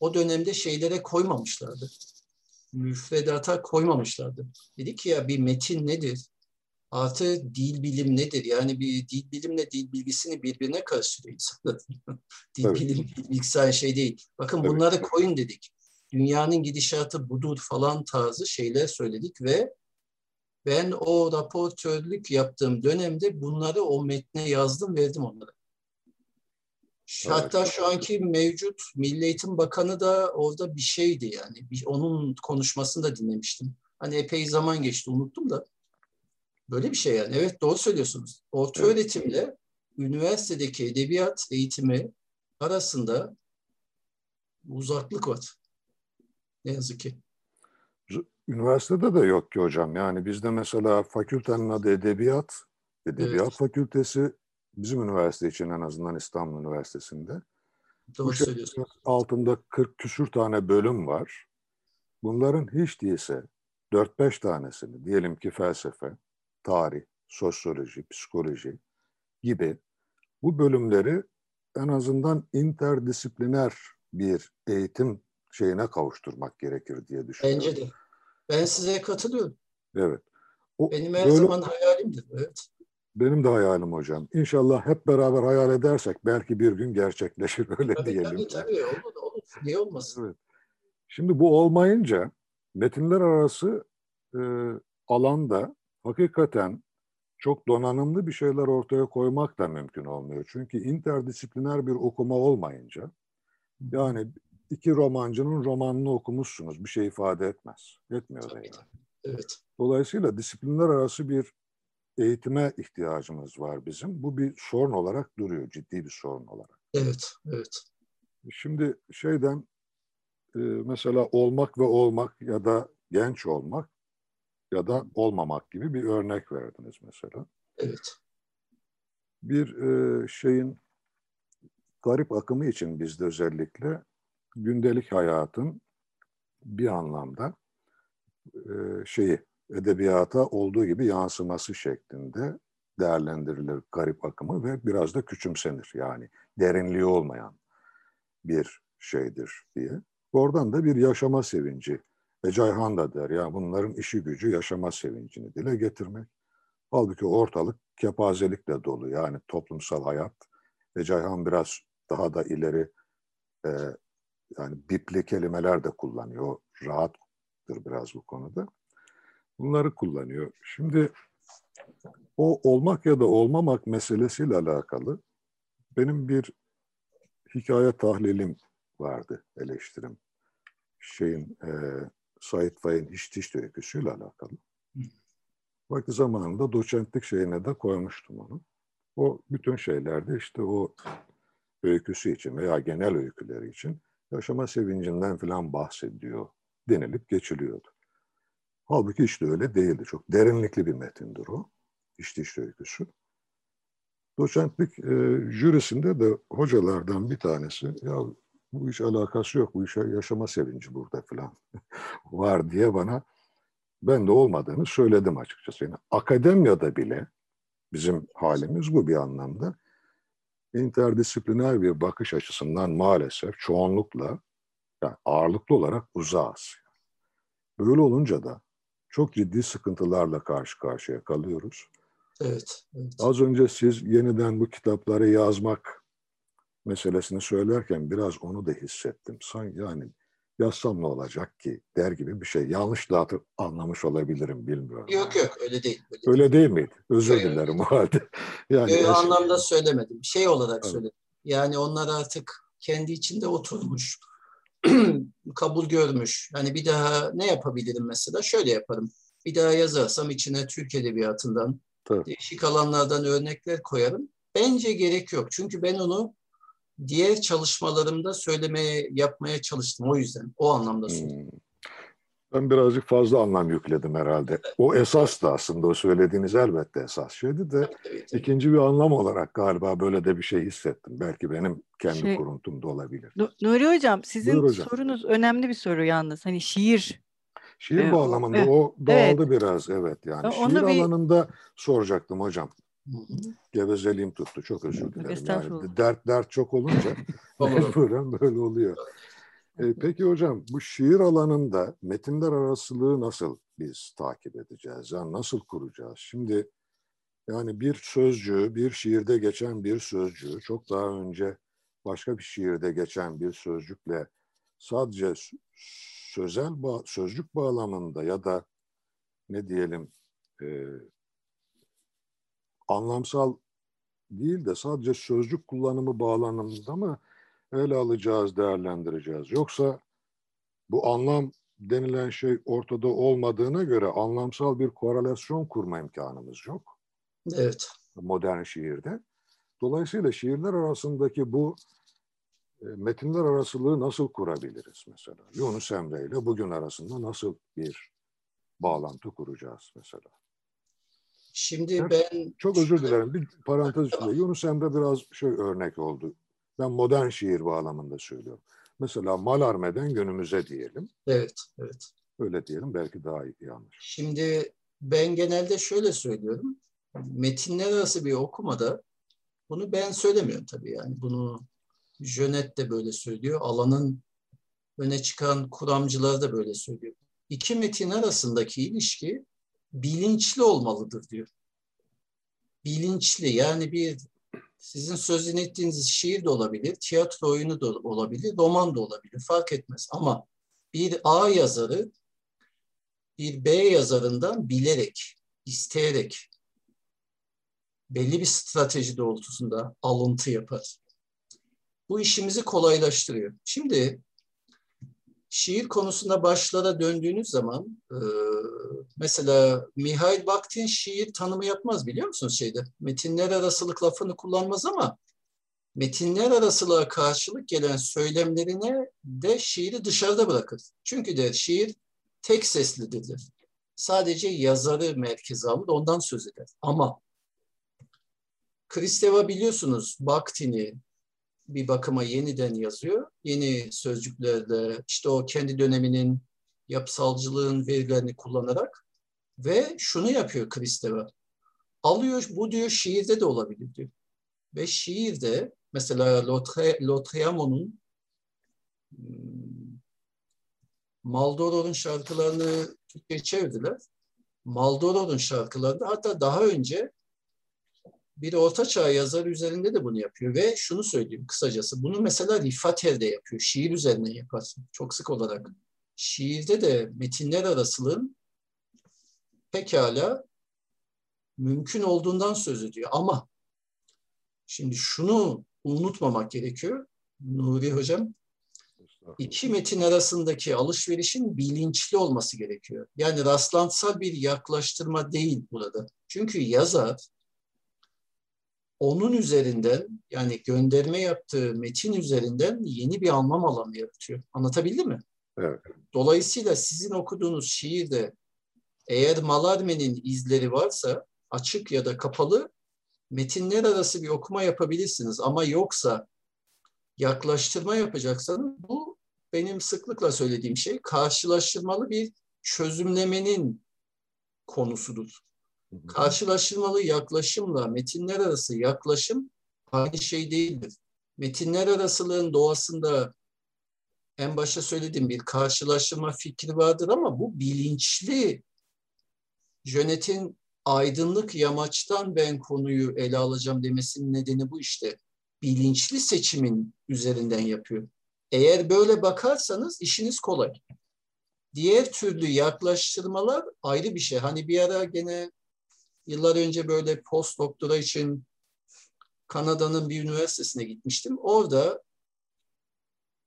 o dönemde şeylere koymamışlardı. Müfredata koymamışlardı. Dedi ki ya bir metin nedir? Artı dil bilim nedir? Yani bir dil bilimle dil bilgisini birbirine karıştırıyor insanlar. dil evet. bilim bilgisayar şey değil. Bakın evet. bunları koyun dedik. Dünyanın gidişatı budur falan tarzı şeyler söyledik ve ben o raportörlük yaptığım dönemde bunları o metne yazdım verdim onlara. Hatta şu anki mevcut Milli Eğitim Bakanı da orada bir şeydi yani. Bir, onun konuşmasını da dinlemiştim. Hani epey zaman geçti unuttum da. Böyle bir şey yani. Evet doğru söylüyorsunuz. Orta evet. öğretimle üniversitedeki edebiyat eğitimi arasında uzaklık var. Ne yazık ki. Üniversitede de yok ki hocam. Yani bizde mesela fakültenin adı edebiyat. Edebiyat evet. fakültesi bizim üniversite için en azından İstanbul Üniversitesi'nde. Doğru söylüyorsun. Altında 40 küsür tane bölüm var. Bunların hiç değilse 4-5 tanesini diyelim ki felsefe, tarih, sosyoloji, psikoloji gibi bu bölümleri en azından interdisipliner bir eğitim şeyine kavuşturmak gerekir diye düşünüyorum. Bence de. Ben size katılıyorum. Evet. O, Benim her böyle, zaman hayalimdir. Evet. Benim de hayalim hocam. İnşallah hep beraber hayal edersek belki bir gün gerçekleşir öyle tabii, diyelim. Tabii tabii olur olur. Niye olmasın? Evet. Şimdi bu olmayınca metinler arası e, alanda hakikaten çok donanımlı bir şeyler ortaya koymak da mümkün olmuyor. Çünkü interdisipliner bir okuma olmayınca yani iki romancının romanını okumuşsunuz. Bir şey ifade etmez. Etmiyor da yani. Evet. Dolayısıyla disiplinler arası bir eğitime ihtiyacımız var bizim. Bu bir sorun olarak duruyor, ciddi bir sorun olarak. Evet, evet. Şimdi şeyden e, mesela olmak ve olmak ya da genç olmak ya da olmamak gibi bir örnek verdiniz mesela. Evet. Bir e, şeyin garip akımı için bizde özellikle gündelik hayatın bir anlamda e, şeyi edebiyata olduğu gibi yansıması şeklinde değerlendirilir garip akımı ve biraz da küçümsenir. Yani derinliği olmayan bir şeydir diye. Oradan da bir yaşama sevinci. Ve Cayhan da der ya bunların işi gücü yaşama sevincini dile getirmek. Halbuki ortalık kepazelikle dolu yani toplumsal hayat. Ve Cayhan biraz daha da ileri e, yani bipli kelimeler de kullanıyor. Rahattır biraz bu konuda. Bunları kullanıyor. Şimdi o olmak ya da olmamak meselesiyle alakalı benim bir hikaye tahlilim vardı eleştirim. Şeyin e, Said Faik'in hiç diş öyküsüyle alakalı. Vakti zamanında doçentlik şeyine de koymuştum onu. O bütün şeylerde işte o öyküsü için veya genel öyküleri için yaşama sevincinden falan bahsediyor denilip geçiliyordu. Halbuki işte öyle değildi. Çok derinlikli bir metindir o. İşte işte öyküsü. Doçentlik e, jürisinde de hocalardan bir tanesi ya bu iş alakası yok, bu işe yaşama sevinci burada falan var diye bana ben de olmadığını söyledim açıkçası. Yani akademiyada bile bizim halimiz bu bir anlamda. interdisipliner bir bakış açısından maalesef çoğunlukla yani ağırlıklı olarak uzağız. Böyle olunca da çok ciddi sıkıntılarla karşı karşıya kalıyoruz. Evet, evet. Az önce siz yeniden bu kitapları yazmak meselesini söylerken biraz onu da hissettim. Sanki yani yazsam ne olacak ki der gibi bir şey. Yanlış da anlamış olabilirim bilmiyorum. Yok yok öyle değil. Öyle, öyle değil miydi? Özür evet. dilerim o halde. Yani öyle anlamda söylemedim. Şey olarak evet. söyledim. Yani onlar artık kendi içinde oturmuş. kabul görmüş. Yani bir daha ne yapabilirim mesela? Şöyle yaparım. Bir daha yazarsam içine Türk Edebiyatı'ndan, Tabii. değişik alanlardan örnekler koyarım. Bence gerek yok. Çünkü ben onu diğer çalışmalarımda söylemeye, yapmaya çalıştım. O yüzden, o anlamda hmm. Ben birazcık fazla anlam yükledim herhalde. O esas da aslında o söylediğiniz elbette esas şeydi de ikinci bir anlam olarak galiba böyle de bir şey hissettim. Belki benim kendi şey, kuruntum da olabilir. Nuri Hocam sizin hocam. sorunuz önemli bir soru yalnız. Hani şiir. Şiir ee, bağlamında e, o dağıldı evet. biraz evet yani. Onu şiir bir... alanında soracaktım hocam. Gevezeliğim tuttu. Çok özür dilerim. Yani dert dert çok olunca böyle, böyle oluyor. E, peki hocam bu şiir alanında metinler arasılığı nasıl biz takip edeceğiz? Yani nasıl kuracağız? Şimdi yani bir sözcüğü, bir şiirde geçen bir sözcüğü çok daha önce başka bir şiirde geçen bir sözcükle sadece sözel bağ, sözcük bağlamında ya da ne diyelim e, anlamsal değil de sadece sözcük kullanımı bağlamında mı ele alacağız, değerlendireceğiz. Yoksa bu anlam denilen şey ortada olmadığına göre anlamsal bir korelasyon kurma imkanımız yok. Evet. Modern şiirde. Dolayısıyla şiirler arasındaki bu e, metinler arasılığı nasıl kurabiliriz mesela? Yunus Emre ile bugün arasında nasıl bir bağlantı kuracağız mesela? Şimdi ben... Çok özür dilerim. Bir parantez içinde. Yunus Emre biraz şey örnek oldu. Ben modern şiir bağlamında söylüyorum. Mesela Malarme'den günümüze diyelim. Evet, evet. Öyle diyelim belki daha iyi yanlış. Şimdi ben genelde şöyle söylüyorum. Metinler arası bir okumada bunu ben söylemiyorum tabii yani. Bunu Jönet de böyle söylüyor. Alanın öne çıkan kuramcılar da böyle söylüyor. İki metin arasındaki ilişki bilinçli olmalıdır diyor. Bilinçli yani bir sizin sözünü ettiğiniz şiir de olabilir, tiyatro oyunu da olabilir, roman da olabilir. Fark etmez. Ama bir A yazarı bir B yazarından bilerek, isteyerek belli bir strateji doğrultusunda alıntı yapar. Bu işimizi kolaylaştırıyor. Şimdi şiir konusunda başlara döndüğünüz zaman e, mesela Mihail Bakhtin şiir tanımı yapmaz biliyor musunuz şeyde? Metinler arasılık lafını kullanmaz ama metinler arasılığa karşılık gelen söylemlerine de şiiri dışarıda bırakır. Çünkü der şiir tek seslidir. Sadece yazarı merkeze alır ondan söz eder. Ama Kristeva biliyorsunuz Bakhtin'i, bir bakıma yeniden yazıyor. Yeni sözcüklerle işte o kendi döneminin yapısalcılığın verilerini kullanarak ve şunu yapıyor Kristeva. Alıyor bu diyor şiirde de olabilir diyor. Ve şiirde mesela Lotriamo'nun hmm, Maldoror'un şarkılarını Türkçe'ye çevirdiler. Maldoror'un şarkılarında hatta daha önce bir orta çağ yazarı üzerinde de bunu yapıyor ve şunu söyleyeyim kısacası. Bunu mesela Rifater'de yapıyor. Şiir üzerine yapar. Çok sık olarak. Şiirde de metinler arasılığın pekala mümkün olduğundan söz ediyor. Ama şimdi şunu unutmamak gerekiyor. Nuri Hocam, iki metin arasındaki alışverişin bilinçli olması gerekiyor. Yani rastlantısal bir yaklaştırma değil burada. Çünkü yazar onun üzerinden yani gönderme yaptığı metin üzerinden yeni bir anlam alanı yaratıyor. Anlatabildim mi? Evet. Dolayısıyla sizin okuduğunuz şiirde eğer Malarme'nin izleri varsa açık ya da kapalı metinler arası bir okuma yapabilirsiniz. Ama yoksa yaklaştırma yapacaksanız bu benim sıklıkla söylediğim şey karşılaştırmalı bir çözümlemenin konusudur. Karşılaştırmalı yaklaşımla metinler arası yaklaşım aynı şey değildir. Metinler arasılığın doğasında en başta söylediğim bir karşılaştırma fikri vardır ama bu bilinçli Jönet'in aydınlık yamaçtan ben konuyu ele alacağım demesinin nedeni bu işte. Bilinçli seçimin üzerinden yapıyor. Eğer böyle bakarsanız işiniz kolay. Diğer türlü yaklaştırmalar ayrı bir şey. Hani bir ara gene yıllar önce böyle post doktora için Kanada'nın bir üniversitesine gitmiştim. Orada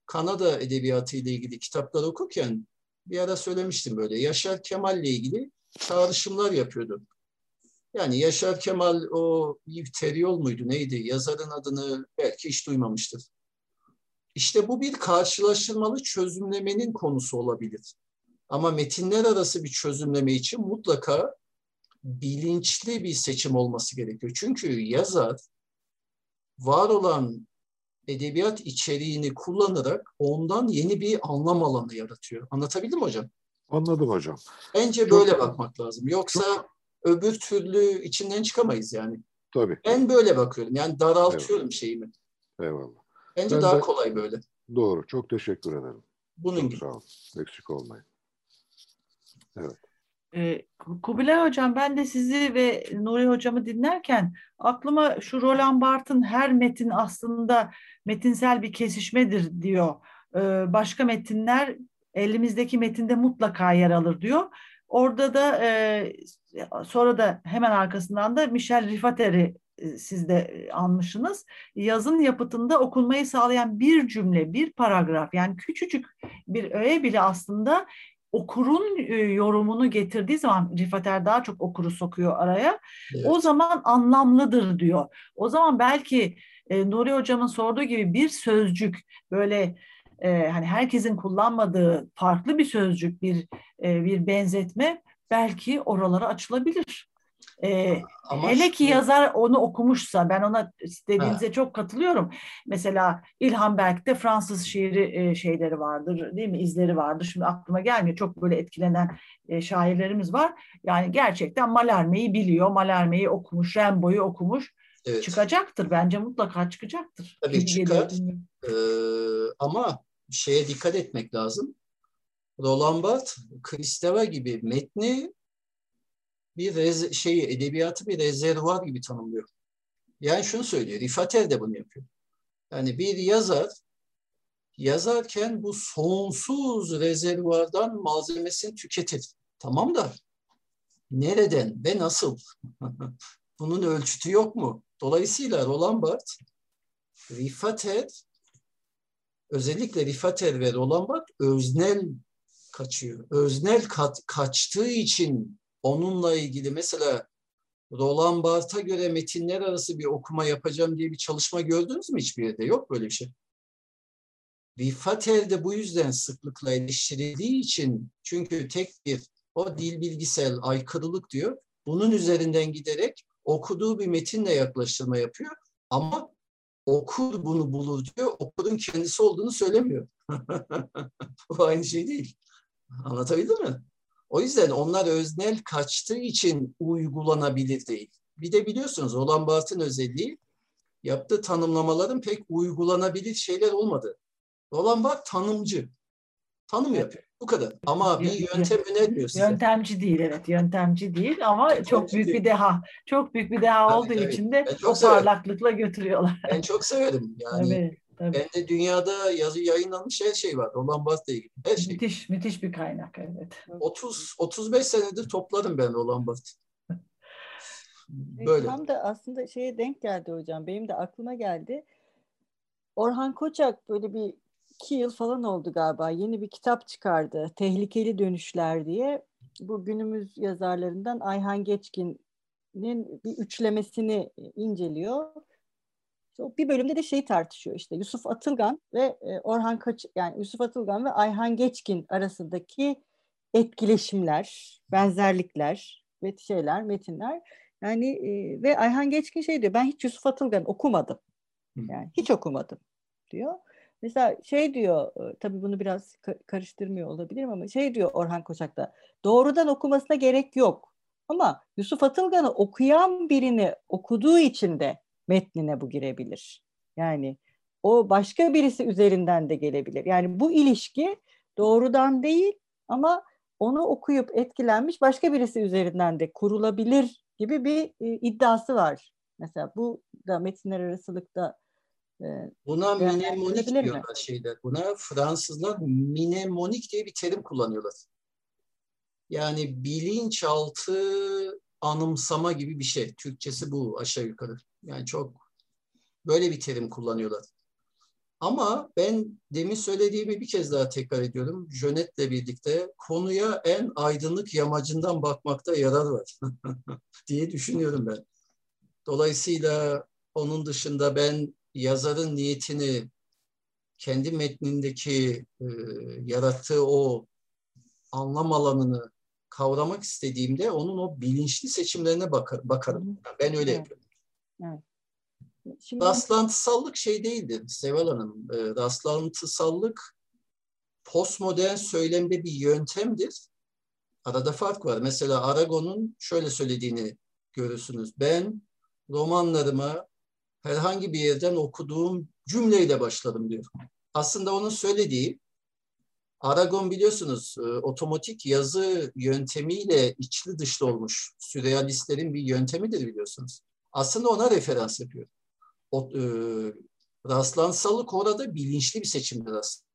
Kanada edebiyatı ile ilgili kitaplar okurken bir ara söylemiştim böyle. Yaşar Kemal ile ilgili çağrışımlar yapıyordu. Yani Yaşar Kemal o Yves Teriol muydu neydi? Yazarın adını belki hiç duymamıştır. İşte bu bir karşılaştırmalı çözümlemenin konusu olabilir. Ama metinler arası bir çözümleme için mutlaka bilinçli bir seçim olması gerekiyor. Çünkü yazar var olan edebiyat içeriğini kullanarak ondan yeni bir anlam alanı yaratıyor. Anlatabildim mi hocam? Anladım hocam. Bence Çok- böyle bakmak lazım. Yoksa öbür türlü içinden çıkamayız yani. Tabii. Ben böyle bakıyorum. Yani daraltıyorum şeyimi. Eyvallah. Bence Ben daha de- kolay böyle. Doğru. Çok teşekkür ederim. Bunun Çok gibi. sağ olun. Eksik olmayın. Ee, Kubilay Hocam ben de sizi ve Nuri Hocam'ı dinlerken aklıma şu Roland Barthes'ın her metin aslında metinsel bir kesişmedir diyor. Ee, başka metinler elimizdeki metinde mutlaka yer alır diyor. Orada da e, sonra da hemen arkasından da Michel Rifater'i e, siz de e, anmışsınız. Yazın yapıtında okunmayı sağlayan bir cümle, bir paragraf yani küçücük bir öğe bile aslında okurun e, yorumunu getirdiği zaman Rifater daha çok okuru sokuyor araya. Evet. O zaman anlamlıdır diyor. O zaman belki e, Nuri Hocam'ın sorduğu gibi bir sözcük böyle e, hani herkesin kullanmadığı farklı bir sözcük, bir e, bir benzetme belki oralara açılabilir. E, Ama Hele ki yazar onu okumuşsa ben ona dediğinize çok katılıyorum. Mesela İlhan Berk'te Fransız şiiri e, şeyleri vardır değil mi? İzleri vardır. Şimdi aklıma gelmiyor. Çok böyle etkilenen e, şairlerimiz var. Yani gerçekten Malerme'yi biliyor. Malerme'yi okumuş, Rimbaud'u okumuş. evet. Çıkacaktır. Bence mutlaka çıkacaktır. Tabii çıkar. Ee, ama şeye dikkat etmek lazım. Roland Barthes, Kristeva gibi metni bir rez şeyi edebiyatı bir rezervuar gibi tanımlıyor. Yani şunu söylüyor. Rifater de bunu yapıyor. Yani bir yazar yazarken bu sonsuz rezervuardan malzemesini tüketir. Tamam da nereden ve nasıl? Bunun ölçütü yok mu? Dolayısıyla Roland Barthes Rifater özellikle Rifater ve Roland Barthes öznel kaçıyor. Öznel kat, kaçtığı için onunla ilgili mesela Roland Barthes'a göre metinler arası bir okuma yapacağım diye bir çalışma gördünüz mü hiçbir yerde? Yok böyle bir şey. Rifater de bu yüzden sıklıkla eleştirildiği için çünkü tek bir o dil bilgisel aykırılık diyor. Bunun üzerinden giderek okuduğu bir metinle yaklaştırma yapıyor. Ama okur bunu bulur diyor. Okurun kendisi olduğunu söylemiyor. Bu aynı şey değil. Anlatabildim mi? O yüzden onlar öznel kaçtığı için uygulanabilir değil. Bir de biliyorsunuz Roland Barthes'in özelliği yaptığı tanımlamaların pek uygulanabilir şeyler olmadı. Roland Barthes tanımcı. Tanım yapıyor. Bu kadar. Ama bir yöntem önermiyor size. Yöntemci değil evet yöntemci değil ama çok büyük değil. bir deha. Çok büyük bir deha Tabii, olduğu tabii. için de o parlaklıkla götürüyorlar. Ben çok severim. Yani Tabii, tabii. bende dünyada yazı yayınlanmış her şey var. Roland Barthes'le ilgili. Her şey. Müthiş, müthiş bir kaynak evet. 30 35 senedir topladım ben Roland Barthes. E, Böyle. Tam da aslında şeye denk geldi hocam. Benim de aklıma geldi. Orhan Koçak böyle bir iki yıl falan oldu galiba. Yeni bir kitap çıkardı. Tehlikeli Dönüşler diye. Bu günümüz yazarlarından Ayhan Geçkin'in bir üçlemesini inceliyor. Bir bölümde de şeyi tartışıyor işte Yusuf Atılgan ve e, Orhan Koç yani Yusuf Atılgan ve Ayhan Geçkin arasındaki etkileşimler, benzerlikler ve şeyler, metinler. Yani e, ve Ayhan Geçkin şey diyor ben hiç Yusuf Atılgan okumadım. Yani hiç okumadım diyor. Mesela şey diyor e, tabii bunu biraz ka- karıştırmıyor olabilirim ama şey diyor Orhan Koçak'ta doğrudan okumasına gerek yok. Ama Yusuf Atılgan'ı okuyan birini okuduğu için de metnine bu girebilir. Yani o başka birisi üzerinden de gelebilir. Yani bu ilişki doğrudan değil ama onu okuyup etkilenmiş başka birisi üzerinden de kurulabilir gibi bir e, iddiası var. Mesela bu da metinler arasılıkta e, Buna mnemonik diyorlar mi? şeyler. Buna Fransızlar mnemonik diye bir terim kullanıyorlar. Yani bilinçaltı anımsama gibi bir şey. Türkçesi bu aşağı yukarı. Yani çok böyle bir terim kullanıyorlar. Ama ben demin söylediğimi bir kez daha tekrar ediyorum. Jönet'le birlikte konuya en aydınlık yamacından bakmakta yarar var diye düşünüyorum ben. Dolayısıyla onun dışında ben yazarın niyetini kendi metnindeki e, yarattığı o anlam alanını kavramak istediğimde onun o bilinçli seçimlerine bakar, bakarım. Ben öyle yapıyorum. Evet. Şimdi... Rastlantısallık şey değildir Seval Hanım. E, rastlantısallık postmodern söylemde bir yöntemdir. Arada fark var. Mesela Aragon'un şöyle söylediğini görürsünüz. Ben romanlarıma herhangi bir yerden okuduğum cümleyle başladım diyor. Aslında onun söylediği Aragon biliyorsunuz e, otomatik yazı yöntemiyle içli dışlı olmuş sürrealistlerin bir yöntemidir biliyorsunuz. Aslında ona referans yapıyor. O, e, rastlansalık orada bilinçli bir seçimdir aslında.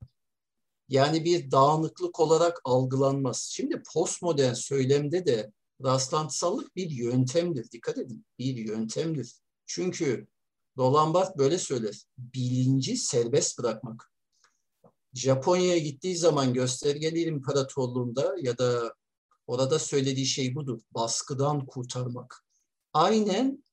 Yani bir dağınıklık olarak algılanmaz. Şimdi postmodern söylemde de rastlantısallık bir yöntemdir. Dikkat edin. Bir yöntemdir. Çünkü Roland böyle söyler. Bilinci serbest bırakmak. Japonya'ya gittiği zaman göstergeli imparatorluğunda ya da orada söylediği şey budur. Baskıdan kurtarmak. Aynen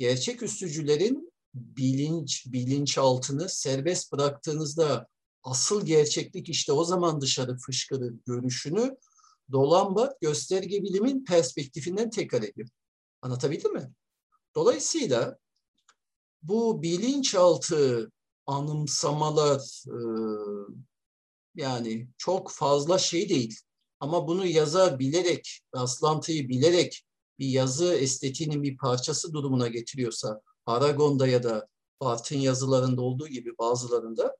gerçek üstücülerin bilinç, bilinçaltını serbest bıraktığınızda asıl gerçeklik işte o zaman dışarı fışkırır görüşünü Dolamba gösterge bilimin perspektifinden tekrar ediyor. Anlatabildim mi? Dolayısıyla bu bilinçaltı anımsamalar e, yani çok fazla şey değil. Ama bunu yazar bilerek, rastlantıyı bilerek bir yazı estetiğinin bir parçası durumuna getiriyorsa, Aragon'da ya da Bartın yazılarında olduğu gibi bazılarında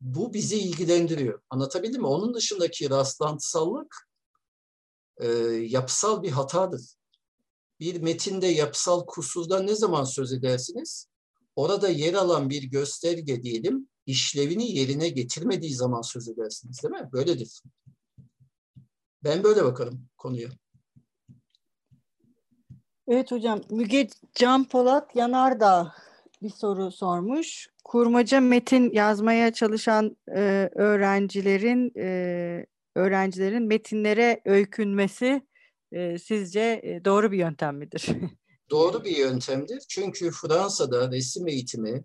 bu bizi ilgilendiriyor. Anlatabildim mi? Onun dışındaki rastlantısallık e, yapısal bir hatadır. Bir metinde yapısal kusurdan ne zaman söz edersiniz? Orada yer alan bir gösterge diyelim, işlevini yerine getirmediği zaman söz edersiniz değil mi? Böyledir. Ben böyle bakarım konuya. Evet hocam, Müge Can Polat Yanardağ bir soru sormuş. Kurmaca metin yazmaya çalışan e, öğrencilerin e, öğrencilerin metinlere öykünmesi e, sizce e, doğru bir yöntem midir? doğru bir yöntemdir. Çünkü Fransa'da resim eğitimi,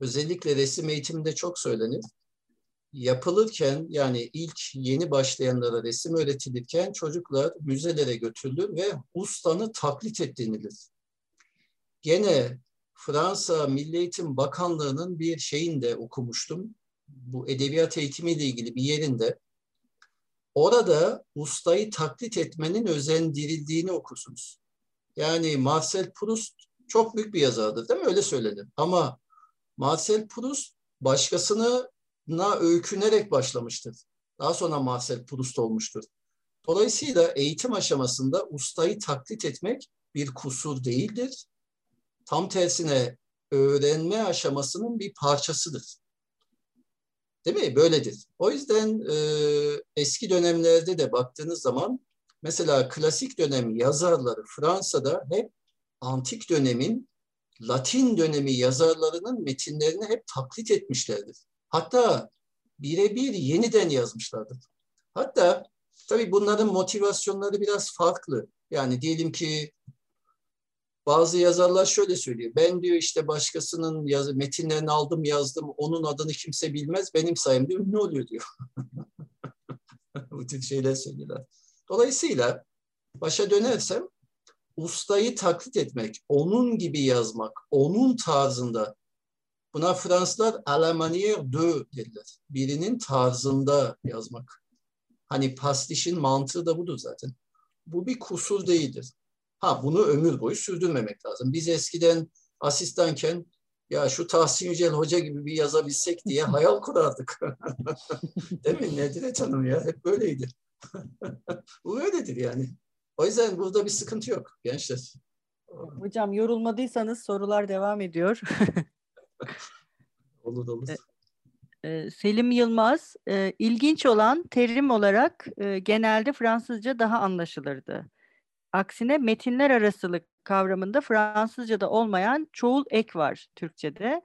özellikle resim eğitiminde çok söylenir. Yapılırken yani ilk yeni başlayanlara resim öğretilirken çocuklar müzelere götürülür ve ustanı taklit ettirilir. Gene Fransa Milli Eğitim Bakanlığı'nın bir şeyinde okumuştum. Bu edebiyat eğitimiyle ilgili bir yerinde. Orada ustayı taklit etmenin özendirildiğini okursunuz. Yani Marcel Proust çok büyük bir yazardır değil mi? Öyle söylenir. Ama Marcel Proust başkasına öykünerek başlamıştır. Daha sonra Marcel Proust olmuştur. Dolayısıyla eğitim aşamasında ustayı taklit etmek bir kusur değildir. Tam tersine öğrenme aşamasının bir parçasıdır. Değil mi? Böyledir. O yüzden e, eski dönemlerde de baktığınız zaman Mesela klasik dönem yazarları Fransa'da hep antik dönemin Latin dönemi yazarlarının metinlerini hep taklit etmişlerdir. Hatta birebir yeniden yazmışlardır. Hatta tabii bunların motivasyonları biraz farklı. Yani diyelim ki bazı yazarlar şöyle söylüyor. Ben diyor işte başkasının yazı, metinlerini aldım yazdım. Onun adını kimse bilmez. Benim sayemde ünlü oluyor diyor. Bu tür şeyler söylüyorlar. Dolayısıyla başa dönersem ustayı taklit etmek, onun gibi yazmak, onun tarzında buna Fransızlar à la manière de dediler. Birinin tarzında yazmak. Hani pastişin mantığı da budur zaten. Bu bir kusur değildir. Ha bunu ömür boyu sürdürmemek lazım. Biz eskiden asistanken ya şu Tahsin Yücel Hoca gibi bir yazabilsek diye hayal kurardık. Değil mi Nedret Hanım ya? Hep böyleydi. Bu öyledir yani. O yüzden burada bir sıkıntı yok gençler. Hocam yorulmadıysanız sorular devam ediyor. olur olur. Ee, Selim Yılmaz, e, ilginç olan terim olarak e, genelde Fransızca daha anlaşılırdı. Aksine metinler arasılık kavramında Fransızca'da olmayan çoğul ek var Türkçe'de.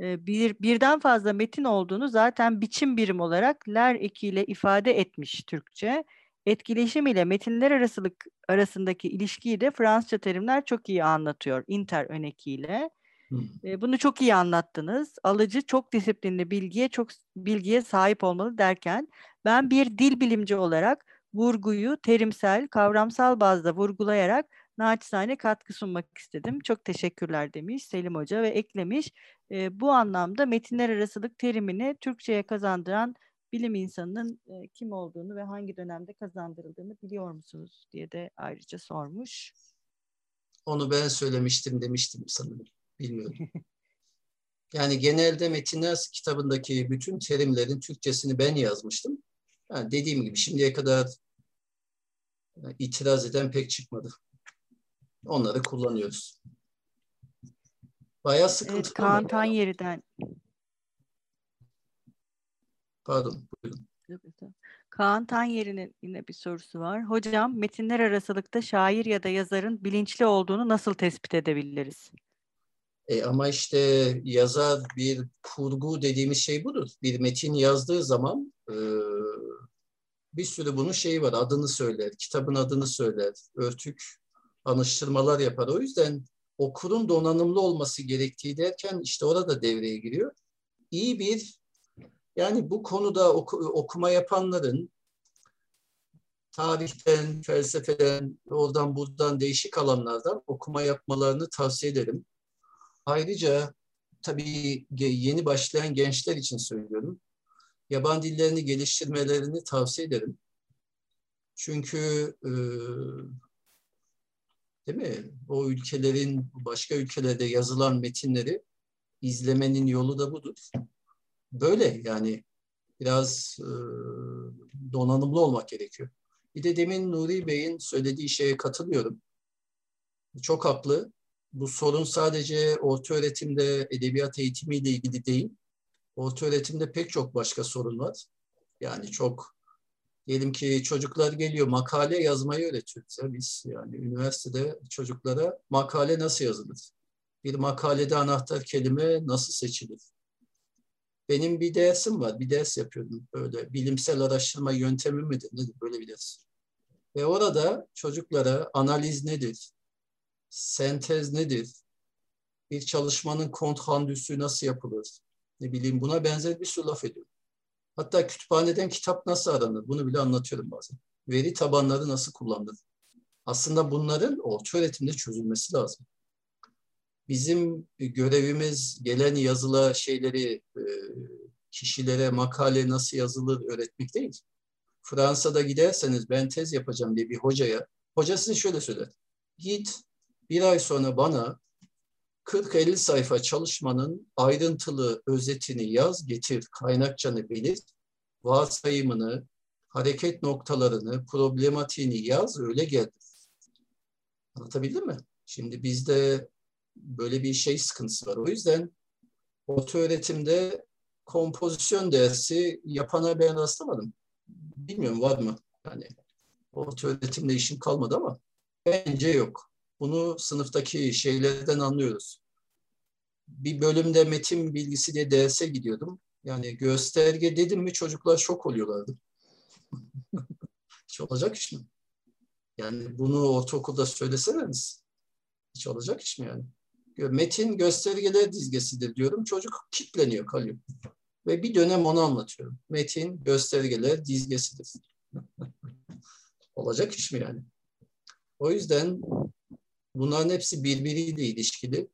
E, bir birden fazla metin olduğunu zaten biçim birim olarak ler ekiyle ifade etmiş Türkçe. Etkileşim ile metinler arasılık arasındaki ilişkiyi de Fransızca terimler çok iyi anlatıyor inter önekiyle. E, bunu çok iyi anlattınız. Alıcı çok disiplinli bilgiye çok bilgiye sahip olmalı derken ben bir dil bilimci olarak vurguyu terimsel, kavramsal bazda vurgulayarak naçizane katkı sunmak istedim. Çok teşekkürler demiş Selim Hoca ve eklemiş. E, bu anlamda metinler arasılık terimini Türkçe'ye kazandıran bilim insanının e, kim olduğunu ve hangi dönemde kazandırıldığını biliyor musunuz diye de ayrıca sormuş. Onu ben söylemiştim demiştim sanırım. Bilmiyorum. Yani genelde Metinler kitabındaki bütün terimlerin Türkçesini ben yazmıştım. Yani dediğim gibi şimdiye kadar itiraz eden pek çıkmadı. Onları kullanıyoruz. Bayağı sıkıntı. Evet, Kaan Tanyeri'den. Pardon, buyurun. Kaan Tanyeri'nin yine bir sorusu var. Hocam, metinler arasılıkta şair ya da yazarın bilinçli olduğunu nasıl tespit edebiliriz? E ama işte yazar bir kurgu dediğimiz şey budur. Bir metin yazdığı zaman e, bir sürü bunun şeyi var. Adını söyler, kitabın adını söyler, örtük anıştırmalar yapar. O yüzden okurun donanımlı olması gerektiği derken işte orada devreye giriyor. İyi bir yani bu konuda oku, okuma yapanların tarihten, felsefeden, oradan buradan değişik alanlardan okuma yapmalarını tavsiye ederim. Ayrıca tabii yeni başlayan gençler için söylüyorum. Yaban dillerini geliştirmelerini tavsiye ederim. Çünkü e, değil mi? O ülkelerin başka ülkelerde yazılan metinleri izlemenin yolu da budur. Böyle yani biraz e, donanımlı olmak gerekiyor. Bir de demin Nuri Bey'in söylediği şeye katılıyorum. Çok haklı bu sorun sadece orta öğretimde edebiyat eğitimiyle ilgili değil. Orta öğretimde pek çok başka sorun var. Yani çok diyelim ki çocuklar geliyor makale yazmayı öğretiyoruz ya biz yani üniversitede çocuklara makale nasıl yazılır? Bir makalede anahtar kelime nasıl seçilir? Benim bir dersim var, bir ders yapıyordum böyle bilimsel araştırma yöntemi midir nedir böyle bir ders. Ve orada çocuklara analiz nedir, sentez nedir? Bir çalışmanın konthandüsü nasıl yapılır? Ne bileyim buna benzer bir sürü laf ediyorum. Hatta kütüphaneden kitap nasıl aranır? Bunu bile anlatıyorum bazen. Veri tabanları nasıl kullanılır? Aslında bunların orta öğretimde çözülmesi lazım. Bizim görevimiz gelen yazıla şeyleri e, kişilere makale nasıl yazılır öğretmek değil. Fransa'da giderseniz ben tez yapacağım diye bir hocaya, hoca size şöyle söyler. Git bir ay sonra bana 40-50 sayfa çalışmanın ayrıntılı özetini yaz, getir, kaynakçanı belir, varsayımını, hareket noktalarını, problematiğini yaz, öyle geldi. Anlatabildim mi? Şimdi bizde böyle bir şey sıkıntısı var. O yüzden orta öğretimde kompozisyon dersi yapana ben rastlamadım. Bilmiyorum var mı? Yani orta öğretimde işim kalmadı ama bence yok. Bunu sınıftaki şeylerden anlıyoruz. Bir bölümde metin bilgisi diye derse gidiyordum. Yani gösterge dedim mi çocuklar şok oluyorlardı. Hiç olacak iş mi? Yani bunu ortaokulda söyleseniz hiç olacak iş mi yani? Metin göstergeler dizgesidir diyorum. Çocuk kitleniyor, kalıyor. Ve bir dönem onu anlatıyorum. Metin göstergeler dizgesidir. olacak iş mi yani? O yüzden Bunların hepsi birbiriyle ilişkili.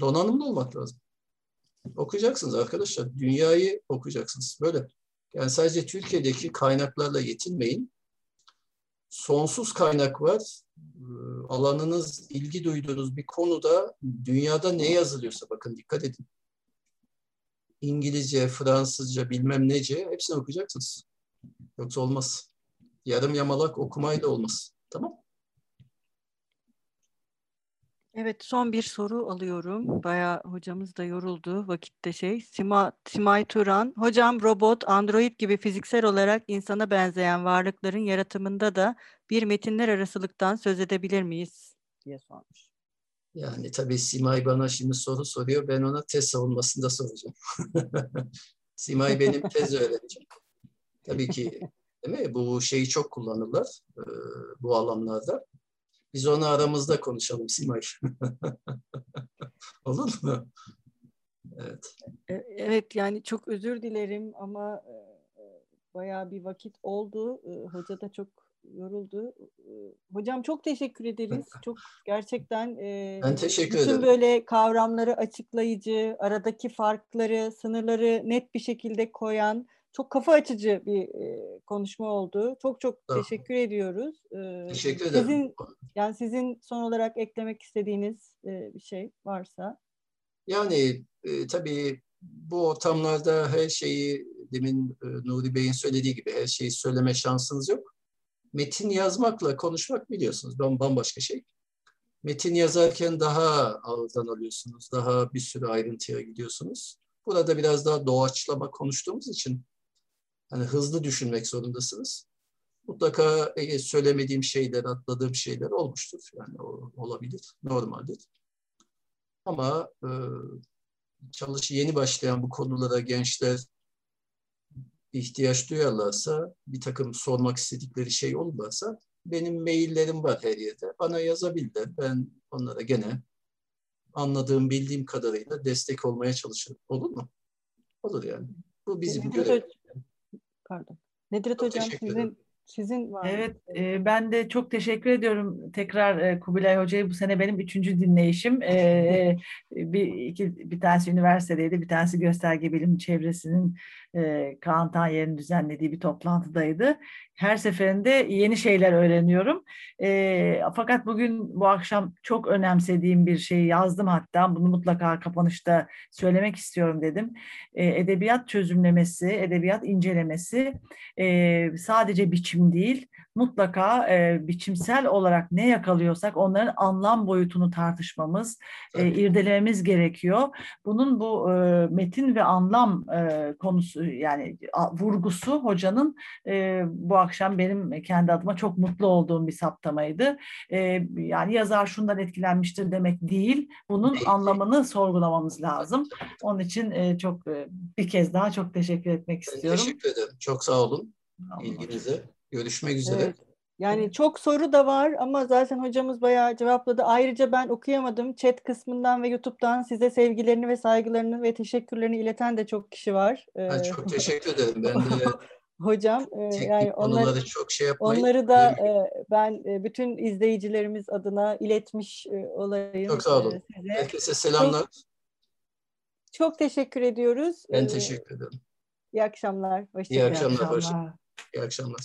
Donanımlı olmak lazım. Okuyacaksınız arkadaşlar. Dünyayı okuyacaksınız. Böyle. Yani sadece Türkiye'deki kaynaklarla yetinmeyin. Sonsuz kaynak var. Ee, alanınız, ilgi duyduğunuz bir konuda dünyada ne yazılıyorsa bakın dikkat edin. İngilizce, Fransızca, bilmem nece hepsini okuyacaksınız. Yoksa olmaz. Yarım yamalak okumayla olmaz. Tamam Evet son bir soru alıyorum. Bayağı hocamız da yoruldu vakitte şey. Sima, Simay Turan. Hocam robot, android gibi fiziksel olarak insana benzeyen varlıkların yaratımında da bir metinler arasılıktan söz edebilir miyiz? diye sormuş. Yani tabii Simay bana şimdi soru soruyor. Ben ona tez savunmasında soracağım. Simay benim tez öğrencim. Tabii ki değil mi? Bu şeyi çok kullanırlar bu alanlarda. Biz onu aramızda konuşalım Simay. Olur mu? Evet. E, evet yani çok özür dilerim ama e, e, bayağı bir vakit oldu. Hoca da çok yoruldu. Hocam çok teşekkür ederiz. Çok gerçekten ben teşekkür bütün ederim. böyle kavramları açıklayıcı, aradaki farkları, sınırları net bir şekilde koyan çok kafa açıcı bir e, konuşma oldu. Çok çok tamam. teşekkür ediyoruz. E, teşekkür ederim. Sizin, yani sizin son olarak eklemek istediğiniz e, bir şey varsa. Yani e, tabii bu ortamlarda her şeyi demin e, Nuri Bey'in söylediği gibi her şeyi söyleme şansınız yok. Metin yazmakla konuşmak biliyorsunuz bambaşka şey. Metin yazarken daha ağırdan alıyorsunuz, daha bir sürü ayrıntıya gidiyorsunuz. Burada biraz daha doğaçlama konuştuğumuz için Hani hızlı düşünmek zorundasınız. Mutlaka e, söylemediğim şeyler, atladığım şeyler olmuştur. Yani o, olabilir, normaldir. Ama e, çalış yeni başlayan bu konulara gençler ihtiyaç duyarlarsa, bir takım sormak istedikleri şey olursa benim maillerim var her yerde. Bana yazabilirler. Ben onlara gene anladığım, bildiğim kadarıyla destek olmaya çalışırım. Olur mu? Olur yani. Bu bizim görevimiz. Pardon. Nedret Hocam sizin sizin var. Evet, e, ben de çok teşekkür ediyorum tekrar e, Kubilay Hoca'yı. Bu sene benim üçüncü dinleyişim. E, bir, iki, bir tanesi üniversitedeydi, bir tanesi gösterge bilim çevresinin e, Kaan Tanyer'in düzenlediği bir toplantıdaydı. Her seferinde yeni şeyler öğreniyorum. E, fakat bugün bu akşam çok önemsediğim bir şey yazdım hatta. Bunu mutlaka kapanışta söylemek istiyorum dedim. E, edebiyat çözümlemesi, edebiyat incelemesi e, sadece biçim değil, mutlaka e, biçimsel olarak ne yakalıyorsak onların anlam boyutunu tartışmamız, e, irdelememiz gerekiyor. Bunun bu e, metin ve anlam e, konusu yani vurgusu hocanın e, bu akşam benim kendi adıma çok mutlu olduğum bir saptamaydı. E, yani yazar şundan etkilenmiştir demek değil, bunun anlamını sorgulamamız lazım. Onun için e, çok e, bir kez daha çok teşekkür etmek istiyorum. Teşekkür ederim. Çok sağ olun ilginize. Görüşmek üzere. Evet. Yani çok soru da var ama zaten hocamız bayağı cevapladı. Ayrıca ben okuyamadım. Chat kısmından ve YouTube'dan size sevgilerini ve saygılarını ve teşekkürlerini ileten de çok kişi var. Ha, çok teşekkür ederim. Ben de hocam yani onları çok şey yapmayın. Onları da e, ben e, bütün izleyicilerimiz adına iletmiş e, olayım. Çok sağ olun. Size. Herkese selamlar. Çok, çok teşekkür ediyoruz. Ben teşekkür ederim. İyi akşamlar. Hoşçakalın. İyi akşamlar. İyi akşamlar. Hoş. İyi akşamlar.